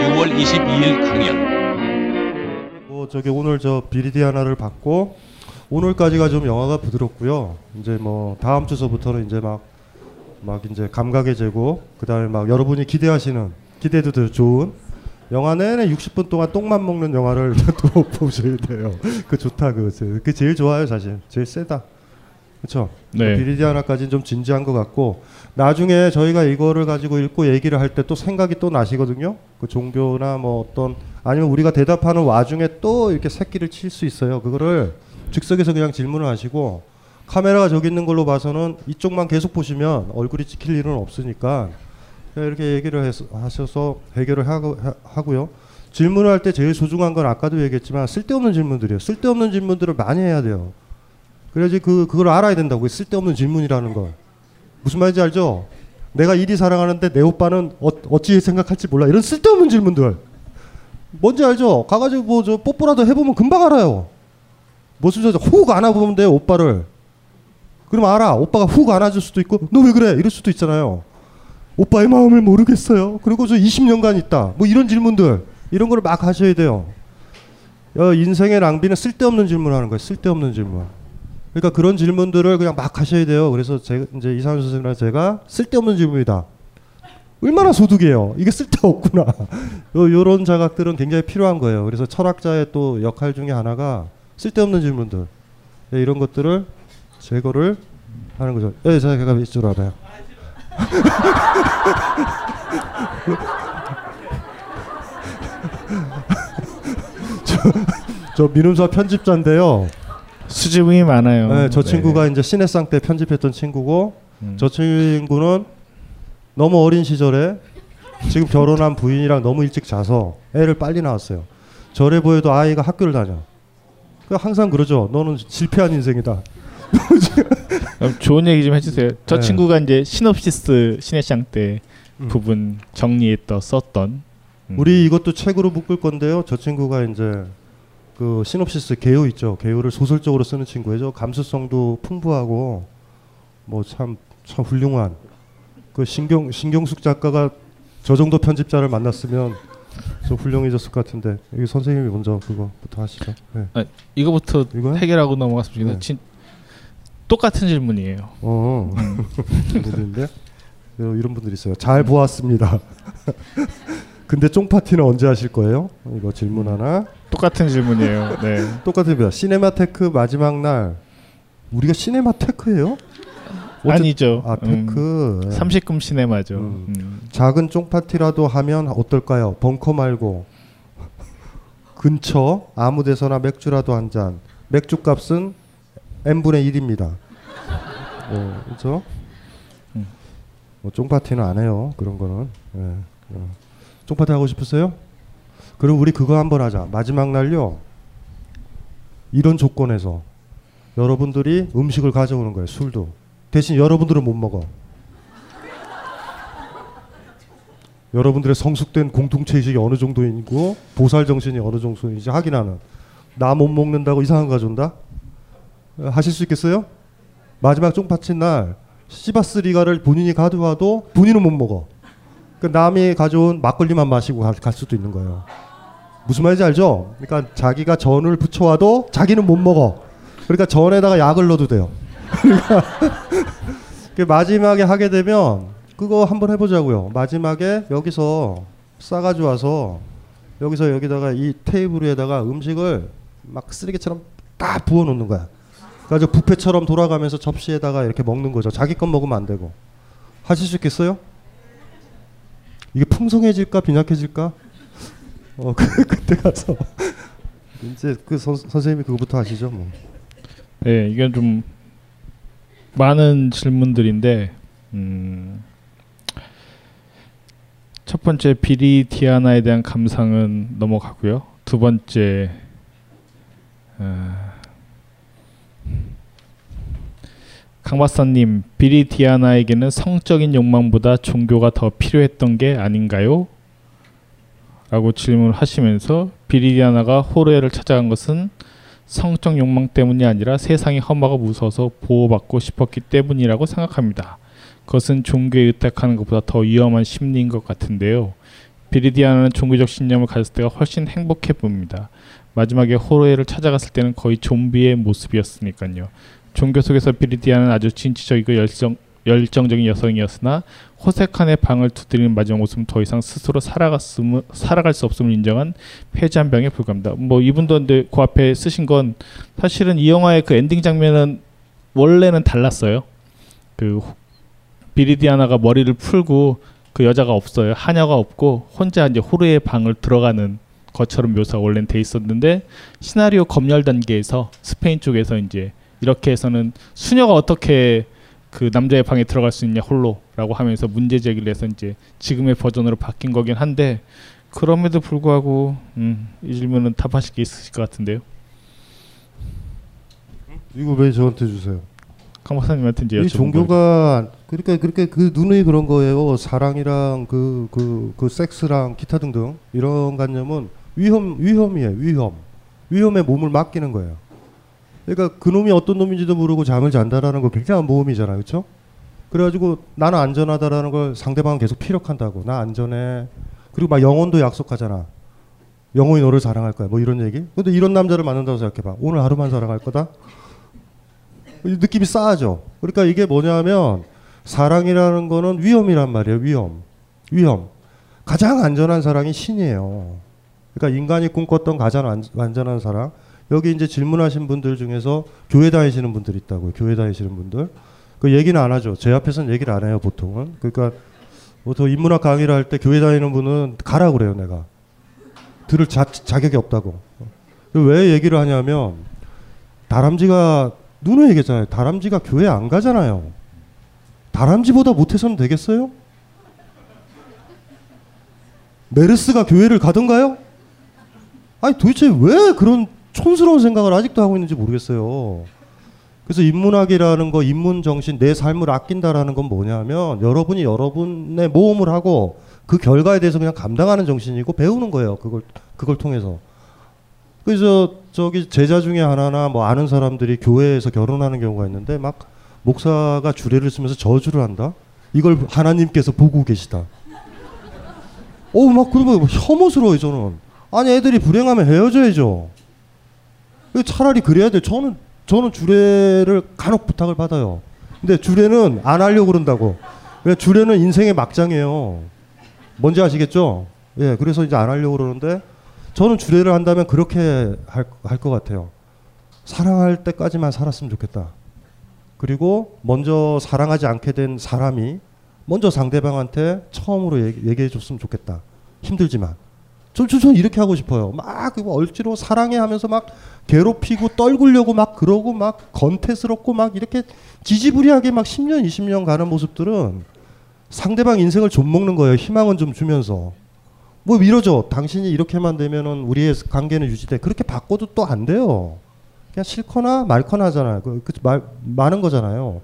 6월 22일 강연 뭐 저기 오늘 저 비리디아나를 받고 오늘까지가 좀 영화가 부드럽고요. 이제 뭐 다음 주서부터는 이제 막 막 이제 감각의 제고 그다음에 막 여러분이 기대하시는 기대도 더 좋은 영화 내내 60분 동안 똥만 먹는 영화를 또 보셔야 돼요. 그 좋다 그거 그 제일 좋아요 사실 제일 세다. 그렇죠. 네. 비리디아나까지는 좀 진지한 것 같고 나중에 저희가 이거를 가지고 읽고 얘기를 할 때 또 생각이 또 나시거든요. 그 종교나 뭐 어떤 아니면 우리가 대답하는 와중에 또 이렇게 새끼를 칠 수 있어요. 그거를 즉석에서 그냥 질문을 하시고 카메라가 저기 있는 걸로 봐서는 이쪽만 계속 보시면 얼굴이 찍힐 일은 없으니까 이렇게 얘기를 해서 하셔서 해결을 하고, 하- 하고요. 질문을 할 때 제일 소중한 건 아까도 얘기했지만 쓸데없는 질문들이에요. 쓸데없는 질문들을 많이 해야 돼요. 그래야지 그 그걸 알아야 된다고 쓸데없는 질문이라는 걸 무슨 말인지 알죠? 내가 일이 사랑하는데 내 오빠는 어, 어찌 생각할지 몰라 이런 쓸데없는 질문들 뭔지 알죠? 가가지고 뭐 저 뽀뽀라도 해보면 금방 알아요. 무슨 저 훅 안아보면 돼요 오빠를. 그럼 알아 오빠가 훅 안아줄 수도 있고 너 왜 그래 이럴 수도 있잖아요. 오빠의 마음을 모르겠어요. 그리고 저 20년간 있다. 뭐 이런 질문들 이런 거를 막 하셔야 돼요. 어, 인생의 낭비는 쓸데없는 질문하는 거예요. 쓸데없는 질문. 그러니까 그런 질문들을 그냥 막 하셔야 돼요. 그래서 제가 이제 이상현 선생님이랑 제가 쓸데없는 질문이다. 얼마나 소득이에요. 이게 쓸데없구나. 요, 요런 자각들은 굉장히 필요한 거예요. 그래서 철학자의 또 역할 중에 하나가 쓸데없는 질문들. 네, 이런 것들을 제거를 하는 거죠. 예, 제가 이쪽으로 와봐요. 저, 저 민음사 편집자인데요. 수줍음이 많아요. 네, 저 네. 친구가 이제 신해상 때 편집했던 친구고 음. 저 친구는 너무 어린 시절에 지금 결혼한 부인이랑 너무 일찍 자서 애를 빨리 낳았어요. 저래 보여도 아이가 학교를 다녀. 그 항상 그러죠. 너는 실패한 인생이다. 좋은 얘기 좀 해주세요. 저 네. 친구가 이제 시놉시스 신해샹 때 음. 부분 정리했던 썼던 음. 우리 이것도 책으로 묶을 건데요. 저 친구가 이제 그 시놉시스 개요 있죠. 개요를 소설적으로 쓰는 친구예요. 감수성도 풍부하고 뭐 참 참 훌륭한 그 신경 신경숙 작가가 저 정도 편집자를 만났으면 좀 훌륭해졌을 것 같은데 이 선생님이 먼저 그거부터 하시죠. 네. 아, 이거부터 이거요? 해결하고 좋겠는데 네. 진- 똑같은 질문이에요. 어. 음. 분들인데 이런 분들 있어요. 잘 보았습니다. 근데 쫑 파티는 언제 하실 거예요? 이거 질문 하나. 똑같은 질문이에요. 네. 똑같습니다. 시네마테크 마지막 날 우리가 시네마테크예요? 어째- 아니죠. 아 음, 테크. 30금 시네마죠. 음. 음. 작은 쫑 파티라도 하면 어떨까요? 벙커 말고 근처 아무 데서나 맥주라도 한 잔. 맥주 값은 n분의 1입니다. 어, 그렇죠? 뭐 쫑파티는 안 해요. 그런 거는. 예. 어. 쫑파티 하고 싶으세요? 그럼 우리 그거 한번 하자. 마지막 날요. 이런 조건에서 여러분들이 음식을 가져오는 거예요. 술도. 대신 여러분들은 못 먹어. 여러분들의 성숙된 공동체 의식이 어느 정도이고 보살 정신이 어느 정도인지 확인하는. 나 못 먹는다고 이상한 거 가져온다? 어, 하실 수 있겠어요? 마지막 쫑파티 날 시바스리가를 본인이 가져와도 본인은 못 먹어. 그 남이 가져온 막걸리만 마시고 갈, 갈 수도 있는 거예요. 무슨 말인지 알죠? 그러니까 자기가 전을 부쳐와도 자기는 못 먹어. 그러니까 전에다가 약을 넣어도 돼요. 그러니까 그 마지막에 하게 되면 그거 한번 해보자고요. 마지막에 여기서 싸가지고 와서 여기서 여기다가 이 테이블 위에다가 음식을 막 쓰레기처럼 딱 부어 놓는 거야. 그래서 뷔페처럼 돌아가면서 접시에다가 이렇게 먹는 거죠. 자기 것 먹으면 안 되고. 하실 수 있겠어요? 이게 풍성해질까 빈약해질까? 어 그, 그때 가서 이제 그 선, 선생님이 그거부터 하시죠 뭐. 네, 이건 좀 많은 질문들인데 음, 첫 번째 비리 디아나에 대한 감상은 넘어가고요. 두 번째 어, 강 박사님 비리 디아나에게는 성적인 욕망보다 종교가 더 필요했던 게 아닌가요? 라고 질문을 하시면서 비리 디아나가 호르에를 찾아간 것은 성적 욕망 때문이 아니라 세상이 험하고 무서워서 보호받고 싶었기 때문이라고 생각합니다. 그것은 종교에 의탁하는 것보다 더 위험한 심리인 것 같은데요. 비리디아나는 종교적 신념을 가졌을 때가 훨씬 행복해 보입니다. 마지막에 호로에를 찾아갔을 때는 거의 좀비의 모습이었으니까요. 종교 속에서 비리디아는 아주 진취적이고 열정, 열정적인 여성이었으나 호세칸의 방을 두드리는 마지막 모습은 더 이상 스스로 살아갔음, 살아갈 수 없음을 인정한 폐지 한 병에 불과합니다. 뭐 이분도 근데 그 앞에 쓰신 건 사실은 이 영화의 그 엔딩 장면은 원래는 달랐어요. 그 호- 비리디아나가 머리를 풀고 그 여자가 없어요. 하녀가 없고 혼자 이제 호르헤의 방을 들어가는 것처럼 묘사가 원래는 돼 있었는데 시나리오 검열 단계에서 스페인 쪽에서 이제 이렇게 해서는 수녀가 어떻게 그 남자의 방에 들어갈 수 있냐 홀로라고 하면서 문제 제기를 해서 이제 지금의 버전으로 바뀐 거긴 한데 그럼에도 불구하고 음, 이 질문은 답하실 게 있으실 것 같은데요. 이거 왜 저한테 주세요? 강 박사님한테 이제 이 종교가 그러니까 그렇게 그 누누이 그런 거예요. 사랑이랑 그그 그 섹스랑 기타 등등 이런 관념은 위험 위험이에요. 위험 위험에 몸을 맡기는 거예요. 그러니까 그 놈이 어떤 놈인지도 모르고 잠을 잔다라는 거 굉장한 모험이잖아요, 그렇죠? 그래가지고 나는 안전하다라는 걸 상대방은 계속 피력한다고 나 안전해. 그리고 막 영혼도 약속하잖아. 영혼이 너를 사랑할 거야. 뭐 이런 얘기. 근데 이런 남자를 만난다고 생각해봐. 오늘 하루만 사랑할 거다. 이 느낌이 싸하죠. 그러니까 이게 뭐냐면 사랑이라는 거는 위험이란 말이에요. 위험. 위험. 가장 안전한 사랑이 신이에요. 그러니까 인간이 꿈꿨던 가장 안, 안전한 사랑. 여기 이제 질문하신 분들 중에서 교회 다니시는 분들 있다고요. 교회 다니시는 분들. 그 얘기는 안 하죠. 제 앞에서는 얘기를 안 해요, 보통은. 그러니까 보통 인문학 강의를 할 때 교회 다니는 분은 가라 그래요, 내가. 들을 자, 자격이 없다고. 왜 얘기를 하냐면 다람쥐가 누누이 얘기했잖아요. 다람쥐가 교회 안 가잖아요. 다람쥐보다 못해서는 되겠어요? 메르스가 교회를 가던가요? 아니 도대체 왜 그런 촌스러운 생각을 아직도 하고 있는지 모르겠어요. 그래서 인문학이라는 거, 인문 정신, 내 삶을 아낀다라는 건 뭐냐면 여러분이 여러분의 모험을 하고 그 결과에 대해서 그냥 감당하는 정신이고 배우는 거예요. 그걸 그걸 통해서. 그래서 저기 제자 중에 하나나 뭐 아는 사람들이 교회에서 결혼하는 경우가 있는데 막 목사가 주례를 쓰면서 저주를 한다. 이걸 하나님께서 보고 계시다. 어, 막 그러면 혐오스러워요 저는. 아니 애들이 불행하면 헤어져야죠. 차라리 그래야 돼. 저는 저는 주례를 간혹 부탁을 받아요. 근데 주례는 안 하려고 그런다고. 왜 주례는 인생의 막장이에요. 뭔지 아시겠죠? 예, 그래서 이제 안 하려고 그러는데 저는 주례를 한다면 그렇게 할 것 같아요. 사랑할 때까지만 살았으면 좋겠다. 그리고 먼저 사랑하지 않게 된 사람이 먼저 상대방한테 처음으로 얘기, 얘기해 줬으면 좋겠다. 힘들지만. 저, 저, 전 이렇게 하고 싶어요. 막 얼지로 사랑해 하면서 막 괴롭히고 떨구려고 막 그러고 막 건태스럽고 막 이렇게 지지부리하게 막 10년, 20년 가는 모습들은 상대방 인생을 좀 먹는 거예요. 희망은 좀 주면서. 뭐 이러죠. 당신이 이렇게만 되면은 우리의 관계는 유지돼. 그렇게 바꿔도 또 안 돼요. 그냥 싫거나 말거나 하잖아요. 그, 그 말, 많은 거잖아요.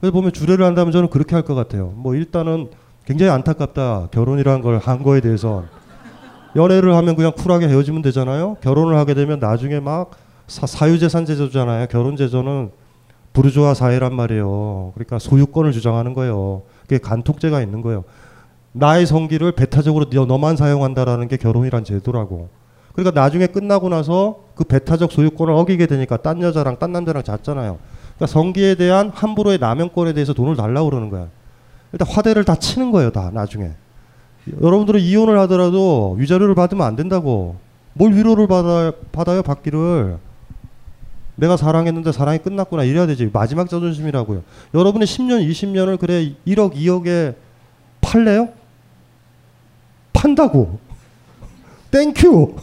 그래서 보면 주례를 한다면 저는 그렇게 할 것 같아요. 뭐 일단은 굉장히 안타깝다. 결혼이라는 걸 한 거에 대해서. 연애를 하면 그냥 쿨하게 헤어지면 되잖아요. 결혼을 하게 되면 나중에 막 사, 사유재산 제도잖아요. 결혼 제도는 부르주아 사회란 말이에요. 그러니까 소유권을 주장하는 거예요. 그게 간톡죄가 있는 거예요. 나의 성기를 배타적으로 너, 너만 사용한다라는 게 결혼이란 제도라고. 그러니까 나중에 끝나고 나서 그 배타적 소유권을 어기게 되니까 딴 여자랑 딴 남자랑 잤잖아요. 그러니까 성기에 대한 함부로의 남용권에 대해서 돈을 달라고 그러는 거야. 일단 화대를 다 치는 거예요, 다 나중에. 여러분들은 이혼을 하더라도 위자료를 받으면 안 된다고. 뭘 위로를 받아, 받아요, 받기를. 내가 사랑했는데 사랑이 끝났구나 이래야 되지. 마지막 자존심이라고요. 여러분이 10년, 20년을 그래 1억, 2억에 팔래요? 판다고. Thank you.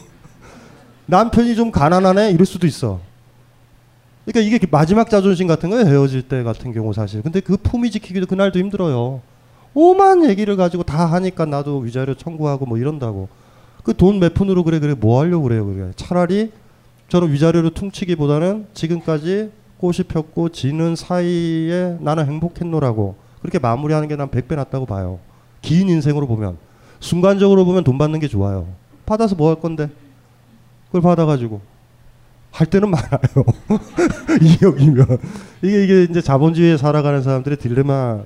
남편이 좀 가난하네 이럴 수도 있어. 그러니까 이게 마지막 자존심 같은 거예요. 헤어질 때 같은 경우 사실. 근데 그 품위 지키기도 그날도 힘들어요. 오만 얘기를 가지고 다 하니까 나도 위자료 청구하고 뭐 이런다고. 그 돈 몇 푼으로 그래 그래 뭐 하려고 그래요 그래. 차라리 저는 위자료를 퉁치기보다는 지금까지 꽃이 폈고 지는 사이에 나는 행복했노라고 그렇게 마무리하는 게 난 100배 낫다고 봐요. 긴 인생으로 보면 순간적으로 보면 돈 받는 게 좋아요. 받아서 뭐 할 건데? 그걸 받아가지고 할 때는 많아요. 2억이면 이게 이게 이제 자본주의에 살아가는 사람들의 딜레마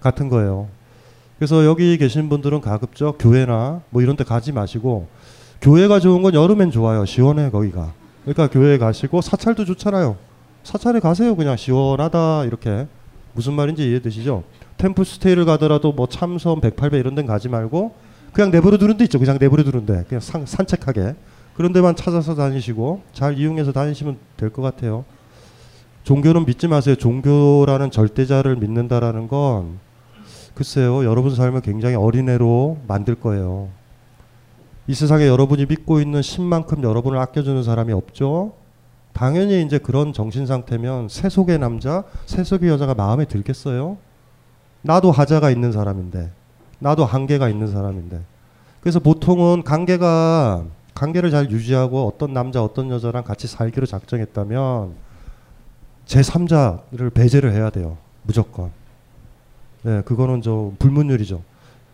같은 거예요. 그래서 여기 계신 분들은 가급적 교회나 뭐 이런 데 가지 마시고 교회가 좋은 건 여름엔 좋아요. 시원해 거기가. 그러니까 교회 가시고 사찰도 좋잖아요. 사찰에 가세요. 그냥 시원하다 이렇게 무슨 말인지 이해되시죠? 템플 스테이를 가더라도 뭐 참섬 108배 이런 데는 가지 말고 그냥 내버려 두는 데 있죠. 그냥 내버려 두는 데 그냥 산, 산책하게 그런 데만 찾아서 다니시고 잘 이용해서 다니시면 될 것 같아요. 종교는 믿지 마세요. 종교라는 절대자를 믿는다라는 건 글쎄요. 여러분 삶을 굉장히 어린애로 만들 거예요. 이 세상에 여러분이 믿고 있는 신만큼 여러분을 아껴주는 사람이 없죠. 당연히 이제 그런 정신 상태면 세속의 남자, 세속의 여자가 마음에 들겠어요? 나도 하자가 있는 사람인데, 나도 한계가 있는 사람인데. 그래서 보통은 관계가 관계를 잘 유지하고 어떤 남자, 어떤 여자랑 같이 살기로 작정했다면 제 3자를 배제를 해야 돼요. 무조건. 네, 그거는 좀 불문율이죠.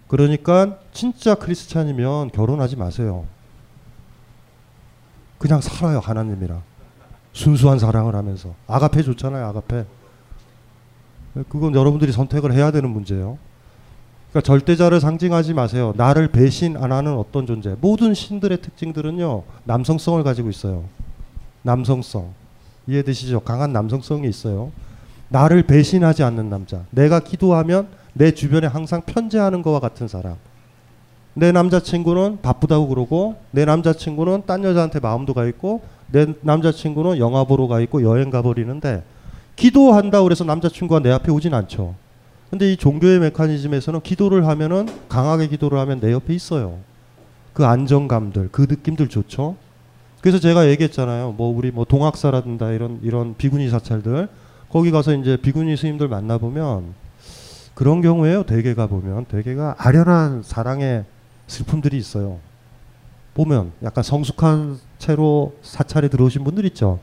그러니까 진짜 크리스찬이면 결혼하지 마세요. 그냥 살아요 하나님이랑 순수한 사랑을 하면서 아가페 좋잖아요 아가페. 그건 여러분들이 선택을 해야 되는 문제예요. 그러니까 절대자를 상징하지 마세요. 나를 배신 안 하는 어떤 존재. 모든 신들의 특징들은요 남성성을 가지고 있어요. 남성성 이해되시죠? 강한 남성성이 있어요. 나를 배신하지 않는 남자. 내가 기도하면 내 주변에 항상 편재하는 것과 같은 사람. 내 남자친구는 바쁘다고 그러고 내 남자친구는 딴 여자한테 마음도 가 있고 내 남자친구는 영화 보러 가 있고 여행 가 버리는데 기도한다 그래서 남자친구가 내 앞에 오진 않죠. 근데 이 종교의 메커니즘에서는 기도를 하면은 강하게 기도를 하면 내 옆에 있어요. 그 안정감들, 그 느낌들 좋죠. 그래서 제가 얘기했잖아요. 뭐 우리 뭐 동학사라든가 이런 이런 비구니 사찰들 거기 가서 이제 비구니 스님들 만나 보면 그런 경우에요. 대개가 보면 대개가 아련한 사랑의 슬픔들이 있어요. 보면 약간 성숙한 채로 사찰에 들어오신 분들 있죠.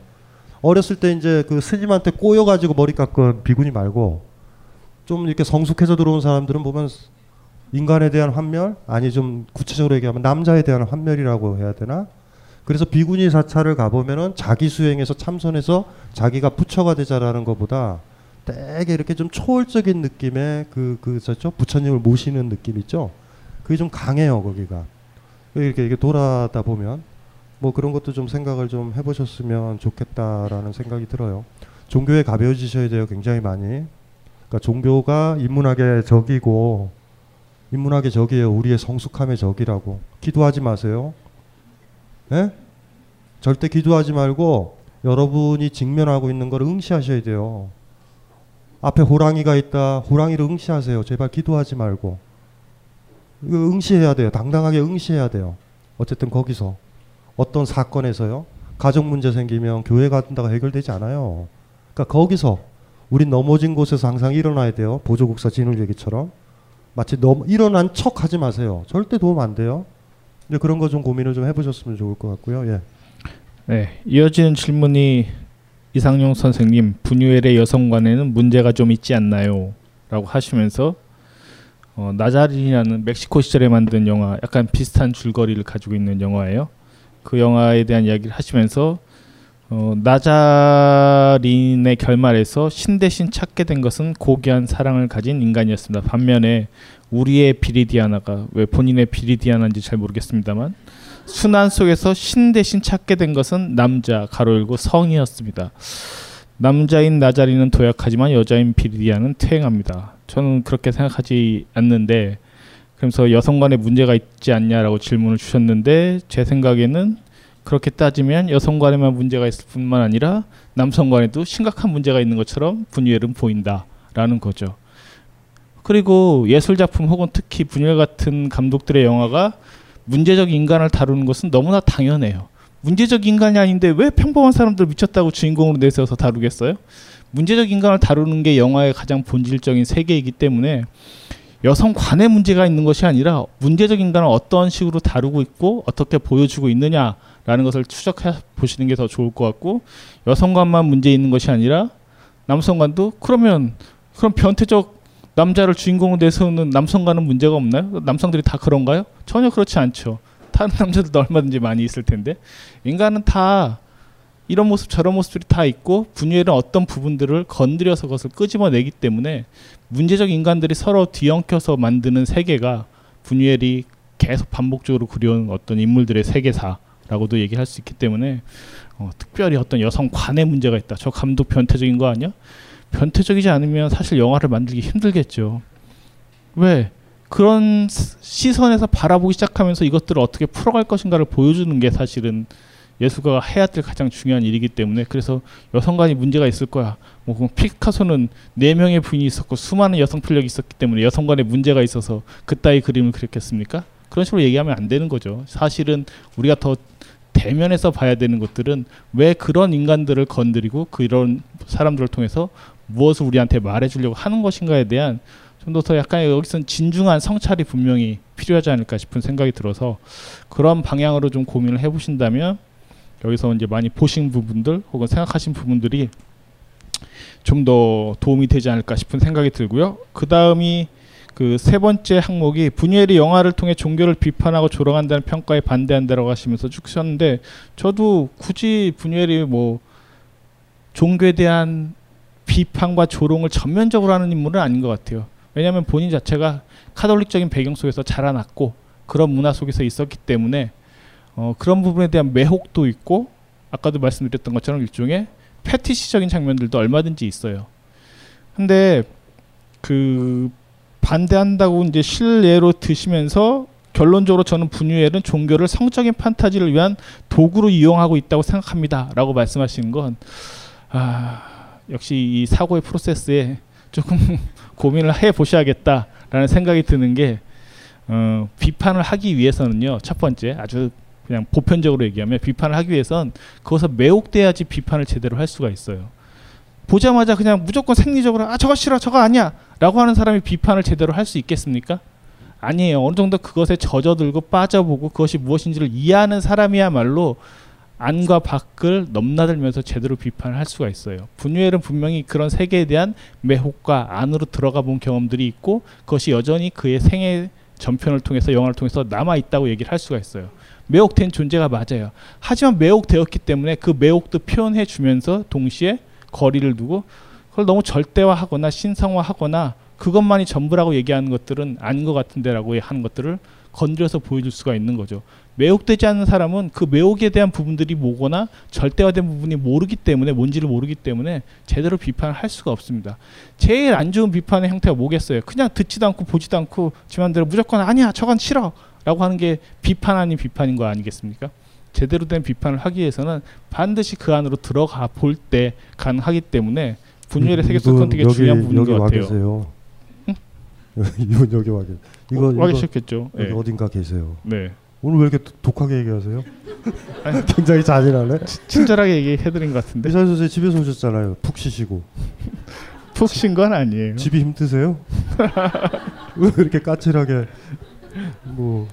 어렸을 때 이제 그 스님한테 꼬여가지고 머리 깎은 비구니 말고 좀 이렇게 성숙해서 들어온 사람들은 보면 인간에 대한 환멸 아니 좀 구체적으로 얘기하면 남자에 대한 환멸이라고 해야 되나? 그래서 비구니 사찰을 가보면은 자기 수행에서 참선해서 자기가 부처가 되자라는 것보다 되게 이렇게 좀 초월적인 느낌의 그, 그, 저, 부처님을 모시는 느낌 있죠? 그게 좀 강해요, 거기가. 이렇게, 이렇게 돌아다 보면. 뭐 그런 것도 좀 생각을 좀 해보셨으면 좋겠다라는 생각이 들어요. 종교에 가벼워지셔야 돼요, 굉장히 많이. 그러니까 종교가 인문학의 적이고, 인문학의 적이에요. 우리의 성숙함의 적이라고. 기도하지 마세요. 예? 절대 기도하지 말고 여러분이 직면하고 있는 걸 응시하셔야 돼요. 앞에 호랑이가 있다. 호랑이를 응시하세요. 제발 기도하지 말고. 이거 응시해야 돼요. 당당하게 응시해야 돼요. 어쨌든 거기서 어떤 사건에서요. 가정 문제 생기면 교회 간다고 해결되지 않아요. 그러니까 거기서 우린 넘어진 곳에서 항상 일어나야 돼요. 보조국사 진울 얘기처럼 마치 넘 일어난 척 하지 마세요. 절대 도움 안 돼요. 근데 그런 거 좀 고민을 좀 해보셨으면 좋을 것 같고요. 예. 네, 이어지는 질문이 이상용 선생님 분유엘의 여성관에는 문제가 좀 있지 않나요? 라고 하시면서 어, 나자린이라는 멕시코 시절에 만든 영화 약간 비슷한 줄거리를 가지고 있는 영화예요. 그 영화에 대한 이야기를 하시면서 어, 나자린의 결말에서 신 대신 찾게 된 것은 고귀한 사랑을 가진 인간이었습니다. 반면에 우리의 비리디아나가 왜 본인의 비리디아나인지 잘 모르겠습니다만 순환 속에서 신 대신 찾게 된 것은 남자 가로 열고 성이었습니다. 남자인 나자리는 도약하지만 여자인 비리디아는 퇴행합니다. 저는 그렇게 생각하지 않는데 그래서 여성 간에 문제가 있지 않냐라고 질문을 주셨는데 제 생각에는 그렇게 따지면 여성 간에만 문제가 있을 뿐만 아니라 남성 간에도 심각한 문제가 있는 것처럼 분유엘은 보인다라는 거죠. 그리고 예술 작품 혹은 특히 분유엘 같은 감독들의 영화가 문제적 인간을 다루는 것은 너무나 당연해요. 문제적 인간이 아닌데 왜 평범한 사람들 미쳤다고 주인공으로 내세워서 다루겠어요? 문제적 인간을 다루는 게 영화의 가장 본질적인 세계이기 때문에 여성 관의 문제가 있는 것이 아니라 문제적 인간을 어떤 식으로 다루고 있고 어떻게 보여주고 있느냐라는 것을 추적해 보시는 게 더 좋을 것 같고 여성관만 문제 있는 것이 아니라 남성관도 그러면 그럼 변태적 남자를 주인공으로 내세우는 남성과는 문제가 없나요? 남성들이 다 그런가요? 전혀 그렇지 않죠. 다른 남자들도 얼마든지 많이 있을 텐데 인간은 다 이런 모습 저런 모습들이 다 있고 분유에는 어떤 부분들을 건드려서 그것을 끄집어내기 때문에 문제적 인간들이 서로 뒤엉켜서 만드는 세계가 분유엘이 계속 반복적으로 그려온 어떤 인물들의 세계사라고도 얘기할 수 있기 때문에 어, 특별히 어떤 여성 관의 문제가 있다. 저 감독 변태적인 거 아니야? 변태적이지 않으면 사실 영화를 만들기 힘들겠죠. 왜? 그런 시선에서 바라보기 시작하면서 이것들을 어떻게 풀어갈 것인가를 보여주는 게 사실은 예술가가 해야 될 가장 중요한 일이기 때문에 그래서 여성관이 문제가 있을 거야. 뭐 피카소는 네 명의 부인이 있었고 수많은 여성 필력이 있었기 때문에 여성관에 문제가 있어서 그따위 그림을 그렸겠습니까? 그런 식으로 얘기하면 안 되는 거죠. 사실은 우리가 더 대면에서 봐야 되는 것들은 왜 그런 인간들을 건드리고 그런 사람들을 통해서 무엇을 우리한테 말해주려고 하는 것인가에 대한 좀더 약간 여기서는 진중한 성찰이 분명히 필요하지 않을까 싶은 생각이 들어서 그런 방향으로 좀 고민을 해보신다면 여기서 이제 많이 보신 부분들 혹은 생각하신 부분들이 좀 더 도움이 되지 않을까 싶은 생각이 들고요. 그 다음이 그 세 번째 항목이 분유엘이 영화를 통해 종교를 비판하고 조롱한다는 평가에 반대한다라고 하시면서 쭉 썼는데 저도 굳이 분유엘이 뭐 종교에 대한 비판과 조롱을 전면적으로 하는 인물은 아닌 것 같아요. 왜냐하면 본인 자체가 카톨릭적인 배경 속에서 자라났고 그런 문화 속에서 있었기 때문에 어, 그런 부분에 대한 매혹도 있고 아까도 말씀드렸던 것처럼 일종의 패티시적인 장면들도 얼마든지 있어요. 근데 그 반대한다고 이제 실례로 드시면서 결론적으로 저는 분유엘은 종교를 성적인 판타지를 위한 도구로 이용하고 있다고 생각합니다라고 말씀하시는 건 아, 역시 이 사고의 프로세스에 조금 고민을 해 보셔야겠다라는 생각이 드는 게 어, 비판을 하기 위해서는요 첫 번째 아주 그냥 보편적으로 얘기하면 비판을 하기 위해선 그것을 매혹돼야지 비판을 제대로 할 수가 있어요. 보자마자 그냥 무조건 생리적으로 아 저거 싫어 저거 아니야 라고 하는 사람이 비판을 제대로 할 수 있겠습니까? 아니에요. 어느 정도 그것에 젖어들고 빠져보고 그것이 무엇인지를 이해하는 사람이야말로 안과 밖을 넘나들면서 제대로 비판을 할 수가 있어요. 분유엘은 분명히 그런 세계에 대한 매혹과 안으로 들어가 본 경험들이 있고 그것이 여전히 그의 생애 전편을 통해서 영화를 통해서 남아 있다고 얘기를 할 수가 있어요. 매혹된 존재가 맞아요. 하지만 매혹되었기 때문에 그 매혹도 표현해 주면서 동시에 거리를 두고 그걸 너무 절대화하거나 신성화하거나 그것만이 전부라고 얘기하는 것들은 아닌 것 같은데라고 하는 것들을 건드려서 보여줄 수가 있는 거죠. 매혹되지 않는 사람은 그 매혹에 대한 부분들이 뭐거나 절대화된 부분이 모르기 때문에 뭔지를 모르기 때문에 제대로 비판을 할 수가 없습니다. 제일 안 좋은 비판의 형태가 뭐겠어요? 그냥 듣지도 않고 보지도 않고 지만대로 무조건 아니야 저건 싫어 라고 하는 게 비판 아닌 비판인 거 아니겠습니까? 제대로 된 비판을 하기 위해서는 반드시 그 안으로 들어가 볼 때 가능하기 때문에 분열의 세계 속 선택이 중요한 부분인 것 같아요. 계세요. 응? 이분 여기 와 계세요. 이거, 어, 와 계셨겠죠. 여기 네. 어딘가 계세요. 네. 오늘 왜 이렇게 독- 독하게 얘기하세요? 굉장히 잔인하네. 친절하게 얘기해드린 것 같은데 이사 선생 집에서 오셨잖아요. 푹 쉬시고. 푹 쉰 건 아니에요. 집이 힘드세요? 왜 이렇게 까칠하게 뭐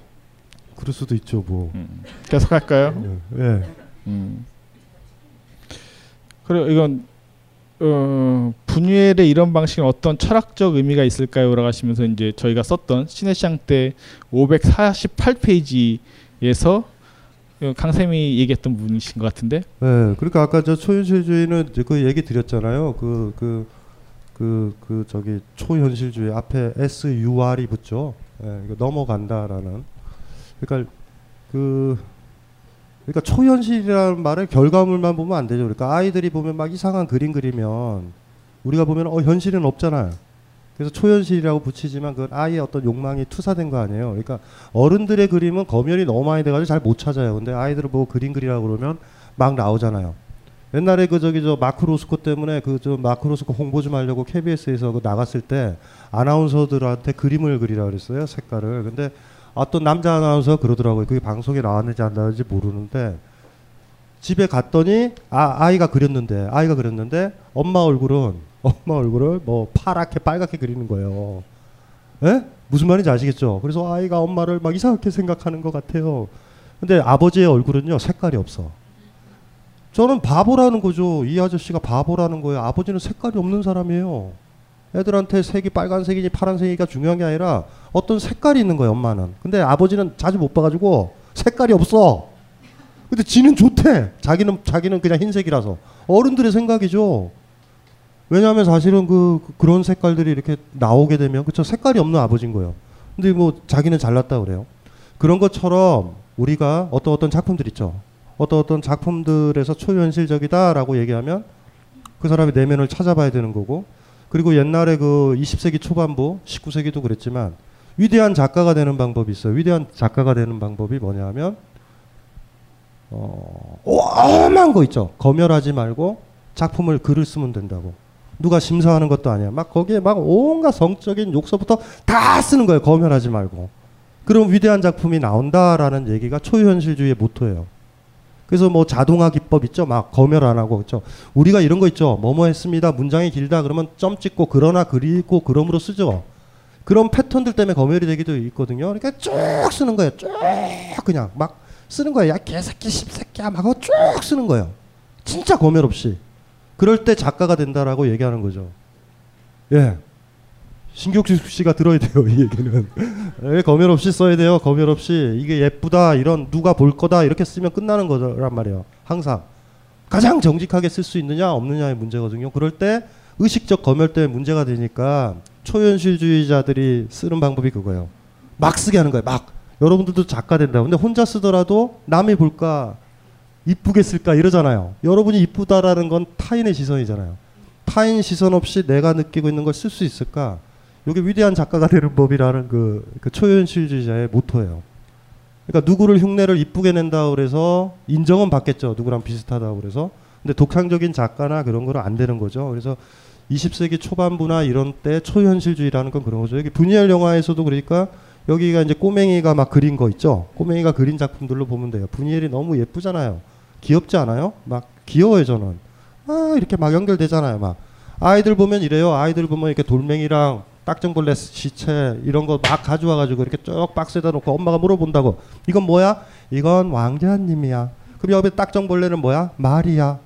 그럴 수도 있죠 뭐. 음. 계속 할까요? 예. 예. 음. 그리고 이건 어, 분유엘의 이런 방식은 어떤 철학적 의미가 있을까요?라고 하시면서 이제 저희가 썼던 시내시장 때 548페이지에서 강쌤이 얘기했던 분이신 것 같은데 예. 그러니까 아까 저 초현실주의는 그 얘기 드렸잖아요. 그 그 그 그 저기 초현실주의 앞에 S U R이 붙죠. 예. 이거 넘어간다라는. 그러니까 그 그러니까 초현실이라는 말의 결과물만 보면 안 되죠. 그러니까 아이들이 보면 막 이상한 그림 그리면 우리가 보면 어 현실은 없잖아요. 그래서 초현실이라고 붙이지만 그건 아이의 어떤 욕망이 투사된 거 아니에요. 그러니까 어른들의 그림은 검열이 너무 많이 돼가지고 잘 못 찾아요. 근데 아이들을 보고 그림 그리라고 그러면 막 나오잖아요. 옛날에 그 저기 저 마크 로스코 때문에 그 저 마크 로스코 홍보 좀 하려고 KBS에서 그 나갔을 때 아나운서들한테 그림을 그리라 그랬어요 색깔을. 근데 어떤 남자 아나운서 그러더라고요. 그게 방송에 나왔는지 안 나왔는지 모르는데 집에 갔더니 아 아이가 그렸는데 아이가 그렸는데 엄마 얼굴은 엄마 얼굴을 뭐 파랗게 빨갛게 그리는 거예요. 예? 무슨 말인지 아시겠죠? 그래서 아이가 엄마를 막 이상하게 생각하는 것 같아요. 근데 아버지의 얼굴은요 색깔이 없어. 저는 바보라는 거죠. 이 아저씨가 바보라는 거예요. 아버지는 색깔이 없는 사람이에요. 애들한테 색이 빨간색이니 파란색이가 중요한 게 아니라 어떤 색깔이 있는 거예요, 엄마는. 근데 아버지는 자주 못 봐가지고 색깔이 없어. 근데 지는 좋대. 자기는 자기는 그냥 흰색이라서. 어른들의 생각이죠. 왜냐하면 사실은 그 그- 그런 색깔들이 이렇게 나오게 되면 그쵸 색깔이 없는 아버지인 거예요. 근데 뭐 자기는 잘났다 그래요. 그런 것처럼 우리가 어떤 어떤 작품들 있죠. 어떤 어떤 작품들에서 초현실적이다라고 얘기하면 그 사람의 내면을 찾아봐야 되는 거고 그리고 옛날에 그 20세기 초반부 19세기도 그랬지만 위대한 작가가 되는 방법이 있어요. 위대한 작가가 되는 방법이 뭐냐면 어, 오만 거 있죠. 검열하지 말고 작품을 글을 쓰면 된다고. 누가 심사하는 것도 아니야. 막 거기에 막 온갖 성적인 욕설부터 다 쓰는 거예요. 검열하지 말고. 그럼 위대한 작품이 나온다라는 얘기가 초현실주의의 모토예요. 그래서 뭐 자동화 기법 있죠. 막 검열 안 하고 그렇죠. 우리가 이런 거 있죠. 뭐뭐 했습니다. 문장이 길다 그러면 점 찍고 그러나 그리고 그럼으로 쓰죠. 그런 패턴들 때문에 검열이 되기도 있거든요. 그러니까 쭉 쓰는 거예요. 쭉 그냥 막 쓰는 거예요. 야 개새끼 십새끼야 막 하고 쭉 쓰는 거예요. 진짜 검열 없이. 그럴 때 작가가 된다라고 얘기하는 거죠. 예. 신경식 씨가 들어야 돼요 이 얘기는. 예, 검열 없이 써야 돼요. 검열 없이 이게 예쁘다 이런 누가 볼 거다 이렇게 쓰면 끝나는 거란 말이에요. 항상 가장 정직하게 쓸 수 있느냐 없느냐의 문제거든요. 그럴 때 의식적 검열 때문에 문제가 되니까 초현실주의자들이 쓰는 방법이 그거예요. 막 쓰게 하는 거예요. 막 여러분들도 작가 된다. 근데 혼자 쓰더라도 남이 볼까 이쁘게 쓸까 이러잖아요. 여러분이 이쁘다라는 건 타인의 시선이잖아요. 타인 시선 없이 내가 느끼고 있는 걸 쓸 수 있을까? 이게 위대한 작가가 되는 법이라는 그, 그 초현실주의자의 모토예요. 그러니까 누구를 흉내를 이쁘게 낸다 그래서 인정은 받겠죠. 누구랑 비슷하다 그래서. 근데 독창적인 작가나 그런 거는 안 되는 거죠. 그래서 20세기 초반부나 이런 때 초현실주의라는 건 그런 거죠. 여기 분이엘 영화에서도 그러니까 여기가 이제 꼬맹이가 막 그린 거 있죠. 꼬맹이가 그린 작품들로 보면 돼요. 분이엘이 너무 예쁘잖아요. 귀엽지 않아요? 막 귀여워요 저는. 아 이렇게 막 연결되잖아요. 막 아이들 보면 이래요. 아이들 보면 이렇게 돌멩이랑 딱정벌레 시체 이런 거 막 가져와 가지고 이렇게 쭉 박스에다 놓고 엄마가 물어본다고. 이건 뭐야? 이건 왕자님이야. 그럼 옆에 딱정벌레는 뭐야? 말이야.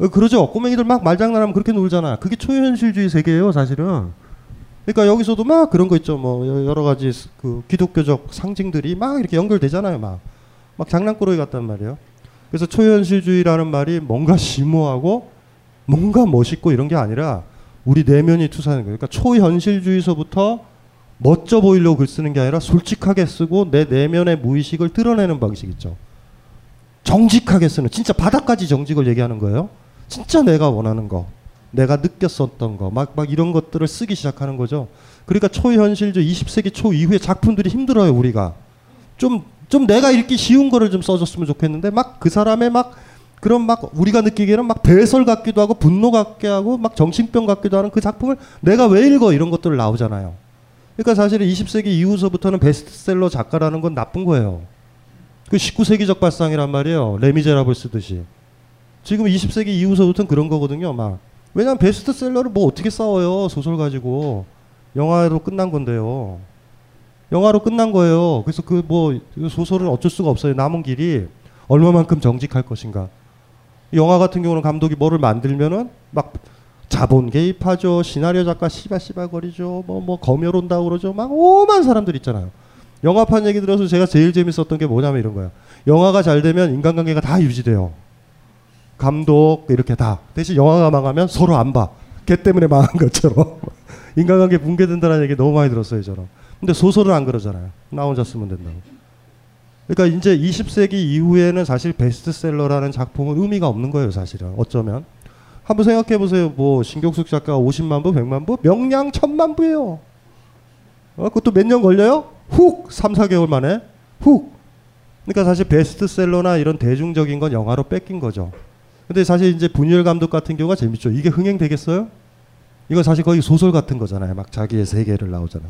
어, 그러죠. 꼬맹이들 막 말장난하면 그렇게 놀잖아. 그게 초현실주의 세계예요, 사실은. 그러니까 여기서도 막 그런 거 있죠. 뭐 여- 여러 가지 스- 그 기독교적 상징들이 막 이렇게 연결되잖아요. 막. 막 장난꾸러기 같단 말이에요. 그래서 초현실주의라는 말이 뭔가 심오하고 뭔가 멋있고 이런 게 아니라 우리 내면이 투사하는 거예요. 그러니까 초현실주의서부터 멋져 보이려고 글 쓰는 게 아니라 솔직하게 쓰고 내 내면의 무의식을 드러내는 방식이죠. 정직하게 쓰는 진짜 바닥까지 정직을 얘기하는 거예요. 진짜 내가 원하는 거, 내가 느꼈었던 거, 막, 막 이런 것들을 쓰기 시작하는 거죠. 그러니까 초현실주의 20세기 초 이후의 작품들이 힘들어요, 우리가. 좀, 좀 내가 읽기 쉬운 거를 좀 써줬으면 좋겠는데, 막 그 사람의 막 그런 막 우리가 느끼기에는 막 배설 같기도 하고 분노 같게 하고 막 정신병 같기도 하는 그 작품을 내가 왜 읽어 이런 것들 나오잖아요. 그러니까 사실은 20세기 이후서부터는 베스트셀러 작가라는 건 나쁜 거예요. 그 19세기적 발상이란 말이에요. 레미제라블 쓰듯이. 지금 20세기 이후서부터는 그런 거거든요. 막 왜냐하면 베스트셀러를 뭐 어떻게 싸워요 소설 가지고 영화로 끝난 건데요. 영화로 끝난 거예요. 그래서 그 뭐 소설은 어쩔 수가 없어요. 남은 길이 얼마만큼 정직할 것인가. 영화 같은 경우는 감독이 뭐를 만들면은 막 자본 개입하죠. 시나리오 작가 씨발씨발 거리죠. 뭐 뭐 검열 온다고 그러죠. 막 오만 사람들 있잖아요. 영화판 얘기 들어서 제가 제일 재밌었던 게 뭐냐면 이런 거야. 영화가 잘 되면 인간관계가 다 유지돼요. 감독 이렇게 다. 대신 영화가 망하면 서로 안 봐. 걔 때문에 망한 것처럼. 인간관계 붕괴된다는 얘기 너무 많이 들었어요, 저는. 근데 소설은 안 그러잖아요. 나 혼자 쓰면 된다고. 그러니까 이제 20세기 이후에는 사실 베스트셀러라는 작품은 의미가 없는 거예요, 사실은. 어쩌면. 한번 생각해 보세요. 뭐 신경숙 작가가 50만 부, 100만 부, 명량 1000만 부예요. 어, 그것도 몇 년 걸려요? 훅 3, 4개월 만에 훅. 그러니까 사실 베스트셀러나 이런 대중적인 건 영화로 뺏긴 거죠. 근데 사실 이제 분열 감독 같은 경우가 재밌죠. 이게 흥행되겠어요? 이건 사실 거의 소설 같은 거잖아요. 막 자기의 세계를 나오잖아.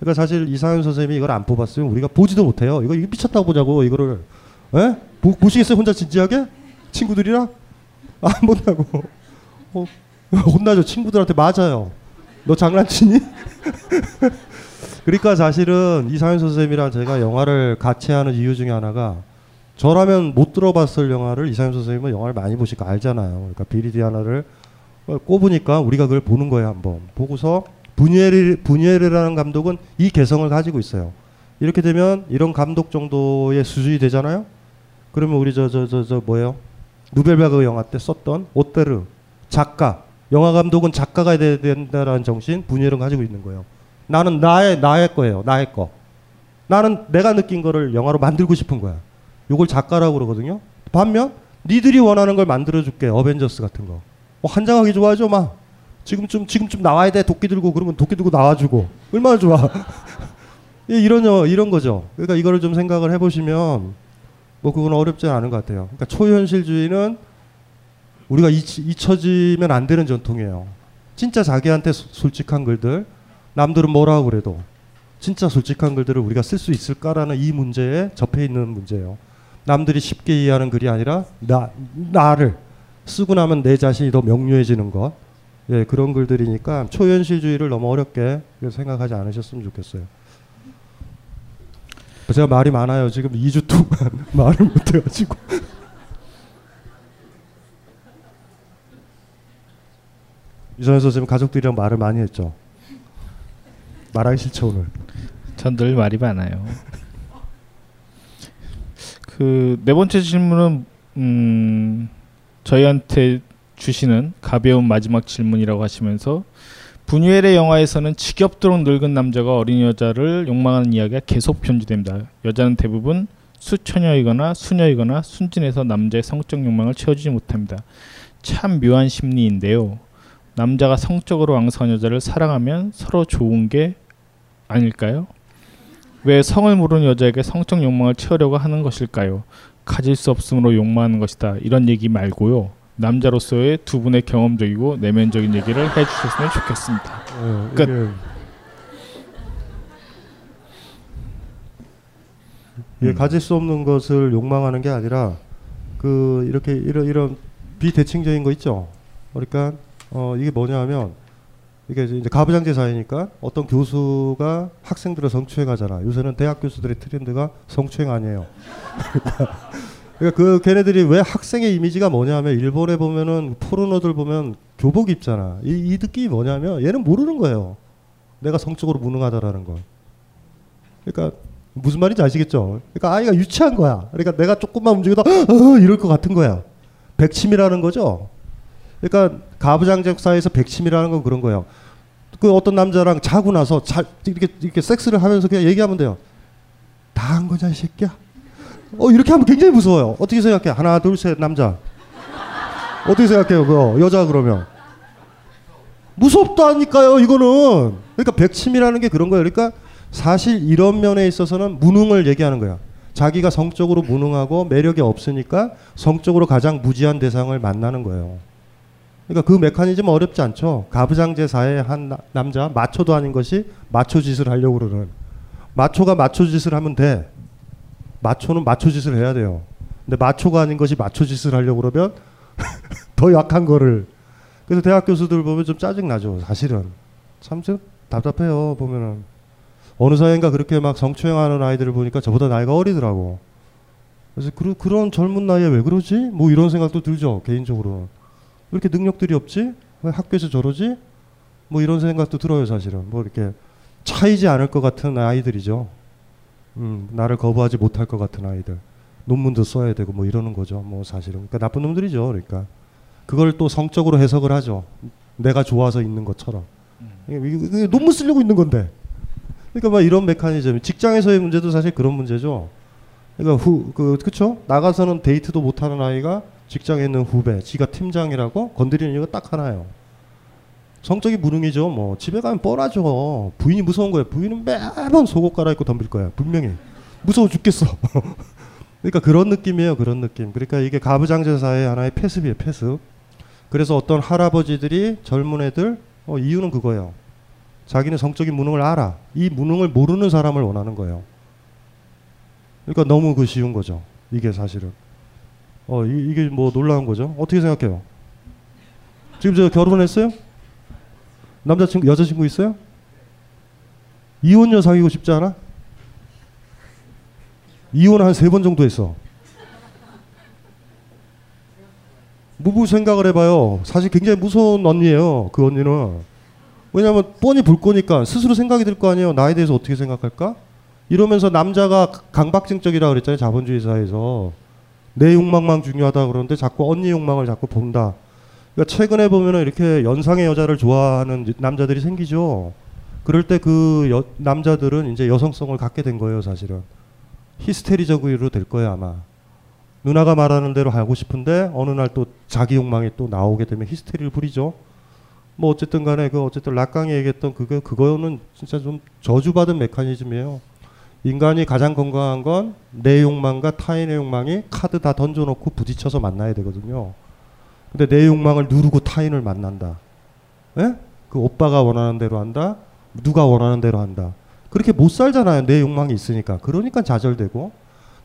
그러니까 사실 이상현 선생님이 이걸 안 뽑았으면 우리가 보지도 못해요. 이거 미쳤다고 보자고 이거를. 에? 보, 보시겠어요? 혼자 진지하게? 친구들이랑? 안 본다고. 어, 혼나죠. 친구들한테 맞아요. 너 장난치니? 그러니까 사실은 이상현 선생님이랑 제가 영화를 같이 하는 이유 중에 하나가 저라면 못 들어봤을 영화를 이상현 선생님은 영화를 많이 보시니까 알잖아요. 그러니까 비리디아나를 꼽으니까 우리가 그걸 보는 거예요 한번. 보고서 부니에르, 부니에르라는 감독은 이 개성을 가지고 있어요. 이렇게 되면 이런 감독 정도의 수준이 되잖아요. 그러면 우리 저 저 저 저 뭐예요? 누벨바그 영화 때 썼던 오테르 작가 영화 감독은 작가가 돼야 된다라는 정신 부니에르는 가지고 있는 거예요. 나는 나의 나의 거예요. 나의 거. 나는 내가 느낀 거를 영화로 만들고 싶은 거야. 요걸 작가라고 그러거든요. 반면 니들이 원하는 걸 만들어 줄게. 어벤져스 같은 거. 뭐 한장하기 좋아하죠, 막. 지금쯤 지금쯤 나와야 돼. 도끼 들고 그러면 도끼 들고 나와 주고. 얼마나 좋아. 예, 이런 이런 거죠. 그러니까 이거를 좀 생각을 해 보시면 뭐 그건 어렵지 않은 것 같아요. 그러니까 초현실주의는 우리가 잊, 잊혀지면 안 되는 전통이에요. 진짜 자기한테 소, 솔직한 글들, 남들은 뭐라고 그래도 진짜 솔직한 글들을 우리가 쓸 수 있을까라는 이 문제에 접해 있는 문제예요. 남들이 쉽게 이해하는 글이 아니라 나 나를 쓰고 나면 내 자신이 더 명료해지는 것. 예, 그런 글들이니까 초현실주의를 너무 어렵게 생각하지 않으셨으면 좋겠어요. 제가 말이 많아요. 지금 2주 동안 말을 못 해가지고. 유선현 선생님 가족들이랑 말을 많이 했죠. 말하기 싫죠 오늘. 전 늘 말이 많아요. 그 네 번째 질문은 음, 저희한테 주시는 가벼운 마지막 질문이라고 하시면서 분유엘의 영화에서는 지겹도록 늙은 남자가 어린 여자를 욕망하는 이야기가 계속 편지됩니다. 여자는 대부분 수처녀이거나 수녀이거나 순진해서 남자의 성적 욕망을 채워주지 못합니다. 참 묘한 심리인데요. 남자가 성적으로 왕성한 여자를 사랑하면 서로 좋은 게 아닐까요? 왜 성을 모르는 여자에게 성적 욕망을 채우려고 하는 것일까요? 가질 수 없으므로 욕망하는 것이다. 이런 얘기 말고요. 남자로서의 두 분의 경험적이고 내면적인 얘기를 해주셨으면 좋겠습니다. 어, 끝. 이게, 음. 가질 수 없는 것을 욕망하는 게 아니라 그 이렇게 이런 이런 비대칭적인 거 있죠. 그러니까 어 이게 뭐냐면 이게 이제 가부장제 사회니까 어떤 교수가 학생들을 성추행하잖아. 요새는 대학 교수들의 트렌드가 성추행 아니에요. 그러니까 그 걔네들이 왜 학생의 이미지가 뭐냐면 일본에 보면은 포르노들 보면 교복 입잖아. 이, 이 느낌이 뭐냐면 얘는 모르는 거예요. 내가 성적으로 무능하다라는 걸. 그러니까 무슨 말인지 아시겠죠? 그러니까 아이가 유치한 거야. 그러니까 내가 조금만 움직여도 어, 이럴 것 같은 거야. 백침이라는 거죠. 그러니까 가부장적 사회에서 백침이라는 건 그런 거예요. 그 어떤 남자랑 자고 나서 자, 이렇게 이렇게 섹스를 하면서 그냥 얘기하면 돼요. 다 한 거냐 이 새끼야. 어 이렇게 하면 굉장히 무서워요. 어떻게 생각해? 하나 둘 셋 남자. 어떻게 생각해요? 그 여자 그러면 무섭다니까요. 이거는 그러니까 백침이라는 게 그런 거예요. 그러니까 사실 이런 면에 있어서는 무능을 얘기하는 거야. 자기가 성적으로 무능하고 매력이 없으니까 성적으로 가장 무지한 대상을 만나는 거예요. 그러니까 그 메커니즘 어렵지 않죠. 가부장제 사회의 한 나- 남자 마초도 아닌 것이 마초 짓을 하려고 그러는 마초가 마초 짓을 하면 돼. 마초는 마초 짓을 해야 돼요. 근데 마초가 아닌 것이 마초 짓을 하려고 그러면 더 약한 거를 그래서 대학 교수들 보면 좀 짜증 나죠. 사실은 참 좀 답답해요. 보면은 어느 사회인가 그렇게 막 성추행하는 아이들을 보니까 저보다 나이가 어리더라고. 그래서 그, 그런 젊은 나이에 왜 그러지? 뭐 이런 생각도 들죠. 개인적으로 왜 이렇게 능력들이 없지? 왜 학교에서 저러지? 뭐 이런 생각도 들어요. 사실은 뭐 이렇게 차이지 않을 것 같은 아이들이죠. 음, 나를 거부하지 못할 것 같은 아이들. 논문도 써야 되고 뭐 이러는 거죠. 뭐 사실은 그러니까 나쁜 놈들이죠. 그러니까 그걸 또 성적으로 해석을 하죠. 내가 좋아서 있는 것처럼. 이게 논문 쓰려고 있는 건데. 그러니까 막 이런 메커니즘. 직장에서의 문제도 사실 그런 문제죠. 그러니까 후, 그, 그쵸? 나가서는 데이트도 못하는 아이가 직장에 있는 후배, 지가 팀장이라고 건드리는 이유가 딱 하나예요. 성적인 무능이죠. 뭐 집에 가면 뻔하죠. 부인이 무서운 거예요. 부인은 매번 속옷 갈아입고 덤빌 거야. 분명히 무서워 죽겠어. 그러니까 그런 느낌이에요. 그런 느낌. 그러니까 이게 가부장제사의 하나의 패습이에요. 패습. 그래서 어떤 할아버지들이 젊은 애들 어, 이유는 그거예요. 자기는 성적인 무능을 알아. 이 무능을 모르는 사람을 원하는 거예요. 그러니까 너무 그 쉬운 거죠. 이게 사실은. 어 이, 이게 뭐 놀라운 거죠. 어떻게 생각해요? 지금 저 결혼했어요? 남자친구 여자친구 있어요? 이혼녀 사귀고 싶지 않아? 이혼 한 세 번 정도 했어. 무부 생각을 해봐요. 사실 굉장히 무서운 언니예요. 그 언니는. 왜냐하면 뻔히 볼 거니까 스스로 생각이 들 거 아니에요. 나에 대해서 어떻게 생각할까? 이러면서 남자가 강박증적이라 그랬잖아요. 자본주의 사회에서 내 욕망만 중요하다 그러는데 자꾸 언니 욕망을 자꾸 본다. 그러니까 최근에 보면은 이렇게 연상의 여자를 좋아하는 남자들이 생기죠. 그럴 때 그 남자들은 이제 여성성을 갖게 된 거예요, 사실은. 히스테리적으로 될 거예요, 아마. 누나가 말하는 대로 하고 싶은데 어느 날 또 자기 욕망이 또 나오게 되면 히스테리를 부리죠. 뭐 어쨌든 간에 그 어쨌든 락강이 얘기했던 그거 그거는 진짜 좀 저주받은 메커니즘이에요. 인간이 가장 건강한 건 내 욕망과 타인의 욕망이 카드 다 던져놓고 부딪혀서 만나야 되거든요. 근데 내 욕망을 누르고 타인을 만난다. 예? 그 오빠가 원하는 대로 한다. 누가 원하는 대로 한다. 그렇게 못 살잖아요. 내 욕망이 있으니까. 그러니까 좌절되고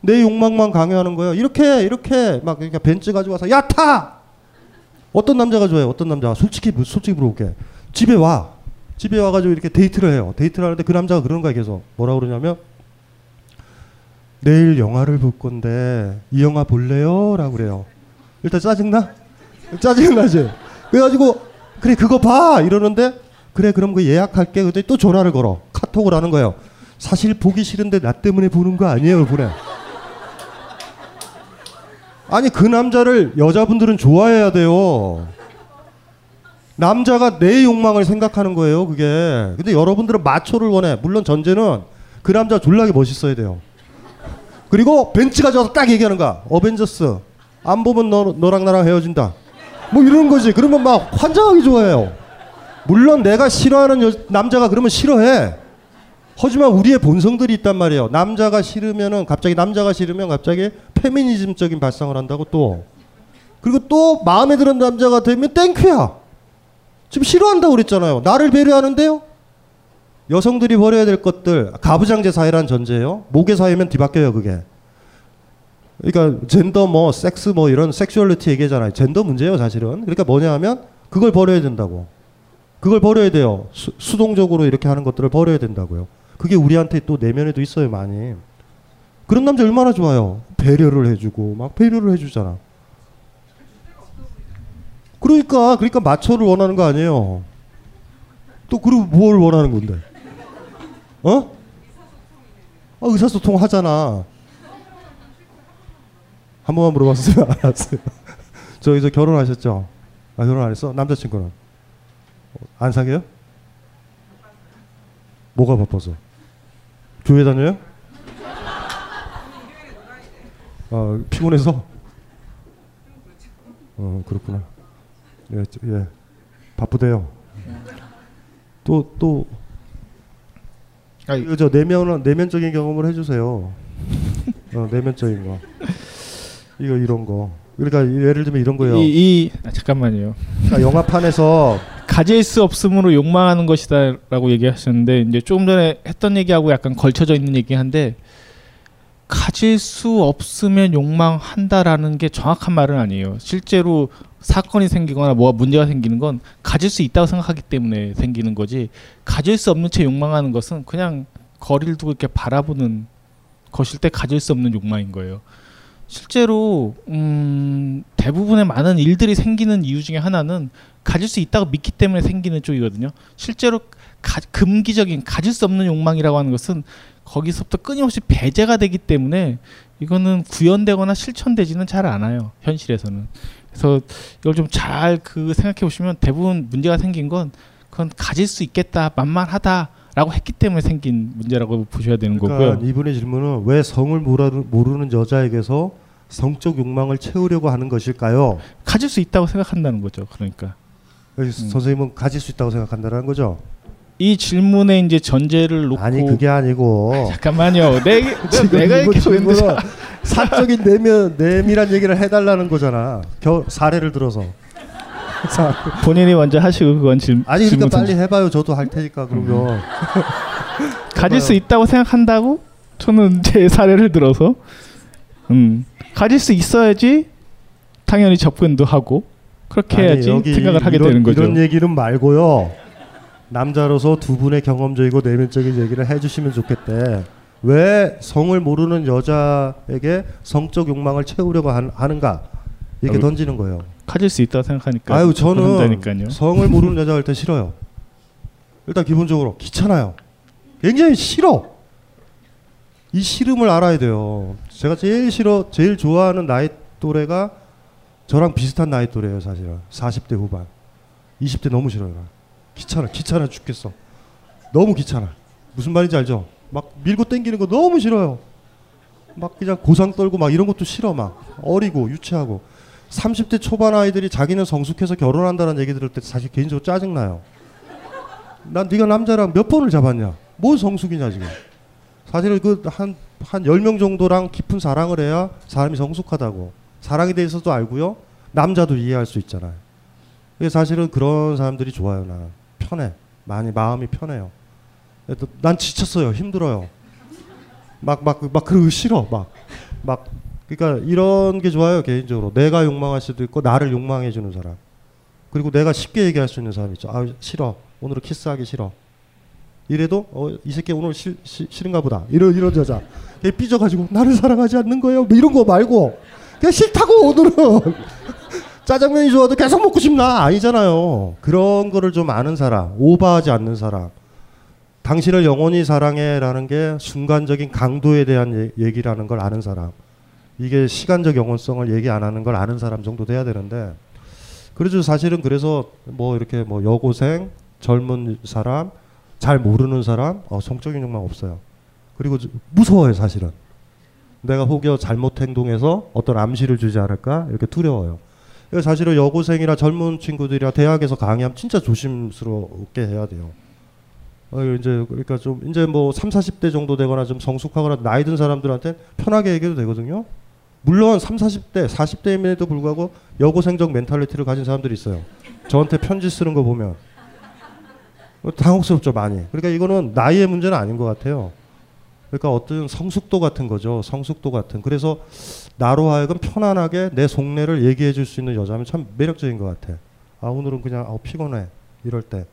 내 욕망만 강요하는 거예요. 이렇게 이렇게 막 그러니까 벤츠 가지고 와서 야 타. 어떤 남자가 좋아해요? 어떤 남자가 솔직히 솔직히 물어볼게. 집에 와. 집에 와가지고 이렇게 데이트를 해요. 데이트를 하는데 그 남자가 그런 거야 계속 뭐라 그러냐면 내일 영화를 볼 건데 이 영화 볼래요? 라고 그래요. 일단 짜증나? 짜증나지? 그래가지고 그래 그거 봐 이러는데 그래 그럼 그 예약할게 근데 또 전화를 걸어 카톡을 하는 거예요. 사실 보기 싫은데 나 때문에 보는 거 아니에요 보내. 아니 그 남자를 여자분들은 좋아해야 돼요. 남자가 내 욕망을 생각하는 거예요 그게. 근데 여러분들은 마초를 원해. 물론 전제는 그 남자 졸라게 멋있어야 돼요. 그리고 벤츠 가져와서 딱 얘기하는 거야. 어벤져스 안 보면 너, 너랑 나랑 헤어진다. 뭐 이런 거지. 그러면 막 환장하기 좋아해요. 물론 내가 싫어하는 여, 남자가 그러면 싫어해. 하지만 우리의 본성들이 있단 말이에요. 남자가 싫으면은 갑자기 남자가 싫으면 갑자기 페미니즘적인 발상을 한다고 또 그리고 또 마음에 드는 남자가 되면 땡큐야. 지금 싫어한다고 그랬잖아요. 나를 배려하는데요. 여성들이 버려야 될 것들 가부장제 사회란 전제예요. 모계 사회면 뒤바뀌어요 그게. 그러니까 젠더 뭐 섹스 뭐 이런 섹슈얼리티 얘기잖아요. 젠더 문제예요 사실은. 그러니까 뭐냐 하면 그걸 버려야 된다고. 그걸 버려야 돼요. 수, 수동적으로 이렇게 하는 것들을 버려야 된다고요. 그게 우리한테 또 내면에도 있어요 많이. 그런 남자 얼마나 좋아요. 배려를 해주고 막 배려를 해주잖아. 그러니까 그러니까 마초를 원하는 거 아니에요. 또 그리고 뭘 원하는 건데? 어? 아, 의사소통 하잖아. 한 번만 물어봤어요. 알았어요. 저 이제 결혼하셨죠? 아, 결혼 안 했어? 남자친구는? 안 사귀어요? 뭐가 바빠서? 교회 다녀요? 아, 피곤해서? 어, 그렇구나. 예, 저- 예. 바쁘대요. 또, 또, 아니, 이거 저 내면 내면적인 경험을 해주세요. 어, 내면적인 거. 이거 이런 거. 그러니까 예를 들면 이런 거예요. 이, 이 아, 잠깐만요. 그러니까 영화판에서 가질 수 없음으로 욕망하는 것이다라고 얘기하셨는데 이제 조금 전에 했던 얘기하고 약간 걸쳐져 있는 얘기한데 가질 수 없으면 욕망한다라는 게 정확한 말은 아니에요. 실제로 사건이 생기거나 뭐가 문제가 생기는 건 가질 수 있다고 생각하기 때문에 생기는 거지 가질 수 없는 채 욕망하는 것은 그냥 거리를 두고 이렇게 바라보는 것일 때 가질 수 없는 욕망인 거예요. 실제로 음, 대부분의 많은 일들이 생기는 이유 중에 하나는 가질 수 있다고 믿기 때문에 생기는 쪽이거든요. 실제로 가, 금기적인 가질 수 없는 욕망이라고 하는 것은 거기서부터 끊임없이 배제가 되기 때문에 이거는 구현되거나 실천되지는 잘 않아요. 현실에서는. 그래서 이걸 좀 잘 그 생각해 보시면 대부분 문제가 생긴 건 그건 가질 수 있겠다, 만만하다 라고 했기 때문에 생긴 문제라고 보셔야 되는 그러니까 거고요. 이분의 질문은 왜 성을 모르는, 여자에게서 성적 욕망을 채우려고 하는 것일까요? 가질 수 있다고 생각한다는 거죠. 그러니까 그래서 음. 선생님은 가질 수 있다고 생각한다는 거죠? 이 질문에 이제 전제를 놓고 아니 그게 아니고 잠깐만요. 내, 내가 이렇게 왜 질문은 사적인 내면 내밀한 얘기를 해달라는 거잖아. 겨, 사례를 들어서. 자, 본인이 먼저 하시고 그건 질, 아니 그러니까 질문 빨리 해봐요. 저도 할 테니까 그러면. 가질 수 있다고 생각한다고 저는 제 사례를 들어서 음 가질 수 있어야지 당연히 접근도 하고 그렇게 아니, 해야지 생각을 하게 이런, 되는 거죠. 이런 얘기는 말고요. 남자로서 두 분의 경험적이고 내면적인 얘기를 해주시면 좋겠대. 왜 성을 모르는 여자에게 성적 욕망을 채우려고 하, 하는가? 이렇게 어, 던지는 거예요. 가질 수 있다고 생각하니까 아유 저는 그런다니까요. 성을 모르는 여자 할 때 싫어요. 일단 기본적으로 귀찮아요. 굉장히 싫어. 이 싫음을 알아야 돼요. 제가 제일 싫어, 제일 좋아하는 나이 또래가 저랑 비슷한 나이 또래예요, 사실은. 40대 후반. 20대 너무 싫어요. 나. 귀찮아, 귀찮아 죽겠어. 너무 귀찮아. 무슨 말인지 알죠? 막 밀고 땡기는 거 너무 싫어요. 막 그냥 고상 떨고 막 이런 것도 싫어 막 어리고 유치하고 30대 초반 아이들이 자기는 성숙해서 결혼한다는 얘기 들을 때 사실 개인적으로 짜증 나요. 난 네가 남자랑 몇 번을 잡았냐? 뭔 성숙이냐 지금? 사실은 그한 한 10명 정도랑 깊은 사랑을 해야 사람이 성숙하다고. 사랑에 대해서도 알고요. 남자도 이해할 수 있잖아요. 그게 사실은 그런 사람들이 좋아요. 나는 편해. 많이 마음이 편해요. 난 지쳤어요. 힘들어요. 막 막 막 그러기 싫어. 막 막 그러니까 이런 게 좋아요 개인적으로. 내가 욕망할 수도 있고 나를 욕망해 주는 사람. 그리고 내가 쉽게 얘기할 수 있는 사람 있죠. 아 싫어. 오늘은 키스하기 싫어. 이래도 어, 이 새끼 오늘 싫, 싫, 싫은가 보다. 이런 이런 여자. 걔 삐져가지고 나를 사랑하지 않는 거예요. 뭐 이런 거 말고 그냥 싫다고 오늘은 짜장면이 좋아도 계속 먹고 싶나 아니잖아요. 그런 거를 좀 아는 사람, 오버하지 않는 사람. 당신을 영원히 사랑해라는 게 순간적인 강도에 대한 얘- 얘기라는 걸 아는 사람. 이게 시간적 영원성을 얘기 안 하는 걸 아는 사람 정도 돼야 되는데 그래서 사실은 그래서 뭐 이렇게 뭐 여고생, 젊은 사람, 잘 모르는 사람, 어, 성적인 욕망 없어요. 그리고 저- 무서워요 사실은. 내가 혹여 잘못 행동해서 어떤 암시를 주지 않을까 이렇게 두려워요. 사실은 여고생이나 젊은 친구들이나 대학에서 강의하면 진짜 조심스럽게 해야 돼요. 어, 이제 그러니까 좀 이제 뭐 3, 40대 정도 되거나 좀 성숙하거나 나이 든 사람들한테 편하게 얘기해도 되거든요. 물론 3, 40대, 40대임에도 불구하고 여고생적 mentality를 가진 사람들이 있어요. 저한테 편지 쓰는 거 보면 어, 당혹스럽죠 많이. 그러니까 이거는 나이의 문제는 아닌 것 같아요. 그러니까 어떤 성숙도 같은 거죠. 성숙도 같은. 그래서 나로 하여금 편안하게 내 속내를 얘기해 줄 수 있는 여자면 참 매력적인 것 같아. 아 오늘은 그냥 아, 피곤해 이럴 때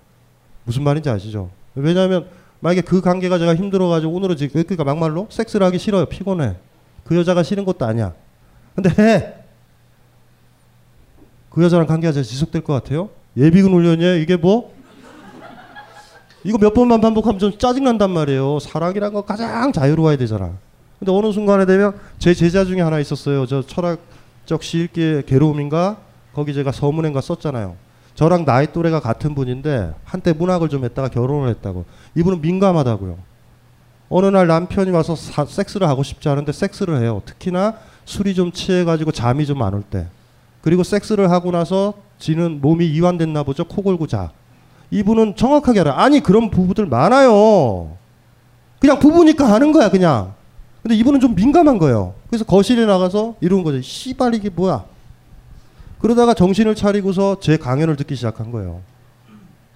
무슨 말인지 아시죠? 왜냐하면 만약에 그 관계가 제가 힘들어가지고 오늘은 지금 그러니까 막말로 섹스를 하기 싫어요. 피곤해. 그 여자가 싫은 것도 아니야. 근데 해. 그 여자랑 관계가 잘 지속될 것 같아요? 예비군 훈련이에요? 이게 뭐? 이거 몇 번만 반복하면 좀 짜증난단 말이에요. 사랑이란 거 가장 자유로워야 되잖아. 근데 어느 순간에 되면 제 제자 중에 하나 있었어요. 저 철학적 시읽기의 괴로움인가? 거기 제가 서문행가 썼잖아요. 저랑 나이 또래가 같은 분인데 한때 문학을 좀 했다가 결혼을 했다고. 이분은 민감하다고요. 어느 날 남편이 와서 사, 섹스를 하고 싶지 않은데 섹스를 해요. 특히나 술이 좀 취해가지고 잠이 좀 안 올 때. 그리고 섹스를 하고 나서 지는 몸이 이완됐나 보죠. 코 골고 자. 이분은 정확하게 알아요. 아니 그런 부부들 많아요. 그냥 부부니까 하는 거야 그냥. 근데 이분은 좀 민감한 거예요. 그래서 거실에 나가서 이러는 거죠. 씨발 이게 뭐야? 그러다가 정신을 차리고서 제 강연을 듣기 시작한 거예요.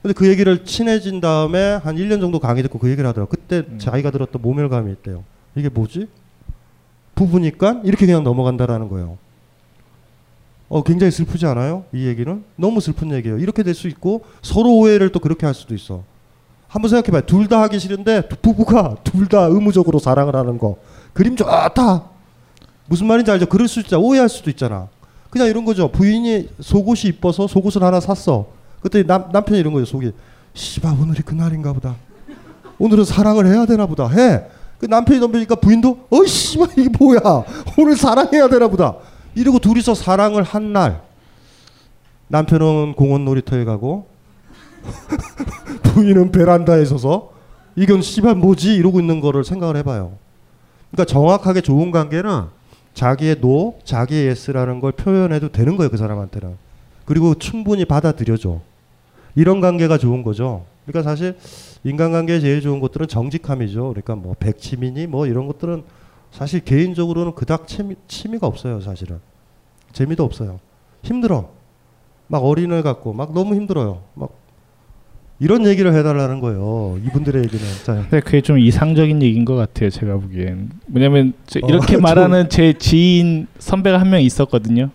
근데 그 얘기를 친해진 다음에 한 1년 정도 강의 듣고 그 얘기를 하더라고요. 그때 음. 자기가 들었던 모멸감이 있대요. 이게 뭐지? 부부니까 이렇게 그냥 넘어간다라는 거예요. 어, 굉장히 슬프지 않아요? 이 얘기는? 너무 슬픈 얘기예요. 이렇게 될 수 있고 서로 오해를 또 그렇게 할 수도 있어. 한번 생각해봐요. 둘 다 하기 싫은데 두- 부부가 둘 다 의무적으로 사랑을 하는 거. 그림 좋다. 무슨 말인지 알죠? 그럴 수 있잖아. 오해할 수도 있잖아. 그냥 이런 거죠. 부인이 속옷이 이뻐서 속옷을 하나 샀어. 그때 남, 남편이 이런 거예요. 속이. 씨발 오늘이 그날인가 보다. 오늘은 사랑을 해야 되나 보다. 해. 그 남편이 넘기니까 부인도 어 씨발 이게 뭐야. 오늘 사랑해야 되나 보다. 이러고 둘이서 사랑을 한 날. 남편은 공원 놀이터에 가고 부인은 베란다에 서서 이건 씨발 뭐지 이러고 있는 거를 생각을 해봐요. 그러니까 정확하게 좋은 관계는 자기의 no, 자기의 yes라는 걸 표현해도 되는 거예요 그 사람한테는. 그리고 충분히 받아들여줘. 이런 관계가 좋은 거죠. 그러니까 사실 인간관계에 제일 좋은 것들은 정직함이죠. 그러니까 뭐 백치미니 뭐 이런 것들은 사실 개인적으로는 그닥 취미, 취미가 없어요 사실은. 재미도 없어요. 힘들어. 막 어린애 같고 막 너무 힘들어요. 막 이런 얘기를 해달라는 거예요. 이분들의 얘기는. 자, 근데 그게 좀 이상적인 얘기인 것 같아요. 제가 보기엔. 뭐냐면 저 어, 이렇게 좀- 말하는 제 지인 선배가 한 명 있었거든요.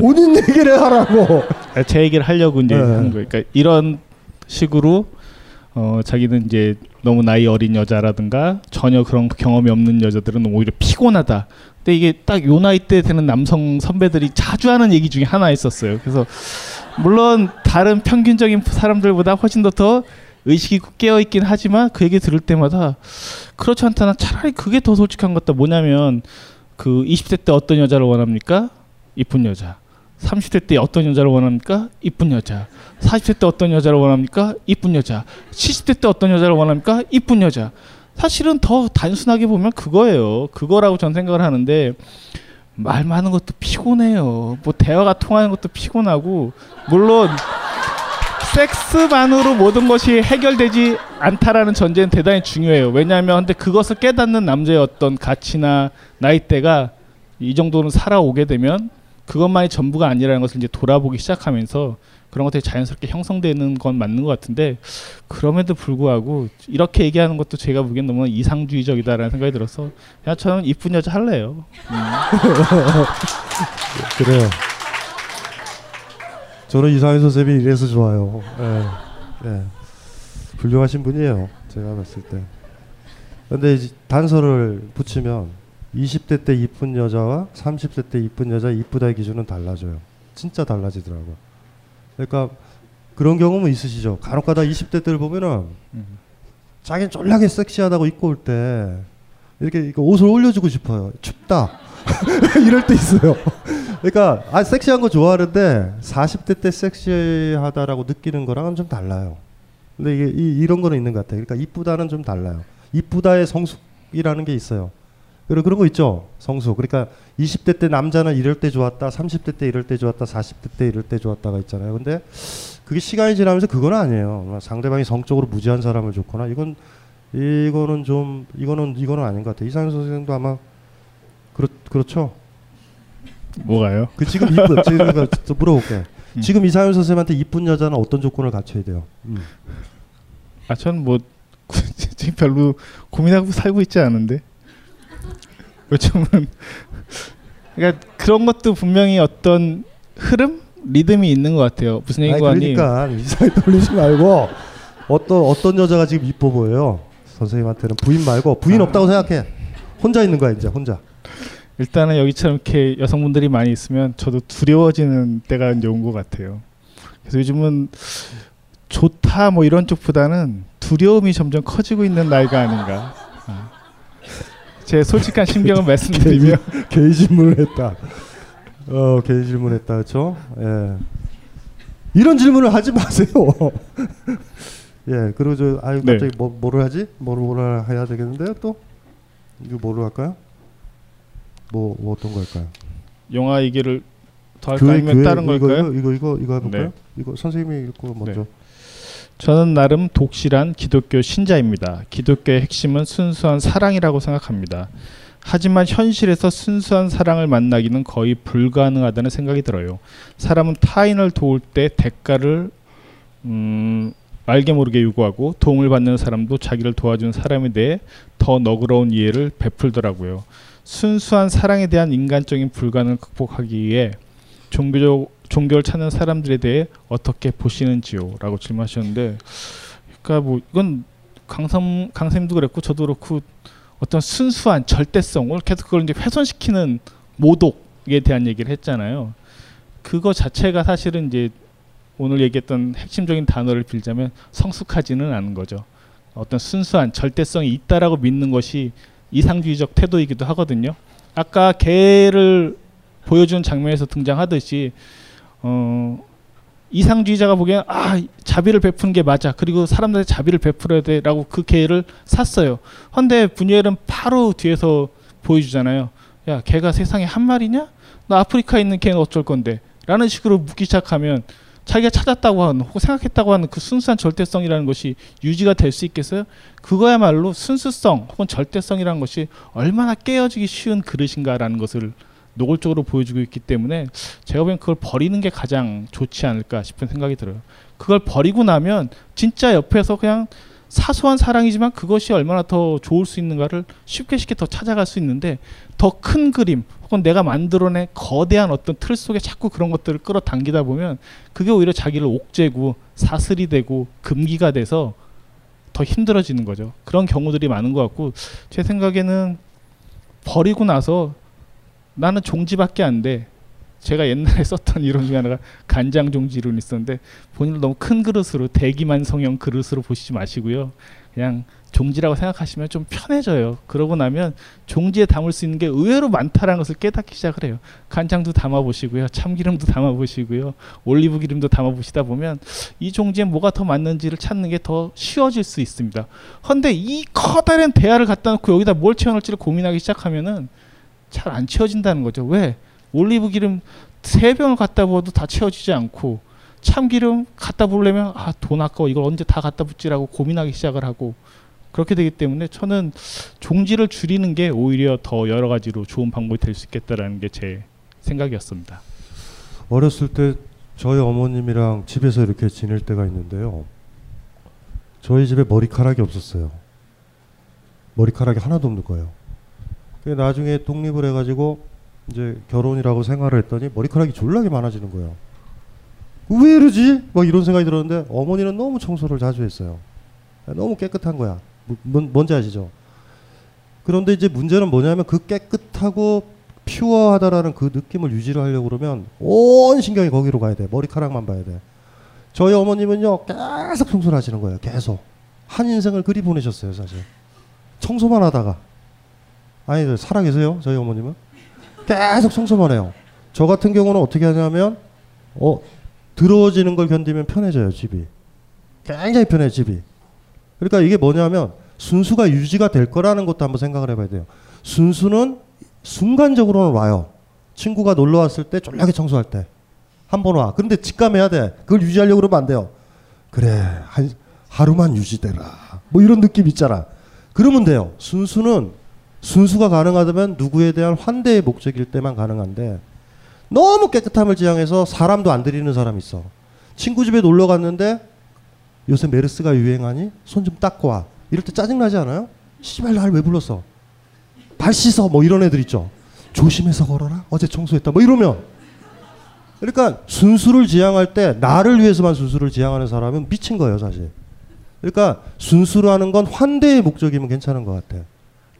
그러니까 본인 얘기를 하라고. 제 얘기를 하려고 이제 네. 한 거예요. 그러니까 이런 식으로 어 자기는 이제 너무 나이 어린 여자라든가 전혀 그런 경험이 없는 여자들은 오히려 피곤하다. 근데 이게 딱 요 나이 때 되는 남성 선배들이 자주 하는 얘기 중에 하나 있었어요. 그래서 물론 다른 평균적인 사람들보다 훨씬 더 더 의식이 깨어 있긴 하지만 그 얘기 들을 때마다 그렇지 않다. 나 차라리 그게 더 솔직한 것 같다. 뭐냐면 그 20대 때 어떤 여자를 원합니까? 이쁜 여자. 30대 때 어떤 여자를 원합니까? 이쁜 여자. 40대 때 어떤 여자를 원합니까? 이쁜 여자. 70대 때 어떤 여자를 원합니까? 이쁜 여자. 사실은 더 단순하게 보면 그거예요. 그거라고 전 생각을 하는데 말 많은 것도 피곤해요. 뭐 대화가 통하는 것도 피곤하고 물론 섹스만으로 모든 것이 해결되지 않다라는 전제는 대단히 중요해요. 왜냐하면 근데 그것을 깨닫는 남자의 어떤 가치나 나이대가 이 정도는 살아오게 되면 그것만이 전부가 아니라는 것을 이제 돌아보기 시작하면서 그런 것들이 자연스럽게 형성되는 건 맞는 것 같은데 그럼에도 불구하고 이렇게 얘기하는 것도 제가 보기엔 너무 이상주의적이다라는 생각이 들어서 그냥 저는 이쁜 여자 할래요. 그래요. 저는 이상현 선생님이 이래서 좋아요. 예, 예. 훌륭하신 분이에요. 제가 봤을 때. 근데 단서를 붙이면 20대 때 이쁜 여자와 30대 때 이쁜 여자 이쁘다의 기준은 달라져요. 진짜 달라지더라고요. 그러니까 그런 경험은 있으시죠. 간혹 가다 20대 때를 보면은 음. 자기는 쫄라게 섹시하다고 입고 올 때 이렇게 옷을 올려주고 싶어요. 춥다. 이럴 때 있어요. 그러니까 아 섹시한 거 좋아하는데 40대 때 섹시하다라고 느끼는 거랑은 좀 달라요. 근데 이게 이, 이런 거는 있는 것 같아요. 그러니까 이쁘다는 좀 달라요. 이쁘다의 성숙이라는 게 있어요. 그리고 그런 거 있죠. 성숙. 그러니까 20대 때 남자는 이럴 때 좋았다, 30대 때 이럴 때 좋았다, 40대 때 이럴 때 좋았다가 있잖아요. 근데 그게 시간이 지나면서 그건 아니에요. 상대방이 성적으로 무지한 사람을 좋거나 이건 이거는 좀 이거는 이거는 아닌 것 같아요. 이상현 선생님도 아마 그렇 그렇죠. 뭐가요? 그 지금 이쁜 제가 또 물어볼게. 음. 지금 이상현 선생님한테 이쁜 여자는 어떤 조건을 갖춰야 돼요? 음. 아, 전뭐 지금 별로 고민하고 살고 있지 않은데. 요즘은 그러니까 그런 것도 분명히 어떤 흐름, 리듬이 있는 것 같아요. 무슨 얘기가 아니? 그러니까 이상하게 돌리지 말고 어떤 어떤 여자가 지금 이뻐 보여요? 선생님한테는 부인 말고 부인 아. 없다고 생각해. 혼자 있는 거야 이제 혼자. 일단은 여기처럼 이렇게 여성분들이 많이 있으면 저도 두려워지는 때가 이제 온 것 같아요. 그래서 요즘은 좋다 뭐 이런 쪽보다는 두려움이 점점 커지고 있는 나이가 아닌가. 아. 제 솔직한 심경을 말씀드리면 개인 질문을 했다. 어, 개인 질문했다, 그렇죠? 예. 이런 질문을 하지 마세요. 예, 그리고 저 아유 네. 갑자기 뭐 뭐를 하지? 뭐를 뭐를 해야 되겠는데요? 또 이거 뭐를 할까요? 뭐, 뭐 어떤 거 할까요? 영화 얘기를 더 할까 아니면 다른 이거, 걸까요? 이거 이거 이거 이거 해볼까요? 네. 이거 선생님이 읽고 먼저. 저는 나름 독실한 기독교 신자입니다. 기독교의 핵심은 순수한 사랑이라고 생각합니다. 하지만 현실에서 순수한 사랑을 만나기는 거의 불가능하다는 생각이 들어요. 사람은 타인을 도울 때 대가를 음, 알게 모르게 요구하고 도움을 받는 사람도 자기를 도와준 사람에 대해 더 너그러운 이해를 베풀더라고요. 순수한 사랑에 대한 인간적인 불가능을 극복하기 위해 종교적 종교를 찾는 사람들에 대해 어떻게 보시는지요?라고 질문하셨는데, 그러니까 뭐 이건 강삼 강쌤도 그랬고 저도 그렇고 어떤 순수한 절대성을 계속 그걸 이제 훼손시키는 모독에 대한 얘기를 했잖아요. 그거 자체가 사실은 이제 오늘 얘기했던 핵심적인 단어를 빌자면 성숙하지는 않은 거죠. 어떤 순수한 절대성이 있다라고 믿는 것이 이상주의적 태도이기도 하거든요. 아까 개를 보여준 장면에서 등장하듯이 어, 이상주의자가 보기엔 아 자비를 베푸는 게 맞아 그리고 사람들한테 자비를 베풀어야 돼라고 그 개를 샀어요. 헌데 분유엘은 바로 뒤에서 보여주잖아요. 야 개가 세상에 한 마리냐? 나 아프리카에 있는 개는 어쩔 건데? 라는 식으로 묻기 시작하면 자기가 찾았다고 하는 혹은 생각했다고 하는 그 순수한 절대성이라는 것이 유지가 될 수 있겠어요? 그거야말로 순수성 혹은 절대성이라는 것이 얼마나 깨어지기 쉬운 그릇인가라는 것을 노골적으로 보여주고 있기 때문에 제가 보기엔 그걸 버리는 게 가장 좋지 않을까 싶은 생각이 들어요. 그걸 버리고 나면 진짜 옆에서 그냥 사소한 사랑이지만 그것이 얼마나 더 좋을 수 있는가를 쉽게 쉽게 더 찾아갈 수 있는데 더 큰 그림 혹은 내가 만들어낸 거대한 어떤 틀 속에 자꾸 그런 것들을 끌어당기다 보면 그게 오히려 자기를 옥죄고 사슬이 되고 금기가 돼서 더 힘들어지는 거죠. 그런 경우들이 많은 것 같고 제 생각에는 버리고 나서 나는 종지밖에 안 돼. 제가 옛날에 썼던 이론 중에 하나가 간장 종지 이론이 있었는데 본인을 너무 큰 그릇으로 대기만 성형 그릇으로 보시지 마시고요. 그냥 종지라고 생각하시면 좀 편해져요. 그러고 나면 종지에 담을 수 있는 게 의외로 많다라는 것을 깨닫기 시작을 해요. 간장도 담아 보시고요. 참기름도 담아 보시고요. 올리브 기름도 담아 보시다 보면 이 종지에 뭐가 더 맞는지를 찾는 게 더 쉬워질 수 있습니다. 헌데 이 커다란 대야를 갖다 놓고 여기다 뭘 채워 넣을지를 고민하기 시작하면은 잘 안 채워진다는 거죠. 왜? 올리브 기름 세 병을 갖다 부어도 다 채워지지 않고 참기름 갖다 부으려면 아 돈 아까워 이걸 언제 다 갖다 붙지라고 고민하기 시작을 하고 그렇게 되기 때문에 저는 종지를 줄이는 게 오히려 더 여러 가지로 좋은 방법이 될 수 있겠다라는 게 제 생각이었습니다. 어렸을 때 저희 어머님이랑 집에서 이렇게 지낼 때가 있는데요. 저희 집에 머리카락이 없었어요. 머리카락이 하나도 없는 거예요. 그게 나중에 독립을 해가지고 이제 결혼이라고 생활을 했더니 머리카락이 졸라게 많아지는 거예요. 왜 이러지? 막 이런 생각이 들었는데 어머니는 너무 청소를 자주 했어요. 너무 깨끗한 거야. 뭐, 뭔, 뭔지 아시죠? 그런데 이제 문제는 뭐냐면 그 깨끗하고 퓨어하다라는 그 느낌을 유지를 하려고 그러면 온 신경이 거기로 가야 돼. 머리카락만 봐야 돼. 저희 어머님은요 계속 청소를 하시는 거예요. 계속 한 인생을 그리 보내셨어요, 사실. 청소만 하다가 아니 살아계세요, 저희 어머님은 계속 청소만 해요. 저 같은 경우는 어떻게 하냐면 어 더러워지는 걸 견디면 편해져요, 집이. 굉장히 편해 집이. 그러니까 이게 뭐냐면 순수가 유지가 될 거라는 것도 한번 생각을 해봐야 돼요. 순수는 순간적으로는 와요. 친구가 놀러 왔을 때 쫄라게 청소할 때. 한 번 와. 근데 직감해야 돼. 그걸 유지하려고 그러면 안 돼요. 그래. 한, 하루만 유지되라. 뭐 이런 느낌 있잖아. 그러면 돼요. 순수는 순수가 가능하다면 누구에 대한 환대의 목적일 때만 가능한데 너무 깨끗함을 지향해서 사람도 안 들이는 사람 있어. 친구 집에 놀러 갔는데 요새 메르스가 유행하니 손 좀 닦고 와. 이럴 때 짜증나지 않아요? 씨발 날 왜 불렀어? 발 씻어 뭐 이런 애들 있죠. 조심해서 걸어라. 어제 청소했다. 뭐 이러면 그러니까 순수를 지향할 때 나를 위해서만 순수를 지향하는 사람은 미친 거예요, 사실. 그러니까 순수라는 건 환대의 목적이면 괜찮은 것 같아.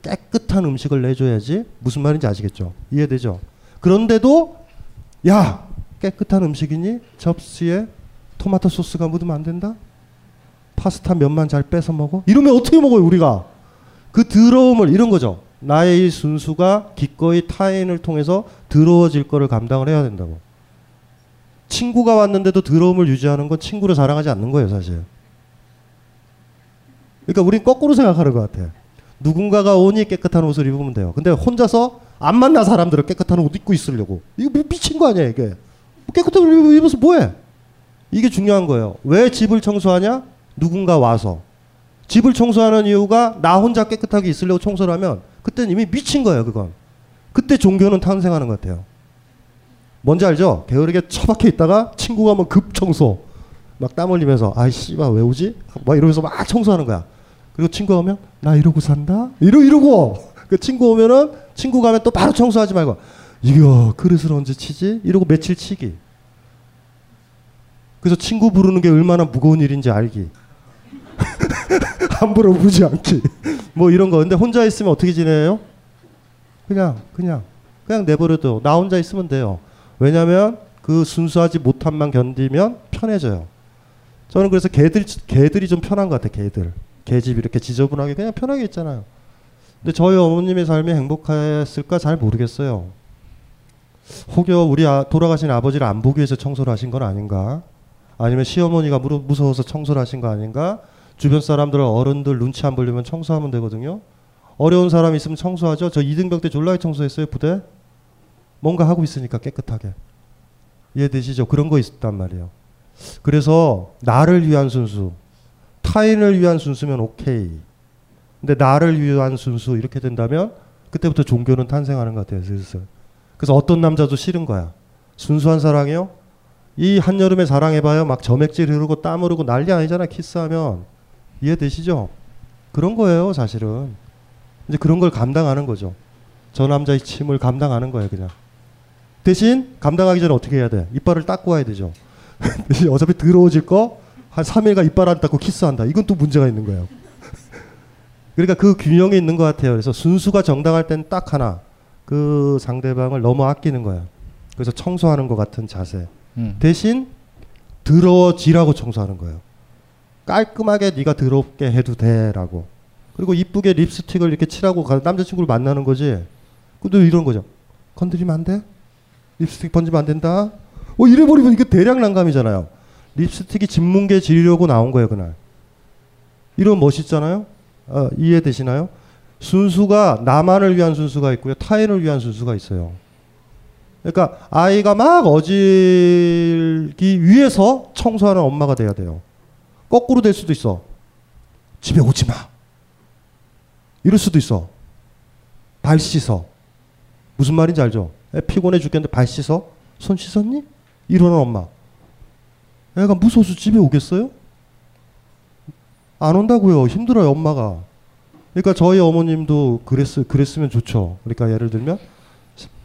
깨끗한 음식을 내줘야지 무슨 말인지 아시겠죠? 이해되죠? 그런데도 야 깨끗한 음식이니 접시에 토마토 소스가 묻으면 안 된다? 파스타 면만 잘 빼서 먹어? 이러면 어떻게 먹어요 우리가? 그 더러움을 이런 거죠. 나의 이 순수가 기꺼이 타인을 통해서 더러워질 거를 감당을 해야 된다고. 친구가 왔는데도 더러움을 유지하는 건 친구를 사랑하지 않는 거예요 사실. 그러니까 우린 거꾸로 생각하는 것 같아. 누군가가 오니 깨끗한 옷을 입으면 돼요. 근데 혼자서 안 만나 사람들은 깨끗한 옷 입고 있으려고. 이거 미- 미친 거 아니야 이게. 깨끗한 옷 입어서 뭐해? 이게 중요한 거예요. 왜 집을 청소하냐? 누군가 와서. 집을 청소하는 이유가 나 혼자 깨끗하게 있으려고 청소를 하면 그때는 이미 미친 거예요, 그건. 그때 종교는 탄생하는 것 같아요. 뭔지 알죠? 게으르게 처박혀 있다가 친구가 한번 급 청소. 막 땀 흘리면서 아이 씨발 왜 오지? 막 이러면서 막 청소하는 거야. 그리고 친구가 오면 나 이러고 산다. 이러 이러고 그 친구 오면은 친구 가면 또 바로 청소하지 말고 이거 그릇을 언제 치지? 이러고 며칠 치기. 그래서 친구 부르는 게 얼마나 무거운 일인지 알기. 함부로 부지 않기. 뭐 이런 거. 근데 혼자 있으면 어떻게 지내요? 그냥 그냥 그냥 내버려둬. 나 혼자 있으면 돼요. 왜냐하면 그 순수하지 못함만 견디면 편해져요. 저는 그래서 개들 개들이 좀 편한 것 같아. 개들. 개집 이렇게 지저분하게 그냥 편하게 있잖아요. 근데 저희 어머님의 삶이 행복했을까 잘 모르겠어요. 혹여 우리 아, 돌아가신 아버지를 안 보기 위해서 청소를 하신 건 아닌가? 아니면 시어머니가 무서워서 청소를 하신 거 아닌가? 주변 사람들 어른들 눈치 안 보려면 청소하면 되거든요. 어려운 사람 있으면 청소하죠. 저 이등병 때 졸라게 청소했어요 부대. 뭔가 하고 있으니까 깨끗하게. 이해되시죠? 그런 거 있단 말이에요. 그래서 나를 위한 순수, 타인을 위한 순수면 오케이. 근데 나를 위한 순수 이렇게 된다면 그때부터 종교는 탄생하는 것 같아요. 슬슬. 그래서 어떤 남자도 싫은 거야. 순수한 사랑이요? 이 한여름에 사랑해봐요. 막 점액질 흐르고 땀 흐르고 난리 아니잖아. 키스하면. 이해되시죠? 그런 거예요, 사실은. 이제 그런 걸 감당하는 거죠. 저 남자의 침을 감당하는 거예요, 그냥. 대신 감당하기 전에 어떻게 해야 돼? 이빨을 닦고 와야 되죠. 어차피 더러워질 거 한 3일간 이빨 안 닦고 키스한다. 이건 또 문제가 있는 거예요. 그러니까 그 균형이 있는 것 같아요. 그래서 순수가 정당할 때는 딱 하나. 그 상대방을 너무 아끼는 거야. 그래서 청소하는 것 같은 자세. 음. 대신 더러워지라고 청소하는 거예요. 깔끔하게 네가 더럽게 해도 돼라고. 그리고 이쁘게 립스틱을 이렇게 칠하고 가- 남자친구를 만나는 거지. 근데 이런 거죠. 건드리면 안 돼? 립스틱 번지면 안 된다? 어 이래 버리면 이게 대량 난감이잖아요. 립스틱이 진문계 지르려고 나온 거예요 그날. 이런 멋있잖아요. 어, 이해되시나요? 순수가 나만을 위한 순수가 있고요. 타인을 위한 순수가 있어요. 그러니까 아이가 막 어질기 위해서 청소하는 엄마가 돼야 돼요. 거꾸로 될 수도 있어. 집에 오지 마. 이럴 수도 있어. 발 씻어. 무슨 말인지 알죠? 애 피곤해 죽겠는데 발 씻어? 손 씻었니? 이러는 엄마. 애가 무서워서 집에 오겠어요? 안 온다고요. 힘들어요, 엄마가. 그러니까 저희 어머님도 그랬, 그랬으면 좋죠. 그러니까 예를 들면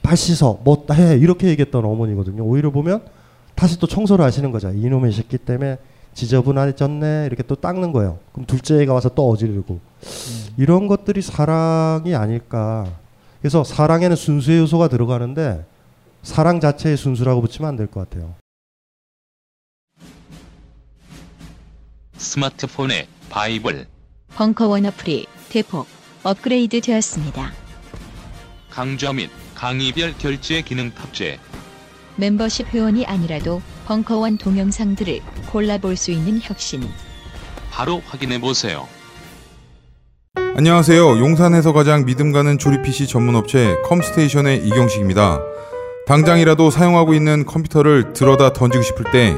발 씻어, 뭐 해 이렇게 얘기했던 어머니거든요. 오히려 보면 다시 또 청소를 하시는 거죠. 이놈의 새끼 때문에 지저분해졌네 이렇게 또 닦는 거예요. 그럼 둘째 애가 와서 또 어지르고 이런 것들이 사랑이 아닐까. 그래서 사랑에는 순수의 요소가 들어가는데 사랑 자체의 순수라고 붙이면 안 될 것 같아요. 스마트폰에 바이블, 벙커원 어플이 대폭 업그레이드 되었습니다. 강좌 및 강의별 결제 기능 탑재. 멤버십 회원이 아니라도 벙커원 동영상들을 골라볼 수 있는 혁신. 바로 확인해 보세요. 안녕하세요. 용산에서 가장 믿음 가는 조립 PC 전문 업체 컴스테이션의 이경식입니다. 당장이라도 사용하고 있는 컴퓨터를 들어다 던지고 싶을 때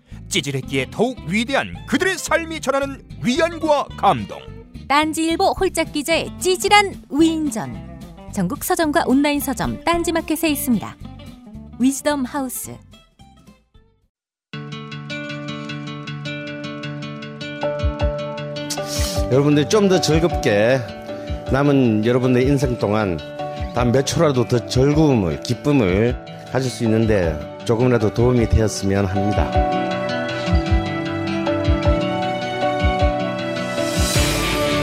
찌질했기에 더욱 위대한 그들의 삶이 전하는 위안과 감동. 딴지일보 홀짝 기자의 찌질한 위인전. 전국 서점과 온라인 서점 딴지마켓에 있습니다. 위즈덤 하우스. 여러분들이 좀더 즐겁게 남은 여러분의 인생 동안 단 몇 초라도 더 즐거움을 기쁨을 가질 수 있는데 조금이라도 도움이 되었으면 합니다.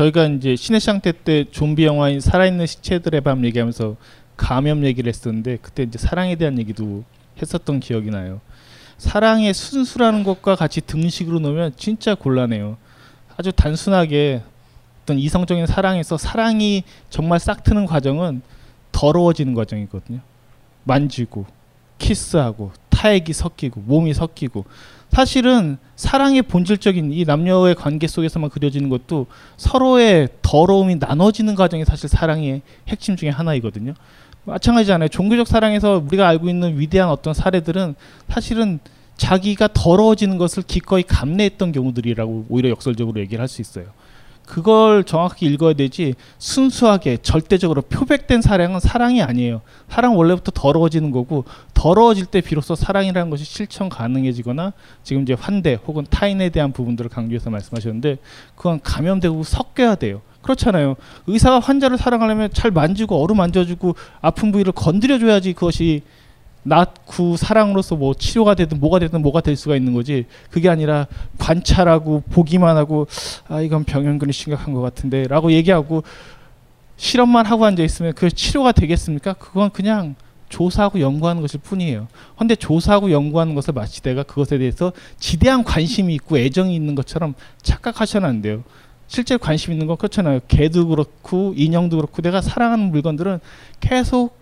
저희가 이제 신해상태 때 좀비 영화인 살아있는 시체들의 밤 얘기하면서 감염 얘기를 했었는데 그때 이제 사랑에 대한 얘기도 했었던 기억이 나요. 사랑의 순수라는 것과 같이 등식으로 놓으면 진짜 곤란해요. 아주 단순하게 어떤 이성적인 사랑에서 사랑이 정말 싹 트는 과정은 더러워지는 과정이거든요. 만지고 키스하고 타액이 섞이고 몸이 섞이고 사실은 사랑의 본질적인 이 남녀의 관계 속에서만 그려지는 것도 서로의 더러움이 나눠지는 과정이 사실 사랑의 핵심 중에 하나이거든요. 마찬가지잖아요. 종교적 사랑에서 우리가 알고 있는 위대한 어떤 사례들은 사실은 자기가 더러워지는 것을 기꺼이 감내했던 경우들이라고 오히려 역설적으로 얘기를 할 수 있어요. 그걸 정확히 읽어야 되지 순수하게 절대적으로 표백된 사랑은 사랑이 아니에요. 사랑 원래부터 더러워지는 거고 더러워질 때 비로소 사랑이라는 것이 실천 가능해지거나 지금 이제 환대 혹은 타인에 대한 부분들을 강조해서 말씀하셨는데 그건 감염되고 섞여야 돼요. 그렇잖아요. 의사가 환자를 사랑하려면 잘 만지고 어루 만져주고 아픈 부위를 건드려줘야지 그것이 낫고 사랑으로서 뭐 치료가 되든 뭐가 되든 뭐가 될 수가 있는 거지 그게 아니라 관찰하고 보기만 하고 아 이건 병현근이 심각한 것 같은데라고 얘기하고 실험만 하고 앉아 있으면 그 치료가 되겠습니까? 그건 그냥 조사하고 연구하는 것일 뿐이에요. 근데 조사하고 연구하는 것을 마치다가 그것에 대해서 지대한 관심이 있고 애정이 있는 것처럼 착각하셔는 안 돼요. 실제 관심 있는 건 그렇잖아요. 개도 그렇고 인형도 그렇고 내가 사랑하는 물건들은 계속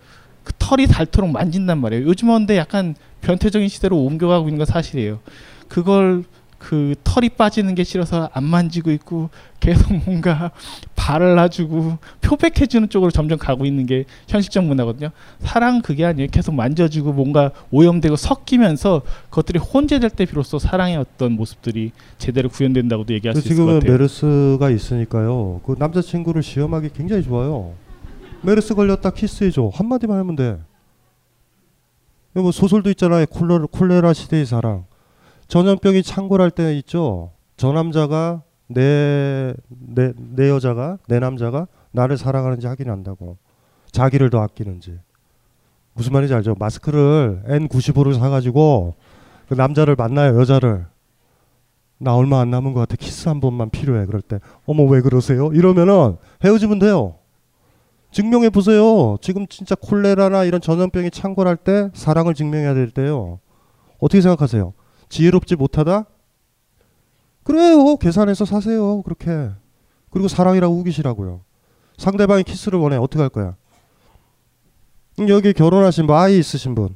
그 털이 닳도록 만진단 말이에요. 요즘은 근데 약간 변태적인 시대로 옮겨가고 있는 건 사실이에요. 그걸 그 털이 빠지는 게 싫어서 안 만지고 있고 계속 뭔가 발라주고 표백해주는 쪽으로 점점 가고 있는 게 현실적 문화거든요. 사랑 그게 아니에요. 계속 만져주고 뭔가 오염되고 섞이면서 그것들이 혼재될 때 비로소 사랑의 어떤 모습들이 제대로 구현된다고도 얘기할 수 있을 것 지금은 같아요. 메르스가 있으니까요. 그 남자친구를 시험하기 굉장히 좋아요. 메르스 걸렸다 키스해줘 한마디만 하면 돼. 뭐 소설도 있잖아요. 콜레라, 콜레라 시대의 사랑. 전염병이 창궐할 때 있죠. 저 남자가 내, 내, 내 여자가 내 남자가 나를 사랑하는지 확인한다고. 자기를 더 아끼는지. 무슨 말인지 알죠? 마스크를 N95를 사가지고 그 남자를 만나요 여자를. 나 얼마 안 남은 것 같아. 키스 한 번만 필요해. 그럴 때 어머 왜 그러세요? 이러면은 헤어지면 돼요. 증명해 보세요. 지금 진짜 콜레라나 이런 전염병이 창궐할 때 사랑을 증명해야 될 때요. 어떻게 생각하세요? 지혜롭지 못하다? 그래요. 계산해서 사세요. 그렇게. 그리고 사랑이라고 우기시라고요. 상대방이 키스를 원해. 어떻게 할 거야? 음, 여기 결혼하신 분, 아이 있으신 분.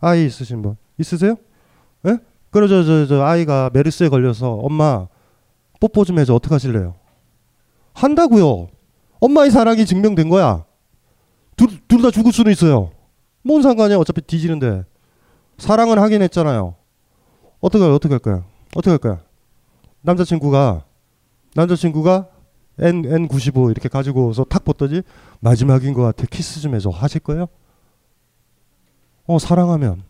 아이 있으신 분. 있으세요? 예? 그래, 저, 저, 저, 아이가 메르스에 걸려서 엄마 뽀뽀 좀 해줘. 어떻게 하실래요? 한다고요. 엄마의 사랑이 증명된 거야. 둘, 둘다 죽을 수는 있어요. 뭔 상관이야. 어차피 뒤지는데. 사랑은 하긴 했잖아요. 어떻게, 어떻게 할 거야? 어떻게 할 거야? 남자친구가, 남자친구가 N, N95 이렇게 가지고서 탁 벗더니 마지막인 것 같아. 키스 좀 해줘. 하실 거예요? 어, 사랑하면.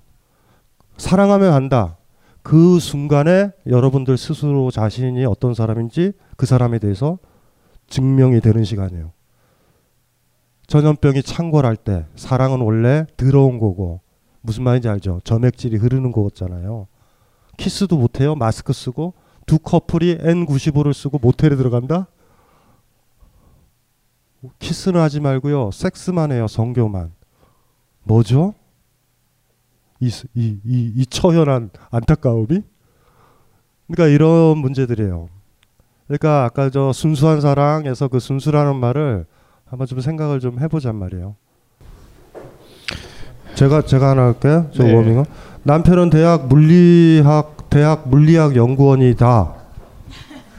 사랑하면 한다. 그 순간에 여러분들 스스로 자신이 어떤 사람인지 그 사람에 대해서 증명이 되는 시간이에요. 전염병이 창궐할 때 사랑은 원래 더러운 거고 무슨 말인지 알죠? 점액질이 흐르는 거잖아요. 키스도 못해요. 마스크 쓰고 두 커플이 N95를 쓰고 모텔에 들어간다? 키스는 하지 말고요. 섹스만 해요. 성교만. 뭐죠? 이, 이, 이, 이 처연한 안타까움이? 그러니까 이런 문제들이에요. 그러니까 아까 저 순수한 사랑에서 그 순수라는 말을 한번 좀 생각을 좀 해보잔 말이에요. 제가 제가 하나 할게요. 저 네. 워밍은 남편은 대학 물리학 대학 물리학 연구원이다.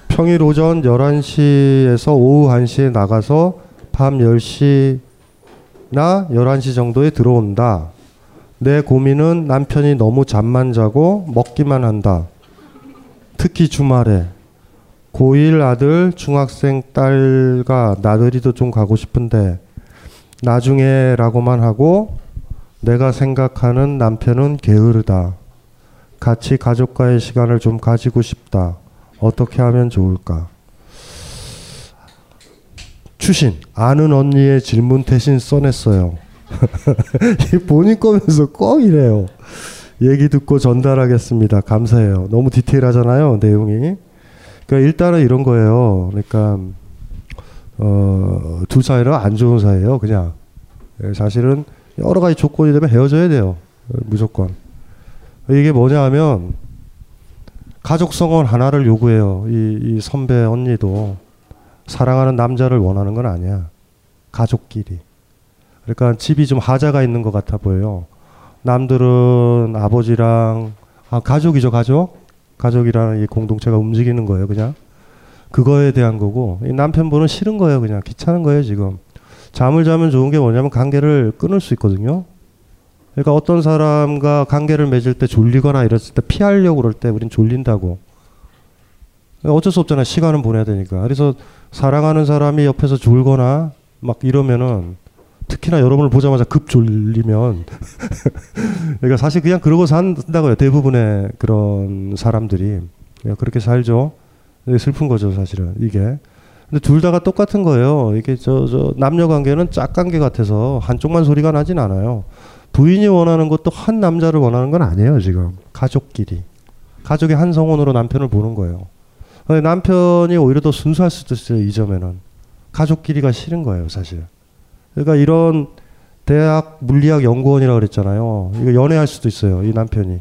평일 오전 11시에서 오후 1시에 나가서 밤 10시나 11시 정도에 들어온다. 내 고민은 남편이 너무 잠만 자고 먹기만 한다. 특히 주말에 고1 아들, 중학생 딸과 나들이도 좀 가고 싶은데 나중에라고만 하고 내가 생각하는 남편은 게으르다. 같이 가족과의 시간을 좀 가지고 싶다. 어떻게 하면 좋을까? 추신 아는 언니의 질문 대신 써냈어요. 본인 거면서 꼭 이래요. 얘기 듣고 전달하겠습니다. 감사해요. 너무 디테일하잖아요, 내용이. 그러니까 일단은 이런 거예요. 그러니까 어, 두 사이는 안 좋은 사이예요. 그냥 예, 사실은 여러 가지 조건이 되면 헤어져야 돼요. 무조건. 이게 뭐냐 하면 가족 성원 하나를 요구해요. 이, 이 선배 언니도 사랑하는 남자를 원하는 건 아니야. 가족끼리. 그러니까 집이 좀 하자가 있는 것 같아 보여요. 남들은 아버지랑 아, 가족이죠, 가족. 가족이라는 이 공동체가 움직이는 거예요, 그냥. 그거에 대한 거고 이 남편분은 싫은 거예요, 그냥 귀찮은 거예요, 지금. 잠을 자면 좋은 게 뭐냐면 관계를 끊을 수 있거든요. 그러니까 어떤 사람과 관계를 맺을 때 졸리거나 이랬을 때 피하려고 그럴 때 우린 졸린다고. 어쩔 수 없잖아. 시간은 보내야 되니까. 그래서 사랑하는 사람이 옆에서 졸거나 막 이러면은 특히나 여러분을 보자마자 급 졸리면 그러니까 사실 그냥 그러고 산다고요. 대부분의 그런 사람들이 그렇게 살죠. 슬픈 거죠, 사실은 이게. 근데 둘 다가 똑같은 거예요. 이게 저, 저 남녀 관계는 짝 관계 같아서 한쪽만 소리가 나진 않아요. 부인이 원하는 것도 한 남자를 원하는 건 아니에요, 지금. 가족끼리. 가족의 한 성원으로 남편을 보는 거예요. 남편이 오히려 더 순수할 수도 있어요, 이 점에는. 가족끼리가 싫은 거예요, 사실. 그러니까 이런 대학 물리학 연구원이라고 그랬잖아요. 이거 연애할 수도 있어요, 이 남편이.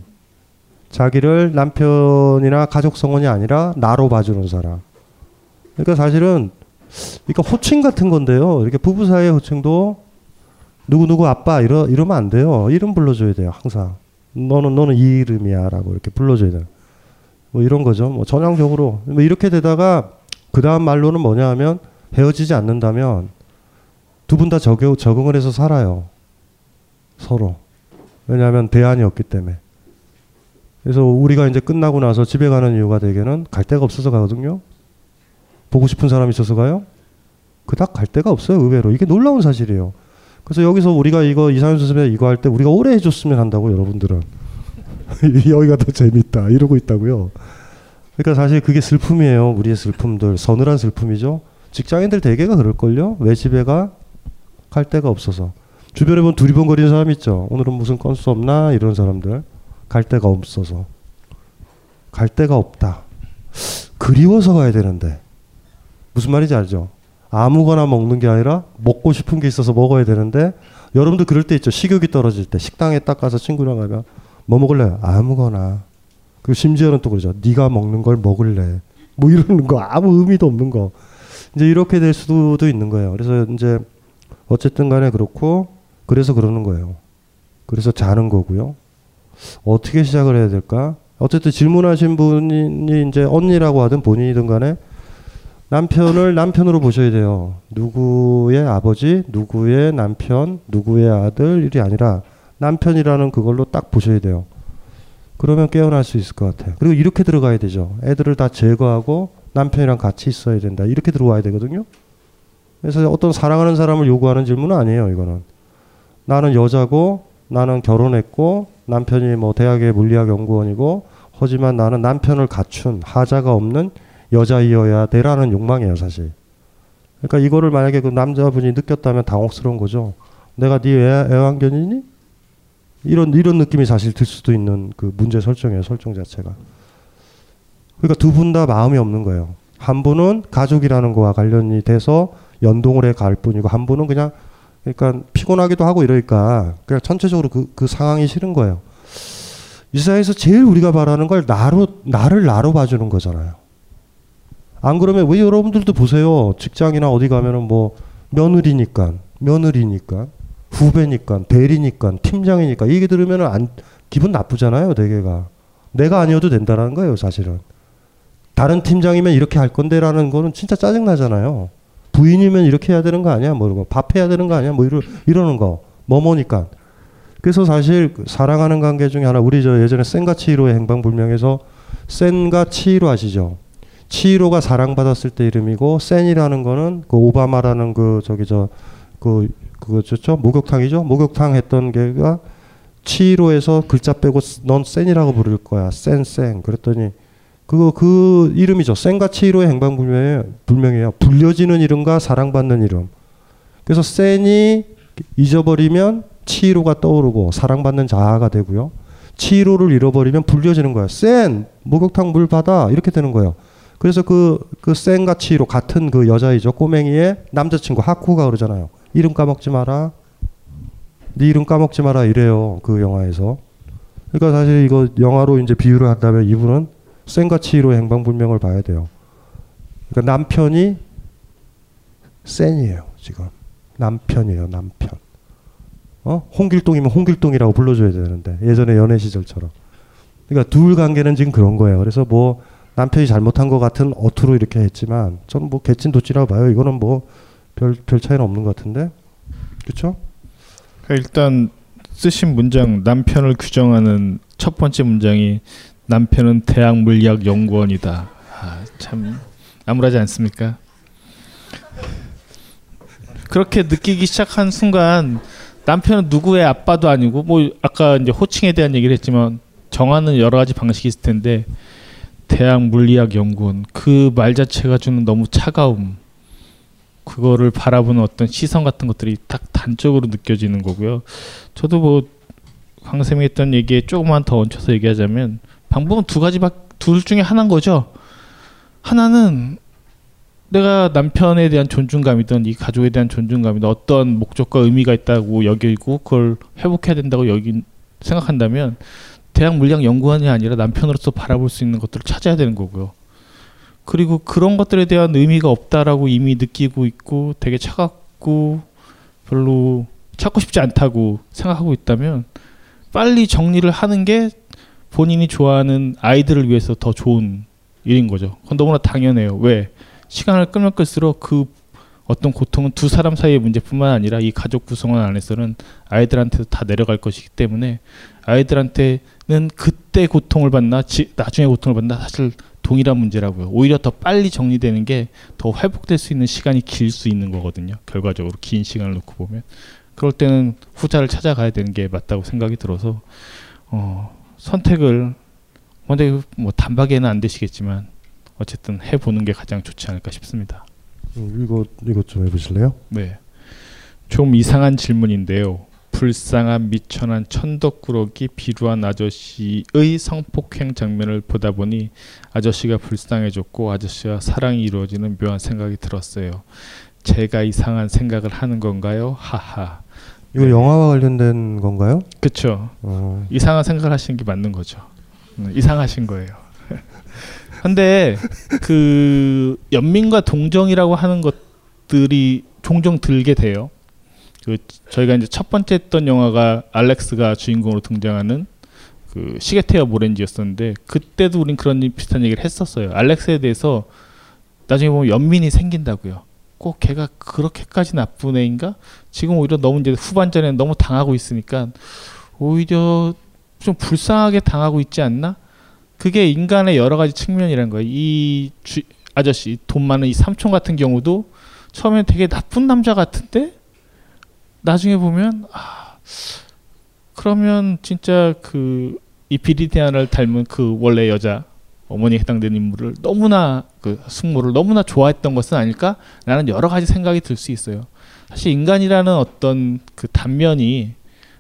자기를 남편이나 가족 성원이 아니라 나로 봐주는 사람. 그러니까 사실은 그러니까 호칭 같은 건데요. 이렇게 부부 사이의 호칭도 누구 누구 아빠 이러 이러면 안 돼요. 이름 불러줘야 돼요. 항상 너는 너는 이 이름이야라고 이렇게 불러줘야 돼요. 뭐 이런 거죠. 뭐 전형적으로 뭐 이렇게 되다가 그 다음 말로는 뭐냐 하면 헤어지지 않는다면 두 분 다 적응을 해서 살아요. 서로 왜냐하면 대안이 없기 때문에. 그래서 우리가 이제 끝나고 나서 집에 가는 이유가 되게는 갈 데가 없어서 가거든요. 보고 싶은 사람이 있어서 가요? 그닥 갈 데가 없어요, 의외로. 이게 놀라운 사실이에요. 그래서 여기서 우리가 이거 이상현 선생님 이거 할 때 우리가 오래 해줬으면 한다고 여러분들은. 여기가 더 재밌다. 이러고 있다고요. 그러니까 사실 그게 슬픔이에요. 우리의 슬픔들. 서늘한 슬픔이죠. 직장인들 대개가 그럴걸요? 왜 집에 가? 갈 데가 없어서. 주변에 보면 두리번거리는 사람 있죠. 오늘은 무슨 건수 없나? 이런 사람들. 갈 데가 없어서. 갈 데가 없다. 그리워서 가야 되는데. 무슨 말인지 알죠? 아무거나 먹는 게 아니라 먹고 싶은 게 있어서 먹어야 되는데 여러분들 그럴 때 있죠. 식욕이 떨어질 때 식당에 딱 가서 친구랑 가면 뭐 먹을래? 아무거나. 그리고 심지어는 또 그러죠. 네가 먹는 걸 먹을래. 뭐 이러는 거 아무 의미도 없는 거. 이제 이렇게 될 수도 있는 거예요. 그래서 이제 어쨌든 간에 그렇고 그래서 그러는 거예요. 그래서 자는 거고요. 어떻게 시작을 해야 될까? 어쨌든 질문하신 분이 이제 언니라고 하든 본인이든 간에 남편을 남편으로 보셔야 돼요. 누구의 아버지, 누구의 남편, 누구의 아들이 아니라 남편이라는 그걸로 딱 보셔야 돼요. 그러면 깨어날 수 있을 것 같아요. 그리고 이렇게 들어가야 되죠. 애들을 다 제거하고 남편이랑 같이 있어야 된다. 이렇게 들어와야 되거든요. 그래서 어떤 사랑하는 사람을 요구하는 질문은 아니에요. 이거는 나는 여자고 나는 결혼했고 남편이 뭐 대학의 물리학 연구원이고 하지만 나는 남편을 갖춘 하자가 없는 여자이어야 되라는 욕망이에요, 사실. 그러니까 이거를 만약에 그 남자분이 느꼈다면 당혹스러운 거죠. 내가 네 애, 애완견이니? 이런 이런 느낌이 사실 들 수도 있는 그 문제 설정이에요, 설정 자체가. 그러니까 두 분 다 마음이 없는 거예요. 한 분은 가족이라는 거와 관련이 돼서 연동을 해 갈 뿐이고 한 분은 그냥 그러니까 피곤하기도 하고 이러니까 그냥 전체적으로 그, 그 상황이 싫은 거예요. 이 사회에서 제일 우리가 바라는 걸 나로 나를 나로 봐주는 거잖아요. 안 그러면 왜 여러분들도 보세요. 직장이나 어디 가면은 뭐 며느리니까, 며느리니까, 후배니까, 대리니까, 팀장이니까 이게 들으면은 안 기분 나쁘잖아요. 대개가 내가 아니어도 된다는 거예요. 사실은 다른 팀장이면 이렇게 할 건데라는 거는 진짜 짜증 나잖아요. 부인이면 이렇게 해야 되는 거 아니야? 뭐 이러고 밥 해야 되는 거 아니야? 뭐 이러, 이러는 거. 뭐뭐니까. 그래서 사실 그 사랑하는 관계 중에 하나 우리 저 예전에 센과 치히로의 행방불명에서 센과 치히로 아시죠? 치히로가 사랑받았을 때 이름이고 센이라는 거는 그 오바마라는 그 저기 저그 그거 죠 목욕탕이죠? 목욕탕 했던 게가 치히로에서 글자 빼고 넌 센이라고 부를 거야. 센 센. 그랬더니 그거 그 이름이죠. 센과 치히로의 행방 불명이에요. 불명이에요. 불려지는 이름과 사랑받는 이름. 그래서 센이 잊어버리면 치히로가 떠오르고 사랑받는 자아가 되고요. 치히로를 잃어버리면 불려지는 거예요. 센 목욕탕 물 받아 이렇게 되는 거예요. 그래서 그, 그 센과 치히로 같은 그 여자이죠. 꼬맹이의 남자친구 하쿠가 그러잖아요. 이름 까먹지 마라. 네 이름 까먹지 마라 이래요. 그 영화에서. 그러니까 사실 이거 영화로 이제 비유를 한다면 이분은 센과 치히로의 행방불명을 봐야 돼요. 그러니까 남편이 센이에요. 지금. 남편이에요. 남편. 어? 홍길동이면 홍길동이라고 불러줘야 되는데 예전에 연애 시절처럼. 그러니까 둘 관계는 지금 그런 거예요. 그래서 뭐 남편이 잘못한 것 같은 어투로 이렇게 했지만 저는 뭐 개찐도찌라고 봐요. 이거는 뭐 별 별 차이는 없는 것 같은데, 그렇죠? 일단 쓰신 문장 남편을 규정하는 첫 번째 문장이 남편은 대학 물리학 연구원이다. 아, 참 암울하지 않습니까? 그렇게 느끼기 시작한 순간 남편은 누구의 아빠도 아니고 뭐 아까 이제 호칭에 대한 얘기를 했지만 정하는 여러 가지 방식이 있을 텐데 대학 물리학 연구원 그 말 자체가 주는 너무 차가움 그거를 바라보는 어떤 시선 같은 것들이 딱 단적으로 느껴지는 거고요. 저도 뭐 강쌤이 했던 얘기에 조금만 더 얹혀서 얘기하자면 방법은 두 가지밖 둘 중에 하나인 거죠. 하나는 내가 남편에 대한 존중감이든 이 가족에 대한 존중감이든 어떤 목적과 의미가 있다고 여기고 그걸 회복해야 된다고 여기 생각한다면 대학 물리학 연구원이 아니라 남편으로서 바라볼 수 있는 것들을 찾아야 되는 거고요. 그리고 그런 것들에 대한 의미가 없다라고 이미 느끼고 있고 되게 차갑고 별로 찾고 싶지 않다고 생각하고 있다면 빨리 정리를 하는 게 본인이 좋아하는 아이들을 위해서 더 좋은 일인 거죠. 그건 너무나 당연해요. 왜? 시간을 끌면 끌수록 그 어떤 고통은 두 사람 사이의 문제뿐만 아니라 이 가족 구성원 안에서는 아이들한테도 다 내려갈 것이기 때문에 아이들한테는 그때 고통을 받나 지, 나중에 고통을 받나 사실 동일한 문제라고요. 오히려 더 빨리 정리되는 게 더 회복될 수 있는 시간이 길 수 있는 거거든요. 결과적으로 긴 시간을 놓고 보면 그럴 때는 후자를 찾아가야 되는 게 맞다고 생각이 들어서 어, 선택을 근데 뭐 단박에는 안 되시겠지만 어쨌든 해보는 게 가장 좋지 않을까 싶습니다. 음, 이거 이것 좀 해보실래요? 네. 좀 이상한 질문인데요. 불쌍한 미천한 천덕꾸러기 비루한 아저씨의 성폭행 장면을 보다 보니 아저씨가 불쌍해졌고 아저씨와 사랑이 이루어지는 묘한 생각이 들었어요. 제가 이상한 생각을 하는 건가요? 하하. 이거 네. 영화와 관련된 건가요? 그렇죠. 어. 이상한 생각을 하시는 게 맞는 거죠. 음, 이상하신 거예요. 근데 그 연민과 동정이라고 하는 것들이 종종 들게 돼요. 그 저희가 이제 첫 번째 했던 영화가 알렉스가 주인공으로 등장하는 그 시계테어 모렌지였었는데 그때도 우린 그런 비슷한 얘기를 했었어요. 알렉스에 대해서 나중에 보면 연민이 생긴다고요. 꼭 걔가 그렇게까지 나쁜 애인가? 지금 오히려 너무 이제 후반전에 너무 당하고 있으니까 오히려 좀 불쌍하게 당하고 있지 않나? 그게 인간의 여러 가지 측면이라는 거예요. 이 주, 아저씨 돈 많은 이 삼촌 같은 경우도 처음에 되게 나쁜 남자 같은데 나중에 보면 아 그러면 진짜 그 이 비리디아나를 닮은 그 원래 여자 어머니에 해당되는 인물을 너무나 그 숙모를 너무나 좋아했던 것은 아닐까? 라는 여러 가지 생각이 들 수 있어요. 사실 인간이라는 어떤 그 단면이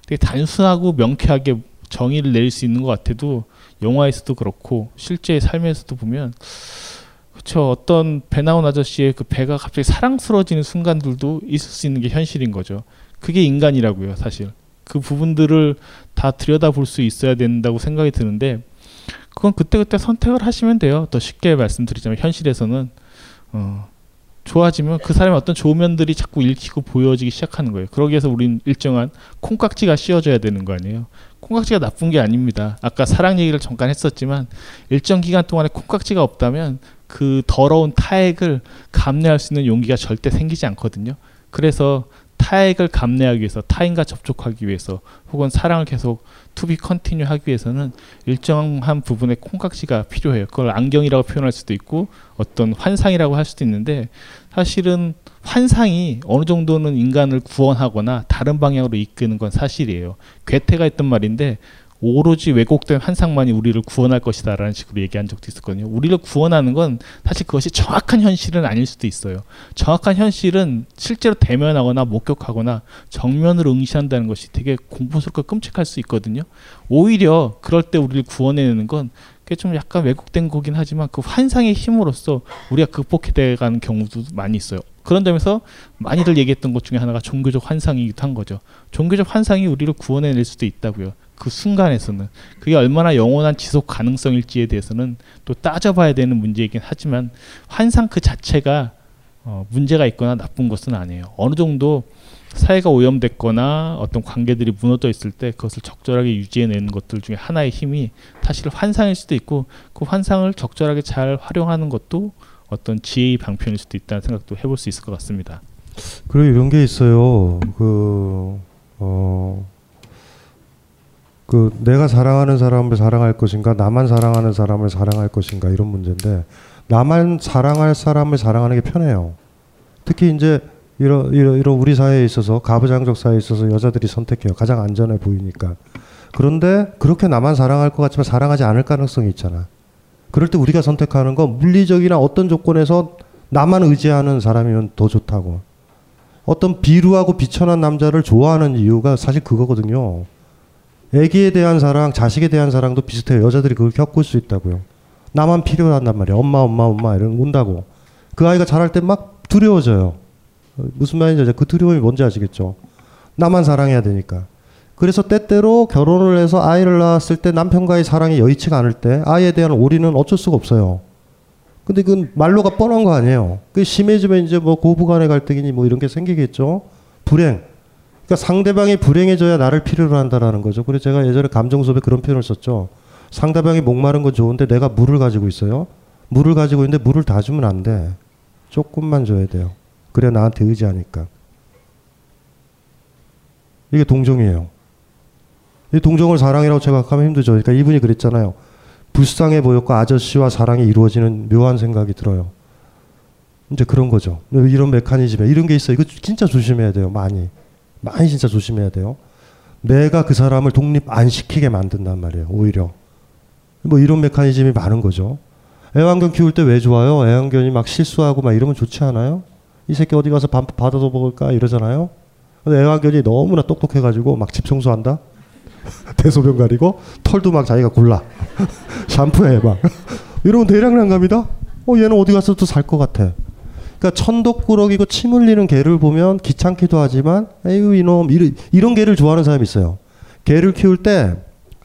되게 단순하고 명쾌하게 정의를 내릴 수 있는 것 같아도 영화에서도 그렇고 실제 삶에서도 보면 그렇죠 어떤 배 나온 아저씨의 그 배가 갑자기 사랑스러워지는 순간들도 있을 수 있는 게 현실인 거죠. 그게 인간이라고요, 사실. 그 부분들을 다 들여다볼 수 있어야 된다고 생각이 드는데 그건 그때그때 선택을 하시면 돼요. 더 쉽게 말씀드리자면 현실에서는 어, 좋아지면 그 사람의 어떤 좋은 면들이 자꾸 읽히고 보여지기 시작하는 거예요. 그러기 위해서 우린 일정한 콩깍지가 씌워져야 되는 거 아니에요. 콩깍지가 나쁜 게 아닙니다. 아까 사랑 얘기를 잠깐 했었지만 일정 기간 동안에 콩깍지가 없다면 그 더러운 타액을 감내할 수 있는 용기가 절대 생기지 않거든요. 그래서 타액을 감내하기 위해서 타인과 접촉하기 위해서 혹은 사랑을 계속 to be continue 하기 위해서는 일정한 부분의 콩깍지가 필요해요. 그걸 안경이라고 표현할 수도 있고 어떤 환상이라고 할 수도 있는데 사실은 환상이 어느 정도는 인간을 구원하거나 다른 방향으로 이끄는 건 사실이에요. 괴테가 했던 말인데 오로지 왜곡된 환상만이 우리를 구원할 것이다라는 식으로 얘기한 적도 있었거든요. 우리를 구원하는 건 사실 그것이 정확한 현실은 아닐 수도 있어요. 정확한 현실은 실제로 대면하거나 목격하거나 정면으로 응시한다는 것이 되게 공포스럽고 끔찍할 수 있거든요. 오히려 그럴 때 우리를 구원해내는 건 그게 좀 약간 왜곡된 거긴 하지만 그 환상의 힘으로써 우리가 극복해 가는 경우도 많이 있어요. 그런 점에서 많이들 얘기했던 것 중에 하나가 종교적 환상이기도 한 거죠. 종교적 환상이 우리를 구원해낼 수도 있다고요. 그 순간에서는 그게 얼마나 영원한 지속 가능성일지에 대해서는 또 따져봐야 되는 문제이긴 하지만 환상 그 자체가 어, 문제가 있거나 나쁜 것은 아니에요. 어느 정도 사회가 오염됐거나 어떤 관계들이 무너져 있을 때 그것을 적절하게 유지해내는 것들 중에 하나의 힘이 사실 환상일 수도 있고 그 환상을 적절하게 잘 활용하는 것도 어떤 지혜의 방편일 수도 있다는 생각도 해볼 수 있을 것 같습니다. 그리고 이런 게 있어요. 그 어. 그 내가 사랑하는 사람을 사랑할 것인가 나만 사랑하는 사람을 사랑할 것인가 이런 문제인데 나만 사랑할 사람을 사랑하는 게 편해요. 특히 이제 이런 우리 사회에 있어서 가부장적 사회에 있어서 여자들이 선택해요. 가장 안전해 보이니까. 그런데 그렇게 나만 사랑할 것 같지만 사랑하지 않을 가능성이 있잖아. 그럴 때 우리가 선택하는 건 물리적이나 어떤 조건에서 나만 의지하는 사람이면 더 좋다고. 어떤 비루하고 비천한 남자를 좋아하는 이유가 사실 그거거든요. 애기에 대한 사랑, 자식에 대한 사랑도 비슷해요. 여자들이 그걸 겪을 수 있다고요. 나만 필요한단 말이에요. 엄마, 엄마, 엄마 이런 운다고. 그 아이가 자랄 때 막 두려워져요. 무슨 말인지 그 두려움이 뭔지 아시겠죠? 나만 사랑해야 되니까. 그래서 때때로 결혼을 해서 아이를 낳았을 때 남편과의 사랑이 여의치가 않을 때 아이에 대한 올인은 어쩔 수가 없어요. 근데 그건 말로가 뻔한 거 아니에요. 그 심해지면 이제 뭐 고부간의 갈등이니 뭐 이런 게 생기겠죠. 불행. 그러니까 상대방이 불행해져야 나를 필요로 한다라는 거죠. 그래서 제가 예전에 감정 수업에 그런 표현을 썼죠. 상대방이 목마른 건 좋은데 내가 물을 가지고 있어요. 물을 가지고 있는데 물을 다 주면 안 돼. 조금만 줘야 돼요. 그래 나한테 의지하니까. 이게 동정이에요. 이 동정을 사랑이라고 생각하면 힘들죠. 그러니까 이분이 그랬잖아요. 불쌍해 보였고 아저씨와 사랑이 이루어지는 묘한 생각이 들어요. 이제 그런 거죠. 이런 메커니즘에 이런 게 있어요. 이거 진짜 조심해야 돼요. 많이. 많이 진짜 조심해야 돼요. 내가 그 사람을 독립 안 시키게 만든단 말이에요. 오히려. 뭐 이런 메커니즘이 많은 거죠. 애완견 키울 때 왜 좋아요? 애완견이 막 실수하고 막 이러면 좋지 않아요? 이 새끼 어디 가서 밥 받아서 먹을까 이러잖아요. 근데 애완견이 너무나 똑똑해가지고 막 집 청소한다. 대소변 가리고 털도 막 자기가 골라. 샴푸해 막. 이러면 대량량 갑니다. 어 얘는 어디 가서 또 살 것 같아. 그러니까 천덕꾸러기고 침 흘리는 개를 보면 귀찮기도 하지만 에휴 이놈 이런, 이런 개를 좋아하는 사람이 있어요. 개를 키울 때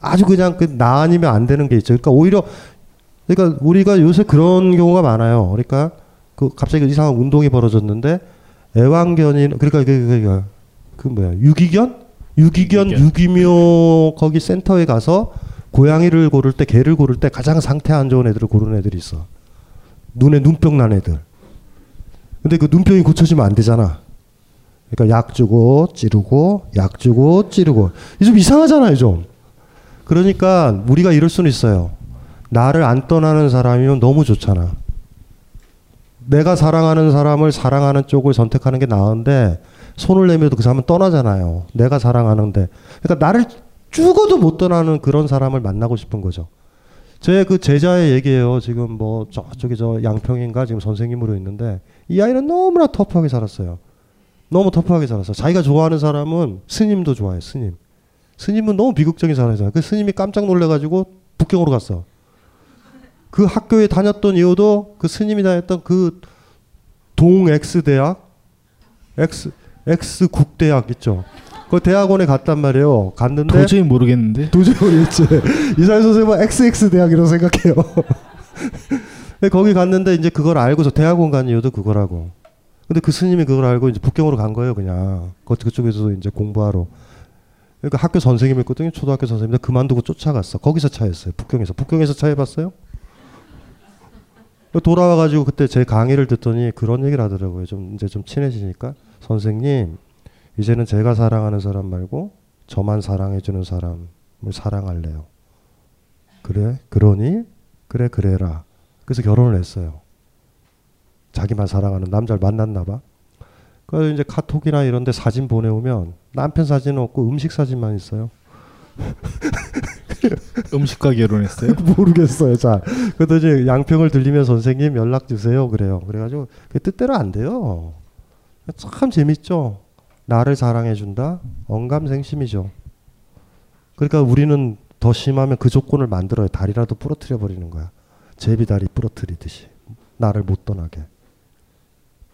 아주 그냥 그 나 아니면 안 되는 게 있죠. 그러니까 오히려 그러니까 우리가 요새 그런 경우가 많아요. 그러니까 그 갑자기 이상한 운동이 벌어졌는데 애완견이 그러니까 그, 그, 그, 그 뭐야 유기견 유기견 유기묘 거기 센터에 가서 고양이를 고를 때 개를 고를 때 가장 상태 안 좋은 애들을 고르는 애들이 있어. 눈에 눈병 난 애들. 근데 그 눈병이 고쳐지면 안 되잖아. 그러니까 약 주고 찌르고 약 주고 찌르고 좀 이상하잖아요 좀. 그러니까 우리가 이럴 수는 있어요. 나를 안 떠나는 사람이면 너무 좋잖아. 내가 사랑하는 사람을 사랑하는 쪽을 선택하는 게 나은데 손을 내밀어도 그 사람은 떠나잖아요. 내가 사랑하는데. 그러니까 나를 죽어도 못 떠나는 그런 사람을 만나고 싶은 거죠. 제 그 제자의 얘기예요. 지금 뭐 저쪽에 저 양평인가 지금 선생님으로 있는데 이 아이는 너무나 터프하게 살았어요. 너무 터프하게 살았어. 자기가 좋아하는 사람은 스님도 좋아해. 스님. 스님은 너무 비극적인 사람이잖아. 그 스님이 깜짝 놀래가지고 북경으로 갔어. 그 학교에 다녔던 이유도 그 스님이 다녔던 그 동X 대학, X X 국대학 있죠. 그 대학원에 갔단 말이에요. 갔는데 도저히 모르겠는데. 도저히 모르겠지. 이사회 선생님은 XX 대학이라고 생각해요. 거기 갔는데 이제 그걸 알고서 대학원 간 이유도 그거라고. 근데 그 스님이 그걸 알고 이제 북경으로 간 거예요, 그냥. 그쪽에서 이제 공부하러. 그러니까 학교 선생님이었거든요. 초등학교 선생님. 그만두고 쫓아갔어. 거기서 차였어요. 북경에서. 북경에서 차해 봤어요? 돌아와 가지고 그때 제 강의를 듣더니 그런 얘기를 하더라고요. 좀 이제 좀 친해지니까 선생님 이제는 제가 사랑하는 사람 말고 저만 사랑해 주는 사람을 사랑할래요. 그래? 그러니? 그래 그래라. 그래서 결혼을 했어요. 자기만 사랑하는 남자를 만났나 봐. 그래서 이제 카톡이나 이런 데 사진 보내오면 남편 사진은 없고 음식 사진만 있어요. 음식과 결혼했어요? 모르겠어요. 자, 그래도 이제 양평을 들리면 선생님 연락 주세요. 그래요. 그래가지고 그 뜻대로 안 돼요. 참 재밌죠. 나를 사랑해준다. 언감생심이죠. 그러니까 우리는 더 심하면 그 조건을 만들어요. 다리라도 부러뜨려 버리는 거야. 제비다리 부러뜨리듯이 나를 못 떠나게.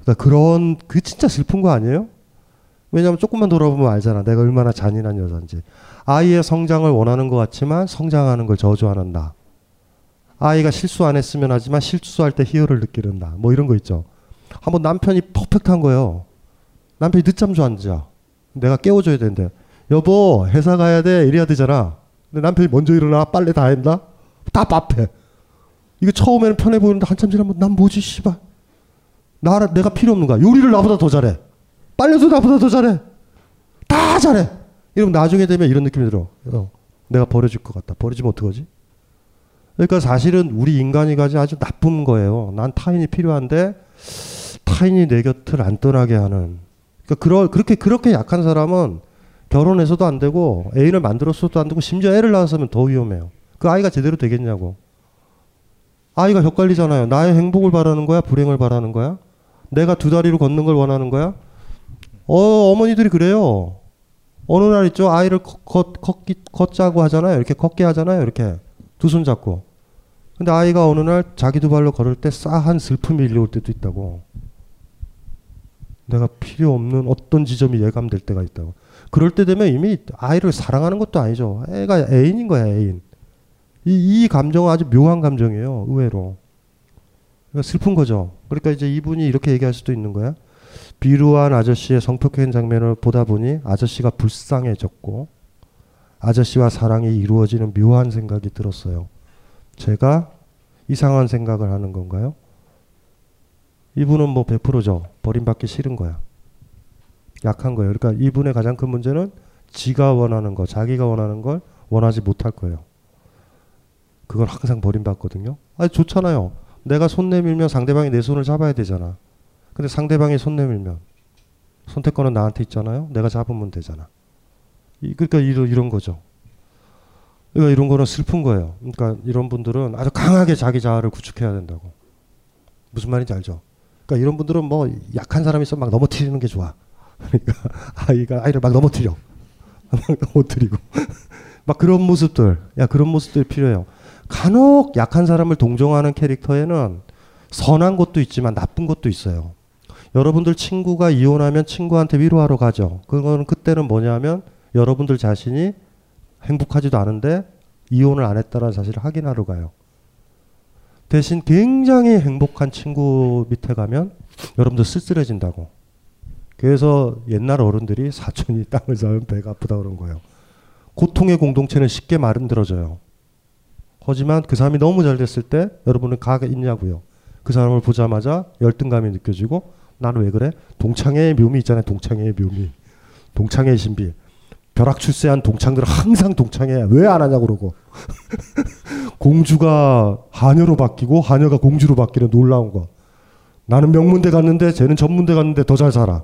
그러니까 그런 그 진짜 슬픈 거 아니에요? 왜냐하면 조금만 돌아보면 알잖아. 내가 얼마나 잔인한 여자인지. 아이의 성장을 원하는 것 같지만 성장하는 걸 저주하는 나. 아이가 실수 안 했으면 하지만 실수할 때 희열을 느끼는 나. 뭐 이런 거 있죠. 한번 남편이 퍼펙트한 거예요. 남편이 늦잠 좀 앉아. 내가 깨워줘야 되는데. 여보 회사 가야 돼 이래야 되잖아. 근데 남편이 먼저 일어나 빨래 다 했나? 다 밥해. 이거 처음에는 편해 보이는데 한참 지나면 난 뭐지 씨발. 나 내가 필요 없는 거야. 요리를 나보다 더 잘해. 빨래도 나보다 더 잘해. 다 잘해. 이러면 나중에 되면 이런 느낌이 들어. 어, 내가 버려질 것 같다. 버리지면 어떡하지? 그러니까 사실은 우리 인간이 가진 아주 나쁜 거예요. 난 타인이 필요한데 타인이 내 곁을 안 떠나게 하는. 그러니까 그러, 그렇게 그렇게 약한 사람은 결혼해서도 안 되고 애인을 만들었어도 안 되고 심지어 애를 낳았으면 더 위험해요. 그 아이가 제대로 되겠냐고. 아이가 헷갈리잖아요. 나의 행복을 바라는 거야, 불행을 바라는 거야? 내가 두 다리로 걷는 걸 원하는 거야? 어, 어머니들이 그래요. 어느 날 있죠. 아이를 걷, 걷기, 걷자고 하잖아요. 이렇게 걷게 하잖아요. 이렇게 두 손 잡고. 근데 아이가 어느 날 자기 두 발로 걸을 때 싸한 슬픔이 밀려올 때도 있다고. 내가 필요 없는 어떤 지점이 예감될 때가 있다고. 그럴 때 되면 이미 아이를 사랑하는 것도 아니죠. 애가 애인인 거야, 애인. 이, 이 감정은 아주 묘한 감정이에요, 의외로. 그러니까 슬픈 거죠. 그러니까 이제 이분이 이렇게 얘기할 수도 있는 거야. 비루한 아저씨의 성폭행 장면을 보다 보니 아저씨가 불쌍해졌고 아저씨와 사랑이 이루어지는 묘한 생각이 들었어요. 제가 이상한 생각을 하는 건가요? 이분은 뭐 100%죠. 버림받기 싫은 거야. 약한 거예요. 그러니까 이분의 가장 큰 문제는 지가 원하는 거, 자기가 원하는 걸 원하지 못할 거예요. 그걸 항상 버림받거든요. 아 좋잖아요. 내가 손 내밀면 상대방이 내 손을 잡아야 되잖아. 근데 상대방이 손 내밀면 선택권은 나한테 있잖아요. 내가 잡으면 되잖아. 이, 그러니까 이런, 이런 거죠. 그러니까 이런 거는 슬픈 거예요. 그러니까 이런 분들은 아주 강하게 자기 자아를 구축해야 된다고. 무슨 말인지 알죠? 그러니까 이런 분들은 뭐 약한 사람이 있으면 막 넘어뜨리는 게 좋아. 그러니까 아이가 아이를 막 넘어뜨려. 막 넘어뜨리고. 막 그런 모습들. 야, 그런 모습들이 필요해요. 간혹 약한 사람을 동정하는 캐릭터에는 선한 것도 있지만 나쁜 것도 있어요. 여러분들 친구가 이혼하면 친구한테 위로하러 가죠. 그거는 그때는 뭐냐면 여러분들 자신이 행복하지도 않은데 이혼을 안 했다는 사실을 확인하러 가요. 대신 굉장히 행복한 친구 밑에 가면 여러분들 쓸쓸해진다고. 그래서 옛날 어른들이 사촌이 땅을 쌓으면 배가 아프다 그런 거예요. 고통의 공동체는 쉽게 마름들어져요. 하지만 그 사람이 너무 잘 됐을 때 여러분은 가가 있냐고요. 그 사람을 보자마자 열등감이 느껴지고 나는 왜 그래? 동창회의 묘미 있잖아요. 동창회의 묘미. 동창회의 신비. 벼락 출세한 동창들은 항상 동창회 왜 안 하냐고 그러고 공주가 하녀로 바뀌고 하녀가 공주로 바뀌는 놀라운 거. 나는 명문대 갔는데 쟤는 전문대 갔는데 더 잘 살아.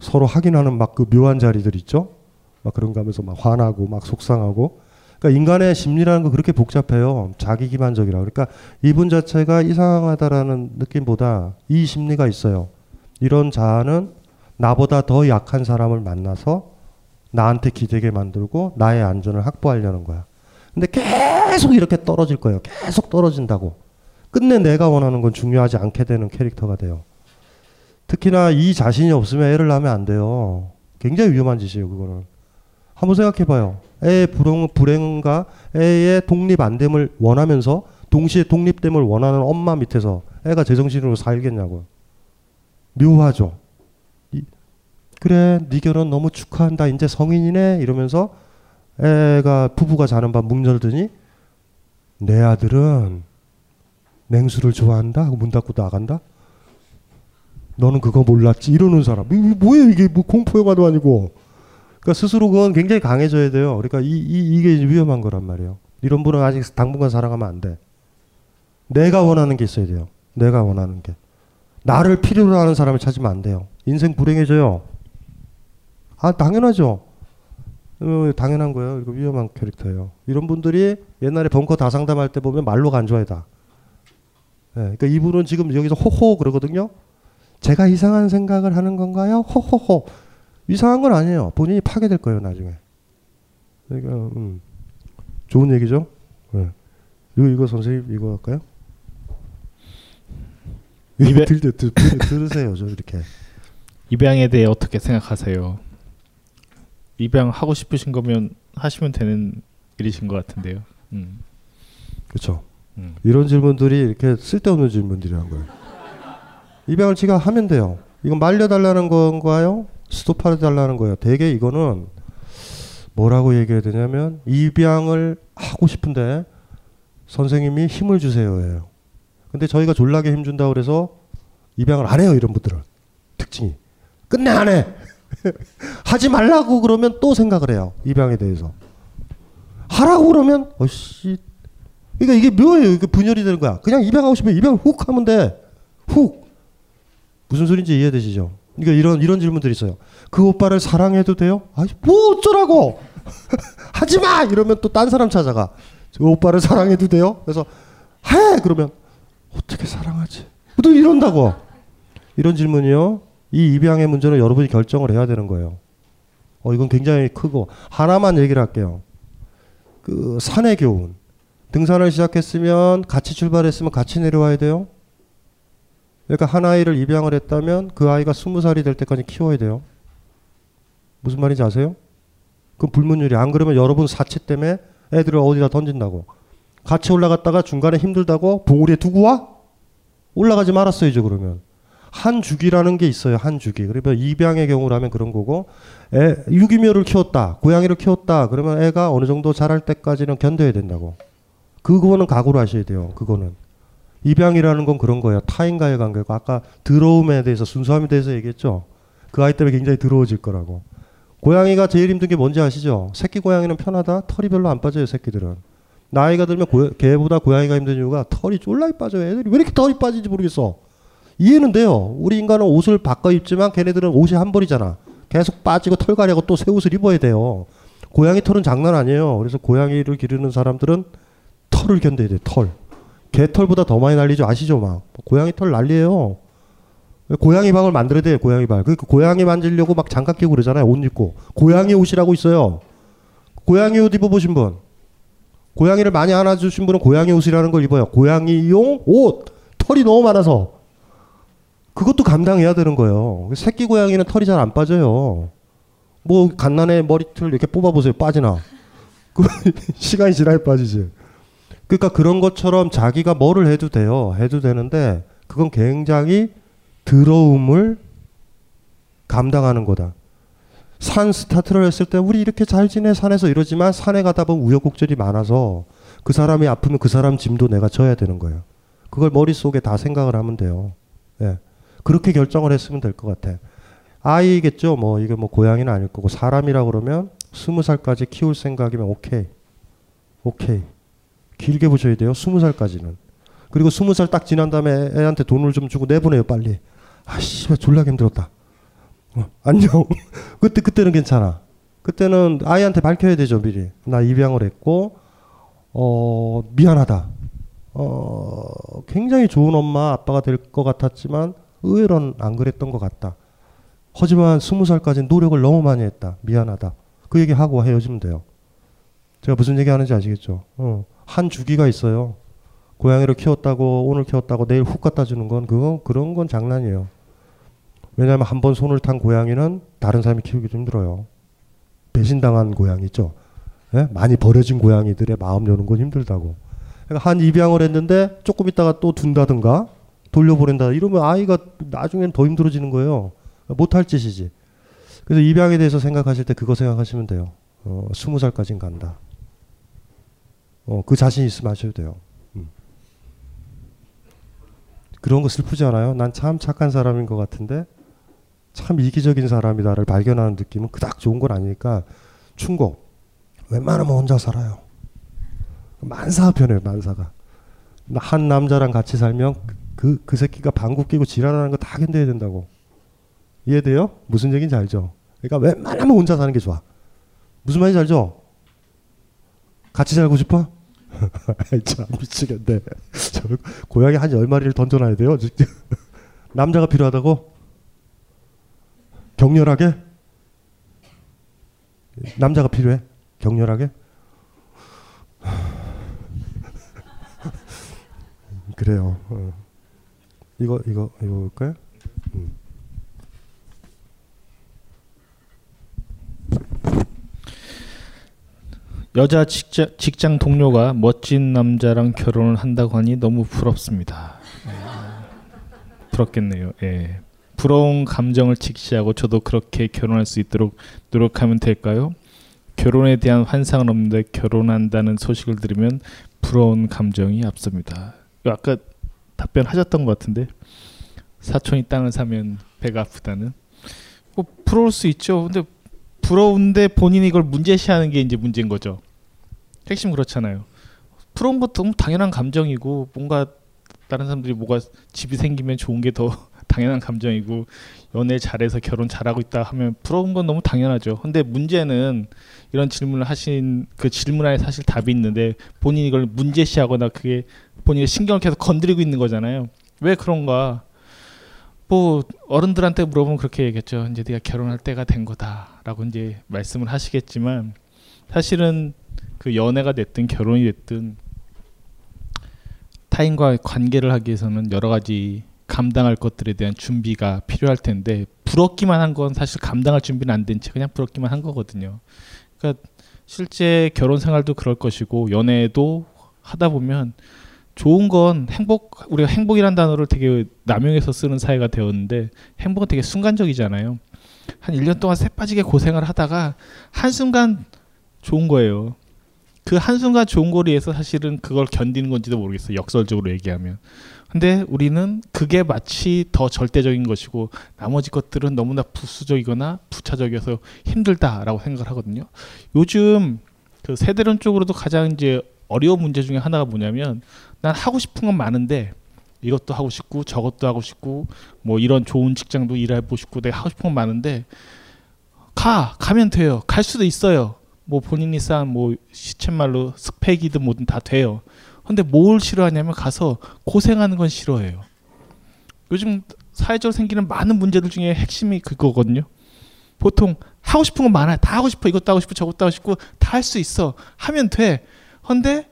서로 확인하는 막 그 묘한 자리들 있죠. 막 그런 거 하면서 막 화나고 막 속상하고. 그러니까 인간의 심리라는 거 그렇게 복잡해요. 자기 기반적이라. 그러니까 이분 자체가 이상하다라는 느낌보다 이 심리가 있어요. 이런 자아는 나보다 더 약한 사람을 만나서 나한테 기대게 만들고 나의 안전을 확보하려는 거야. 근데 계속 이렇게 떨어질 거예요. 계속 떨어진다고. 끝내 내가 원하는 건 중요하지 않게 되는 캐릭터가 돼요. 특히나 이 자신이 없으면 애를 낳으면 안 돼요. 굉장히 위험한 짓이에요, 그거는. 한번 생각해 봐요. 애의 불행, 불행과 애의 독립 안 됨을 원하면서 동시에 독립됨을 원하는 엄마 밑에서 애가 제정신으로 살겠냐고. 묘하죠. 이, 그래, 네 결혼 너무 축하한다. 이제 성인이네. 이러면서 애가 부부가 자는 밤문 열더니 내 아들은 냉수를 좋아한다 하고 문 닫고 나간다. 너는 그거 몰랐지 이러는 사람. 이- 이 뭐예요 이게 뭐 공포 영화도 아니고. 그러니까 스스로 그건 굉장히 강해져야 돼요. 그러니까 이, 이 이게 위험한 거란 말이에요. 이런 분은 아직 당분간 살아가면 안 돼. 내가 원하는 게 있어야 돼요. 내가 원하는 게. 나를 필요로 하는 사람을 찾으면 안 돼요. 인생 불행해져요. 아 당연하죠. 어, 당연한 거예요. 이거 위험한 캐릭터예요. 이런 분들이 옛날에 벙커 다 상담할 때 보면 말로가 안 좋아해 다. 예, 그러니까 이분은 지금 여기서 호호 그러거든요. 제가 이상한 생각을 하는 건가요? 호호호. 이상한 건 아니에요. 본인이 파괴될 거예요 나중에. 그러니까 음, 좋은 얘기죠. 예. 이거 이거 선생님 이거 할까요? 입에- 들, 들, 들, 들, 들으세요 저 이렇게. 입양에 대해 어떻게 생각하세요? 입양 하고 싶으신 거면 하시면 되는 일이신 것 같은데요. 음. 그렇죠. 음. 이런 질문들이 이렇게 쓸데없는 질문들이란 거예요. 입양을 지가 하면 돼요. 이건 말려달라는 건가요? 스톱해달라는 거예요. 대개 이거는 뭐라고 얘기해야 되냐면 입양을 하고 싶은데 선생님이 힘을 주세요예요. 근데 저희가 졸라게 힘 준다 그래서 입양을 안 해요 이런 분들은 특징이 끝내 안 해. 하지 말라고 그러면 또 생각을 해요 입양에 대해서 하라고 그러면 어씨 그러니까 이게 뭐예요? 이게 분열이 되는 거야. 그냥 입양하고 싶으면 입양을 훅 하면 돼. 훅. 무슨 소리인지 이해되시죠? 그러니까 이런 이런 질문들이 있어요. 그 오빠를 사랑해도 돼요? 아니 뭐 어쩌라고? 하지 마. 이러면 또 딴 사람 찾아가. 그 오빠를 사랑해도 돼요? 그래서 해. 그러면 어떻게 사랑하지? 또 이런다고. 이런 질문이요. 이 입양의 문제는 여러분이 결정을 해야 되는 거예요. 어 이건 굉장히 크고 하나만 얘기를 할게요. 그 산의 교훈. 등산을 시작했으면 같이 출발했으면 같이 내려와야 돼요. 그러니까 한 아이를 입양을 했다면 그 아이가 스무 살이 될 때까지 키워야 돼요. 무슨 말인지 아세요? 그건 불문율이 안 그러면 여러분 사치 때문에 애들을 어디다 던진다고. 같이 올라갔다가 중간에 힘들다고 봉우리에 두고 와? 올라가지 말았어야죠 그러면. 한 주기라는 게 있어요 한 주기. 그러면 입양의 경우라면 그런 거고 애, 유기묘를 키웠다 고양이를 키웠다 그러면 애가 어느 정도 자랄 때까지는 견뎌야 된다고. 그거는 각오를 하셔야 돼요. 그거는 입양이라는 건 그런 거예요. 타인과의 관계고 아까 들어옴에 대해서 순수함에 대해서 얘기했죠. 그 아이 때문에 굉장히 더러워질 거라고. 고양이가 제일 힘든 게 뭔지 아시죠? 새끼 고양이는 편하다. 털이 별로 안 빠져요. 새끼들은. 나이가 들면 고, 개보다 고양이가 힘든 이유가 털이 쫄라이 빠져요. 애들이 왜 이렇게 털이 빠지는지 모르겠어. 이해는 돼요. 우리 인간은 옷을 바꿔 입지만 걔네들은 옷이 한 벌이잖아. 계속 빠지고 털 가려고 또 새 옷을 입어야 돼요. 고양이 털은 장난 아니에요. 그래서 고양이를 기르는 사람들은 털을 견뎌야 돼. 털. 개 털보다 더 많이 날리죠. 아시죠? 막 고양이 털 난리예요. 고양이 방을 만들어야 돼요. 고양이 방. 그 고양이 만지려고 막 장갑 끼고 그러잖아요. 옷 입고. 고양이 옷이라고 있어요. 고양이 옷 입어보신 분. 고양이를 많이 안아주신 분은 고양이 옷이라는 걸 입어요. 고양이용 옷. 털이 너무 많아서. 그것도 감당해야 되는 거예요. 새끼 고양이는 털이 잘 안 빠져요. 뭐 갓난의 머리털 이렇게 뽑아보세요. 빠지나. 그 시간이 지나야 빠지지. 그러니까 그런 것처럼 자기가 뭐를 해도 돼요. 해도 되는데 그건 굉장히 더러움을 감당하는 거다. 산 스타트를 했을 때 우리 이렇게 잘 지내 산에서 이러지만 산에 가다 보면 우여곡절이 많아서 그 사람이 아프면 그 사람 짐도 내가 져야 되는 거예요. 그걸 머릿속에 다 생각을 하면 돼요. 예. 그렇게 결정을 했으면 될 것 같아. 아이겠죠. 뭐 이게 뭐 고양이는 아닐 거고 사람이라 그러면 스무 살까지 키울 생각이면 오케이. 오케이. 길게 보셔야 돼요. 스무 살까지는. 그리고 스무 살 딱 지난 다음에 애한테 돈을 좀 주고 내보내요 빨리. 아씨 졸라 힘들었다. 어, 안녕. 그때 그때는 괜찮아. 그때는 아이한테 밝혀야 되죠 미리. 나 입양을 했고 어 미안하다. 어 굉장히 좋은 엄마 아빠가 될 것 같았지만 의외로는 안 그랬던 것 같다. 하지만 스무 살까지 노력을 너무 많이 했다. 미안하다. 그 얘기 하고 헤어지면 돼요. 제가 무슨 얘기 하는지 아시겠죠? 어, 한 주기가 있어요. 고양이를 키웠다고 오늘 키웠다고 내일 훅 갖다 주는 건 그건 그런 건 장난이에요. 왜냐하면 한 번 손을 탄 고양이는 다른 사람이 키우기도 힘들어요. 배신당한 고양이 있죠. 예? 많이 버려진 고양이들의 마음 여는 건 힘들다고. 그러니까 한 입양을 했는데 조금 있다가 또 둔다든가 돌려보낸다 이러면 아이가 나중엔 더 힘들어지는 거예요. 못할 짓이지. 그래서 입양에 대해서 생각하실 때 그거 생각하시면 돼요. 어, 스무 살까진 간다. 어, 그 자신 있으면 하셔도 돼요. 음. 그런 거 슬프지 않아요? 난 참 착한 사람인 것 같은데 참 이기적인 사람이다를 발견하는 느낌은 그닥 좋은 건 아니니까 충고. 웬만하면 혼자 살아요. 만사 편해요, 만사가. 한 남자랑 같이 살면 그, 그 새끼가 방구 끼고 지랄하는 거 다 견뎌야 된다고. 이해돼요? 무슨 얘기인지 알죠? 그러니까 웬만하면 혼자 사는 게 좋아. 무슨 말인지 알죠? 같이 살고 싶어? 참 미치겠네. 저 고양이 한 열 마리를 던져놔야 돼요. 남자가 필요하다고? 격렬하게? 남자가 필요해? 격렬하게? 그래요. 어. 이거 이거 이거 볼까요? 여자 직장, 직장 동료가 멋진 남자랑 결혼을 한다고 하니 너무 부럽습니다. 예. 부럽겠네요. 예. 부러운 감정을 직시하고 저도 그렇게 결혼할 수 있도록 노력하면 될까요? 결혼에 대한 환상은 없는데 결혼한다는 소식을 들으면 부러운 감정이 앞섭니다. 아까 답변하셨던 것 같은데 사촌이 땅을 사면 배가 아프다는 뭐 부러울 수 있죠. 근데 부러운데 본인이 이걸 문제시하는 게 이제 문제인 거죠. 핵심 그렇잖아요. 부러운 것도 당연한 감정이고 뭔가 다른 사람들이 뭐가 집이 생기면 좋은 게 더 당연한 감정이고 연애 잘해서 결혼 잘하고 있다 하면 부러운 건 너무 당연하죠. 근데 문제는 이런 질문을 하신 그 질문에 사실 답이 있는데 본인이 이걸 문제시하거나 그게 본인의 신경을 계속 건드리고 있는 거잖아요. 왜 그런가? 뭐 어른들한테 물어보면 그렇게 얘기했죠. 이제 네가 결혼할 때가 된 거다 라고 이제 말씀을 하시겠지만 사실은 그 연애가 됐든 결혼이 됐든 타인과 관계를 하기 위해서는 여러 가지 감당할 것들에 대한 준비가 필요할 텐데 부럽기만 한 건 사실 감당할 준비는 안 된 채 그냥 부럽기만 한 거거든요. 그러니까 실제 결혼 생활도 그럴 것이고 연애도 하다 보면 좋은 건 행복 우리가 행복이란 단어를 되게 남용해서 쓰는 사회가 되었는데 행복은 되게 순간적이잖아요. 한 1년 동안 새 빠지게 고생을 하다가 한순간 좋은 거예요. 그 한순간 좋은 거를 위해서 사실은 그걸 견디는 건지도 모르겠어요. 역설적으로 얘기하면. 근데 우리는 그게 마치 더 절대적인 것이고 나머지 것들은 너무나 부수적이거나 부차적이어서 힘들다라고 생각을 하거든요. 요즘 그 세대론 쪽으로도 가장 이제 어려운 문제 중에 하나가 뭐냐면 난 하고 싶은 건 많은데 이것도 하고 싶고 저것도 하고 싶고 뭐 이런 좋은 직장도 일해보고 싶고 내가 하고 싶은 건 많은데 가 가면 돼요 갈 수도 있어요 뭐 본인이 쌓은 뭐 시쳇말로 스펙이든 뭐든 다 돼요 근데 뭘 싫어하냐면 가서 고생하는 건 싫어해요. 요즘 사회적으로 생기는 많은 문제들 중에 핵심이 그거거든요. 보통 하고 싶은 건 많아요. 다 하고 싶어. 이것도 하고 싶고 저것도 하고 싶고 다 할 수 있어. 하면 돼. 근데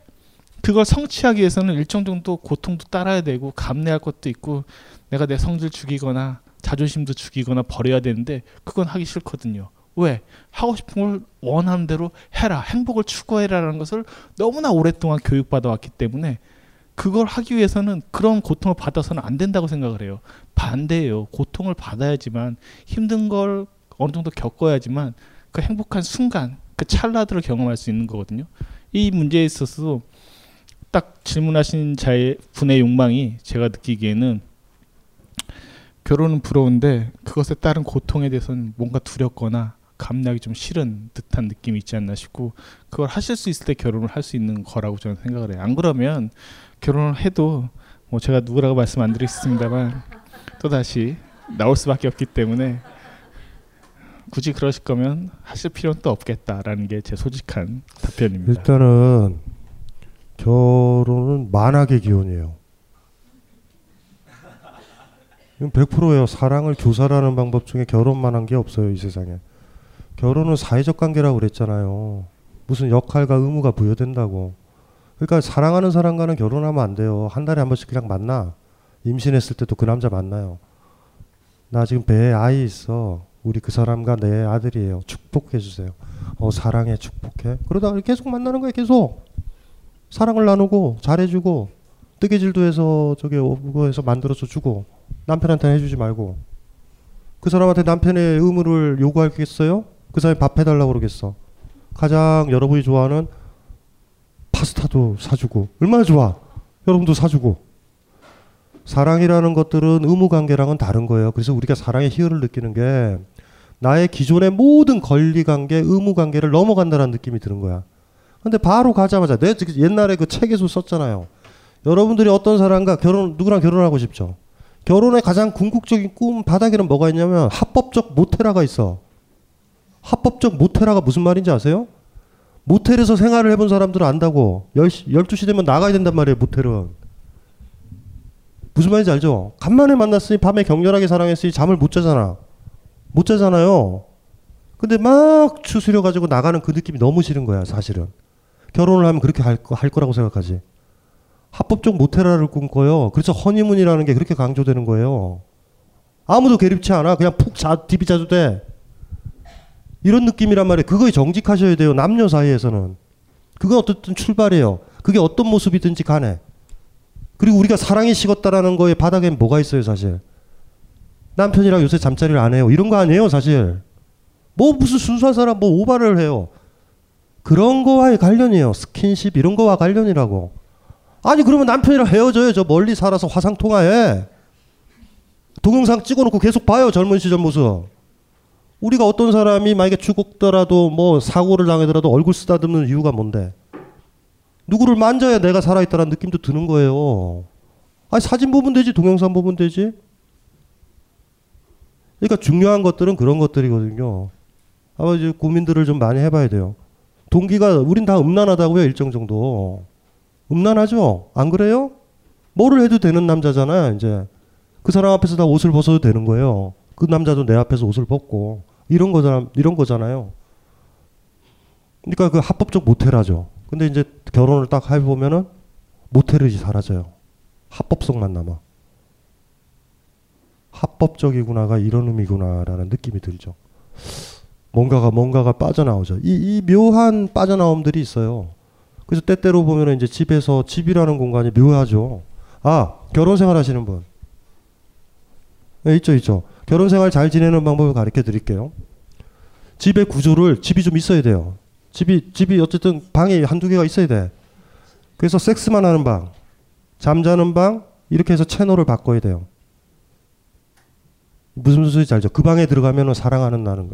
그걸 성취하기 위해서는 일정 정도 고통도 따라야 되고 감내할 것도 있고 내가 내 성질 죽이거나 자존심도 죽이거나 버려야 되는데 그건 하기 싫거든요. 왜? 하고 싶은 걸 원하는 대로 해라. 행복을 추구해라라는 것을 너무나 오랫동안 교육받아 왔기 때문에 그걸 하기 위해서는 그런 고통을 받아서는 안 된다고 생각을 해요. 반대예요. 고통을 받아야지만 힘든 걸 어느 정도 겪어야지만 그 행복한 순간, 그 찰나들을 경험할 수 있는 거거든요. 이 문제에 있어서 딱 질문하신 자의 분의 욕망이 제가 느끼기에는 결혼은 부러운데 그것에 따른 고통에 대해서는 뭔가 두렵거나 감내하기 좀 싫은 듯한 느낌이 있지 않나 싶고 그걸 하실 수 있을 때 결혼을 할 수 있는 거라고 저는 생각을 해요. 안 그러면 결혼을 해도 뭐 제가 누구라고 말씀 안 드리겠습니다만 또 다시 나올 수밖에 없기 때문에 굳이 그러실 거면 하실 필요는 또 없겠다라는 게 제 솔직한 답변입니다. 일단은 결혼은 만악의 기원이에요. 이건 100%예요. 사랑을 교사라는 방법 중에 결혼만 한 게 없어요, 이 세상에. 결혼은 사회적 관계라고 그랬잖아요. 무슨 역할과 의무가 부여된다고. 그러니까 사랑하는 사람과는 결혼하면 안 돼요. 한 달에 한 번씩 그냥 만나. 임신했을 때도 그 남자 만나요. 나 지금 배에 아이 있어. 우리 그 사람과 내 아들이에요. 축복해 주세요. 어 사랑해 축복해. 그러다가 계속 만나는 거예요. 계속 사랑을 나누고 잘해주고 뜨개질도 해서 저기 그거 해서 만들어서 주고 남편한테는 해주지 말고 그 사람한테 남편의 의무를 요구하겠어요? 그 사람이 밥 해달라고 그러겠어. 가장 여러분이 좋아하는 파스타도 사주고 얼마나 좋아. 여러분도 사주고 사랑이라는 것들은 의무 관계랑은 다른 거예요. 그래서 우리가 사랑의 희열을 느끼는 게 나의 기존의 모든 권리 관계, 의무 관계를 넘어간다는 느낌이 드는 거야. 근데 바로 가자마자 내 옛날에 그 책에서 썼잖아요. 여러분들이 어떤 사람과 결혼 누구랑 결혼하고 싶죠? 결혼의 가장 궁극적인 꿈 바닥에는 뭐가 있냐면 합법적 모테라가 있어. 합법적 모테라가 무슨 말인지 아세요? 모텔에서 생활을 해본 사람들은 안다고. 10시, 12시 되면 나가야 된단 말이에요, 모텔은. 무슨 말인지 알죠? 간만에 만났으니 밤에 격렬하게 사랑했으니 잠을 못 자잖아. 못 자잖아요. 근데 막 추스려 가지고 나가는 그 느낌이 너무 싫은 거야, 사실은. 결혼을 하면 그렇게 할, 거, 할 거라고 생각하지. 합법적 모테라를 꿈꿔요. 그래서 허니문이라는 게 그렇게 강조되는 거예요. 아무도 괴롭지 않아. 그냥 푹 자, 디비 자도 돼. 이런 느낌이란 말이에요. 그거에 정직하셔야 돼요. 남녀 사이에서는. 그건 어떻든 출발이에요. 그게 어떤 모습이든지 간에. 그리고 우리가 사랑이 식었다라는 거에 바닥엔 뭐가 있어요, 사실. 남편이랑 요새 잠자리를 안 해요. 이런 거 아니에요, 사실. 뭐 무슨 순수한 사람 뭐 오바를 해요. 그런 거와의 관련이에요. 스킨십 이런 거와 관련이라고. 아니 그러면 남편이랑 헤어져요. 저 멀리 살아서 화상 통화해. 동영상 찍어놓고 계속 봐요. 젊은 시절 모습. 우리가 어떤 사람이 만약에 죽었더라도 뭐 사고를 당하더라도 얼굴 쓰다듬는 이유가 뭔데? 누구를 만져야 내가 살아있다는 느낌도 드는 거예요. 아니 사진 보면 되지 동영상 보면 되지. 그러니까 중요한 것들은 그런 것들이거든요. 아마 이제 고민들을 좀 많이 해봐야 돼요. 동기가 우린 다 음란하다고요 일정 정도. 음란하죠? 안 그래요? 뭐를 해도 되는 남자잖아요 이제. 그 사람 앞에서 다 옷을 벗어도 되는 거예요. 그 남자도 내 앞에서 옷을 벗고 이런 거잖아 이런 거잖아요. 그러니까 그 합법적 모텔하죠. 근데 이제 결혼을 딱 해보면은 모텔이 사라져요. 합법성만 남아. 합법적이구나가 이런 의미구나라는 느낌이 들죠. 뭔가가 뭔가가 빠져나오죠. 이, 이 묘한 빠져나옴들이 있어요. 그래서 때때로 보면 이제 집에서 집이라는 공간이 묘하죠. 아 결혼 생활 하시는 분. 네, 있죠 있죠. 결혼 생활 잘 지내는 방법을 가르쳐 드릴게요. 집의 구조를 집이 좀 있어야 돼요. 집이 집이 어쨌든 방이 한두 개가 있어야 돼. 그래서 섹스만 하는 방, 잠자는 방 이렇게 해서 채널을 바꿔야 돼요. 무슨 소리인지 알죠? 그 방에 들어가면 사랑하는 나는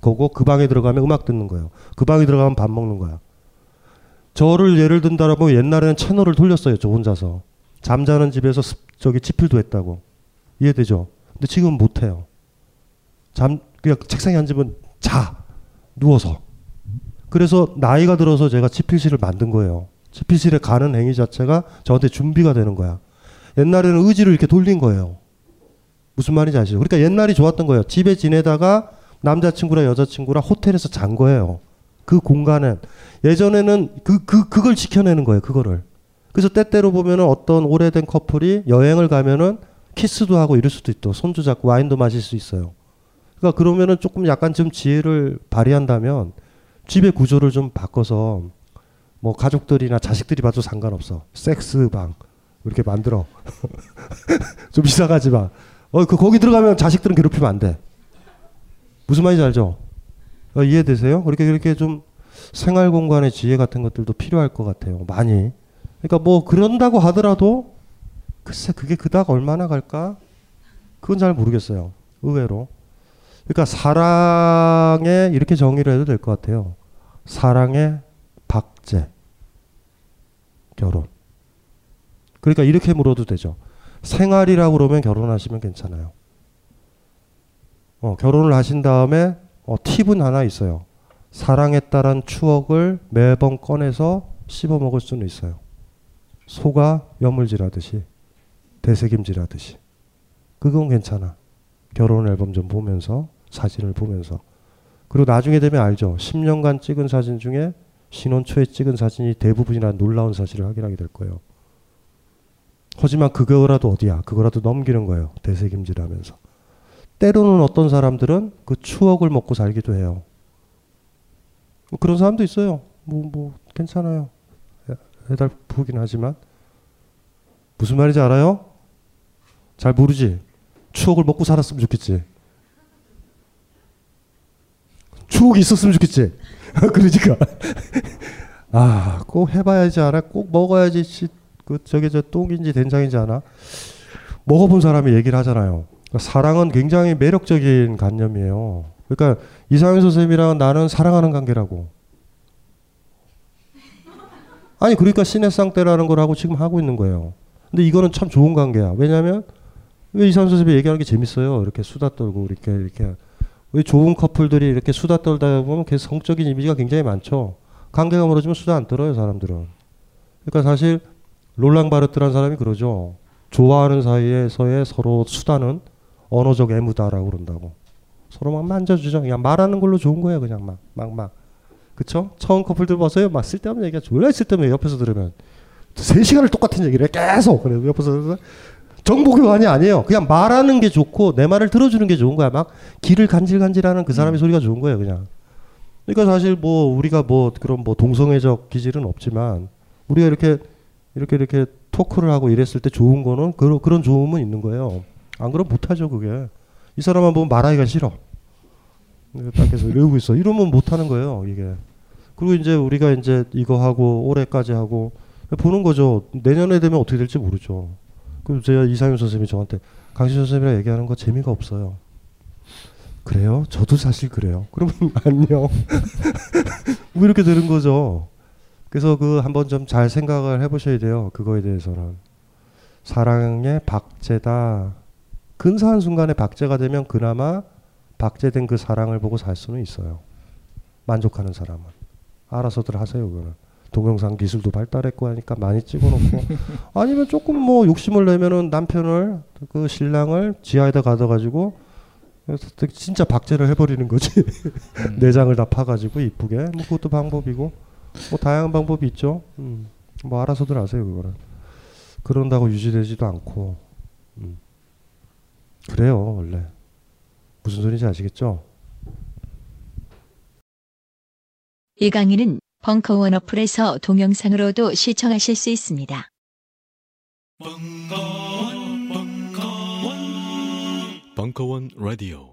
거고 그 방에 들어가면 음악 듣는 거예요. 그 방에 들어가면 밥 먹는 거야. 저를 예를 든다라면 옛날에는 채널을 돌렸어요. 저 혼자서. 잠자는 집에서 습, 저기 지필도 했다고. 이해되죠? 근데 지금 못 해요. 잠 그냥 책상에 앉으면 자 누워서. 그래서 나이가 들어서 제가 치필실을 만든 거예요. 치필실에 가는 행위 자체가 저한테 준비가 되는 거야. 옛날에는 의지를 이렇게 돌린 거예요. 무슨 말인지 아시죠? 그러니까 옛날이 좋았던 거예요. 집에 지내다가 남자친구랑 여자친구랑 호텔에서 잔 거예요. 그 공간은 예전에는 그, 그, 그걸 지켜내는 거예요. 그거를. 그래서 때때로 보면은 어떤 오래된 커플이 여행을 가면은 키스도 하고 이럴 수도 있고 손도 잡고 와인도 마실 수 있어요. 그러니까 그러면은 조금 약간 좀 지혜를 발휘한다면 집의 구조를 좀 바꿔서 뭐 가족들이나 자식들이 봐도 상관없어. 섹스 방 이렇게 만들어. 좀 이상하지만 어, 그 거기 들어가면 자식들은 괴롭히면 안 돼. 무슨 말인지 알죠? 어, 이해되세요? 그렇게 그렇게 좀 생활 공간의 지혜 같은 것들도 필요할 것 같아요. 많이. 그러니까 뭐 그런다고 하더라도 글쎄 그게 그닥 얼마나 갈까? 그건 잘 모르겠어요. 의외로. 그러니까 사랑에 이렇게 정의를 해도 될 것 같아요. 사랑의 박제. 결혼. 그러니까 이렇게 물어도 되죠. 생활이라고 그러면 결혼하시면 괜찮아요. 어, 결혼을 하신 다음에 어, 팁은 하나 있어요. 사랑했다란 추억을 매번 꺼내서 씹어 먹을 수는 있어요. 소가 여물질하듯이 되새김질하듯이 그건 괜찮아. 결혼 앨범 좀 보면서 사진을 보면서 그리고 나중에 되면 알죠. 10년간 찍은 사진 중에 신혼 초에 찍은 사진이 대부분이나 놀라운 사실을 확인하게 될 거예요. 하지만 그거라도 어디야? 그거라도 넘기는 거예요. 되새김질하면서. 때로는 어떤 사람들은 그 추억을 먹고 살기도 해요. 뭐 그런 사람도 있어요. 뭐, 뭐, 괜찮아요. 해달프긴 하지만. 무슨 말인지 알아요? 잘 모르지? 추억을 먹고 살았으면 좋겠지. 추억이 있었으면 좋겠지. 그러니까. 아, 꼭 해봐야지 알아. 꼭 먹어야지. 그 저게 저 똥인지 된장인지 아나 먹어본 사람이 얘기를 하잖아요. 그러니까 사랑은 굉장히 매력적인 관념이에요. 그러니까 이상현 선생님이랑 나는 사랑하는 관계라고. 아니 그러니까 신의 쌍떼라는 걸 하고 지금 하고 있는 거예요. 근데 이거는 참 좋은 관계야. 왜냐하면 왜 이상현 선생님이 얘기하는 게 재밌어요. 이렇게 수다 떨고 이렇게 이렇게 왜 좋은 커플들이 이렇게 수다 떨다 보면 그 성적인 이미지가 굉장히 많죠. 관계가 멀어지면 수다 안 떨어요 사람들은. 그러니까 사실 롤랑 바르트라는 사람이 그러죠. 좋아하는 사이에서의 서로 수다는 언어적 애무다라고 그런다고. 서로 막 만져주죠. 그냥 말하는 걸로 좋은 거예요. 그냥 막, 막, 막. 그쵸? 처음 커플들 봐서요. 막 쓸데없는 얘기가 졸라 쓸데없는 옆에서 들으면. 3시간을 똑같은 얘기를 해. 계속. 그래. 옆에서 들으면 정보교환이 아니에요. 그냥 말하는 게 좋고 내 말을 들어주는 게 좋은 거야. 막 귀를 간질간질하는 그 사람의 소리가 좋은 거예요. 그냥. 그러니까 사실 뭐 우리가 뭐 그런 뭐 동성애적 기질은 없지만 우리가 이렇게 이렇게 이렇게 토크를 하고 이랬을 때 좋은 거는 그런 그런 좋음은 있는 거예요. 안 그러면 못하죠 그게. 이 사람만 보면 말하기가 싫어. 딱 계속 이러고 있어. 이러면 못하는 거예요 이게. 그리고 이제 우리가 이제 이거 하고 올해까지 하고 보는 거죠. 내년에 되면 어떻게 될지 모르죠. 그럼 제가 이상윤 선생님이 저한테 강신 선생님이랑 얘기하는 거 재미가 없어요. 그래요? 저도 사실 그래요. 그러면 안녕. 뭐 이렇게 되는 거죠. 그래서 그 한번 좀 잘 생각을 해보셔야 돼요. 그거에 대해서는 사랑의 박제다. 근사한 순간에 박제가 되면 그나마 박제된 그 사랑을 보고 살 수는 있어요. 만족하는 사람은 알아서들 하세요. 그거는 동영상 기술도 발달했고 하니까 많이 찍어놓고 아니면 조금 뭐 욕심을 내면은 남편을 그 신랑을 지하에다 가둬가지고 진짜 박제를 해버리는 거지 내장을 다 파가지고 이쁘게 뭐 그것도 방법이고 뭐 다양한 방법이 있죠. 음. 뭐 알아서들 아세요 그거는 그런다고 유지되지도 않고 음. 그래요 원래 무슨 소리인지 아시겠죠? 이 강의는 벙커원 어플에서 동영상으로도 시청하실 수 있습니다. 벙커원 라디오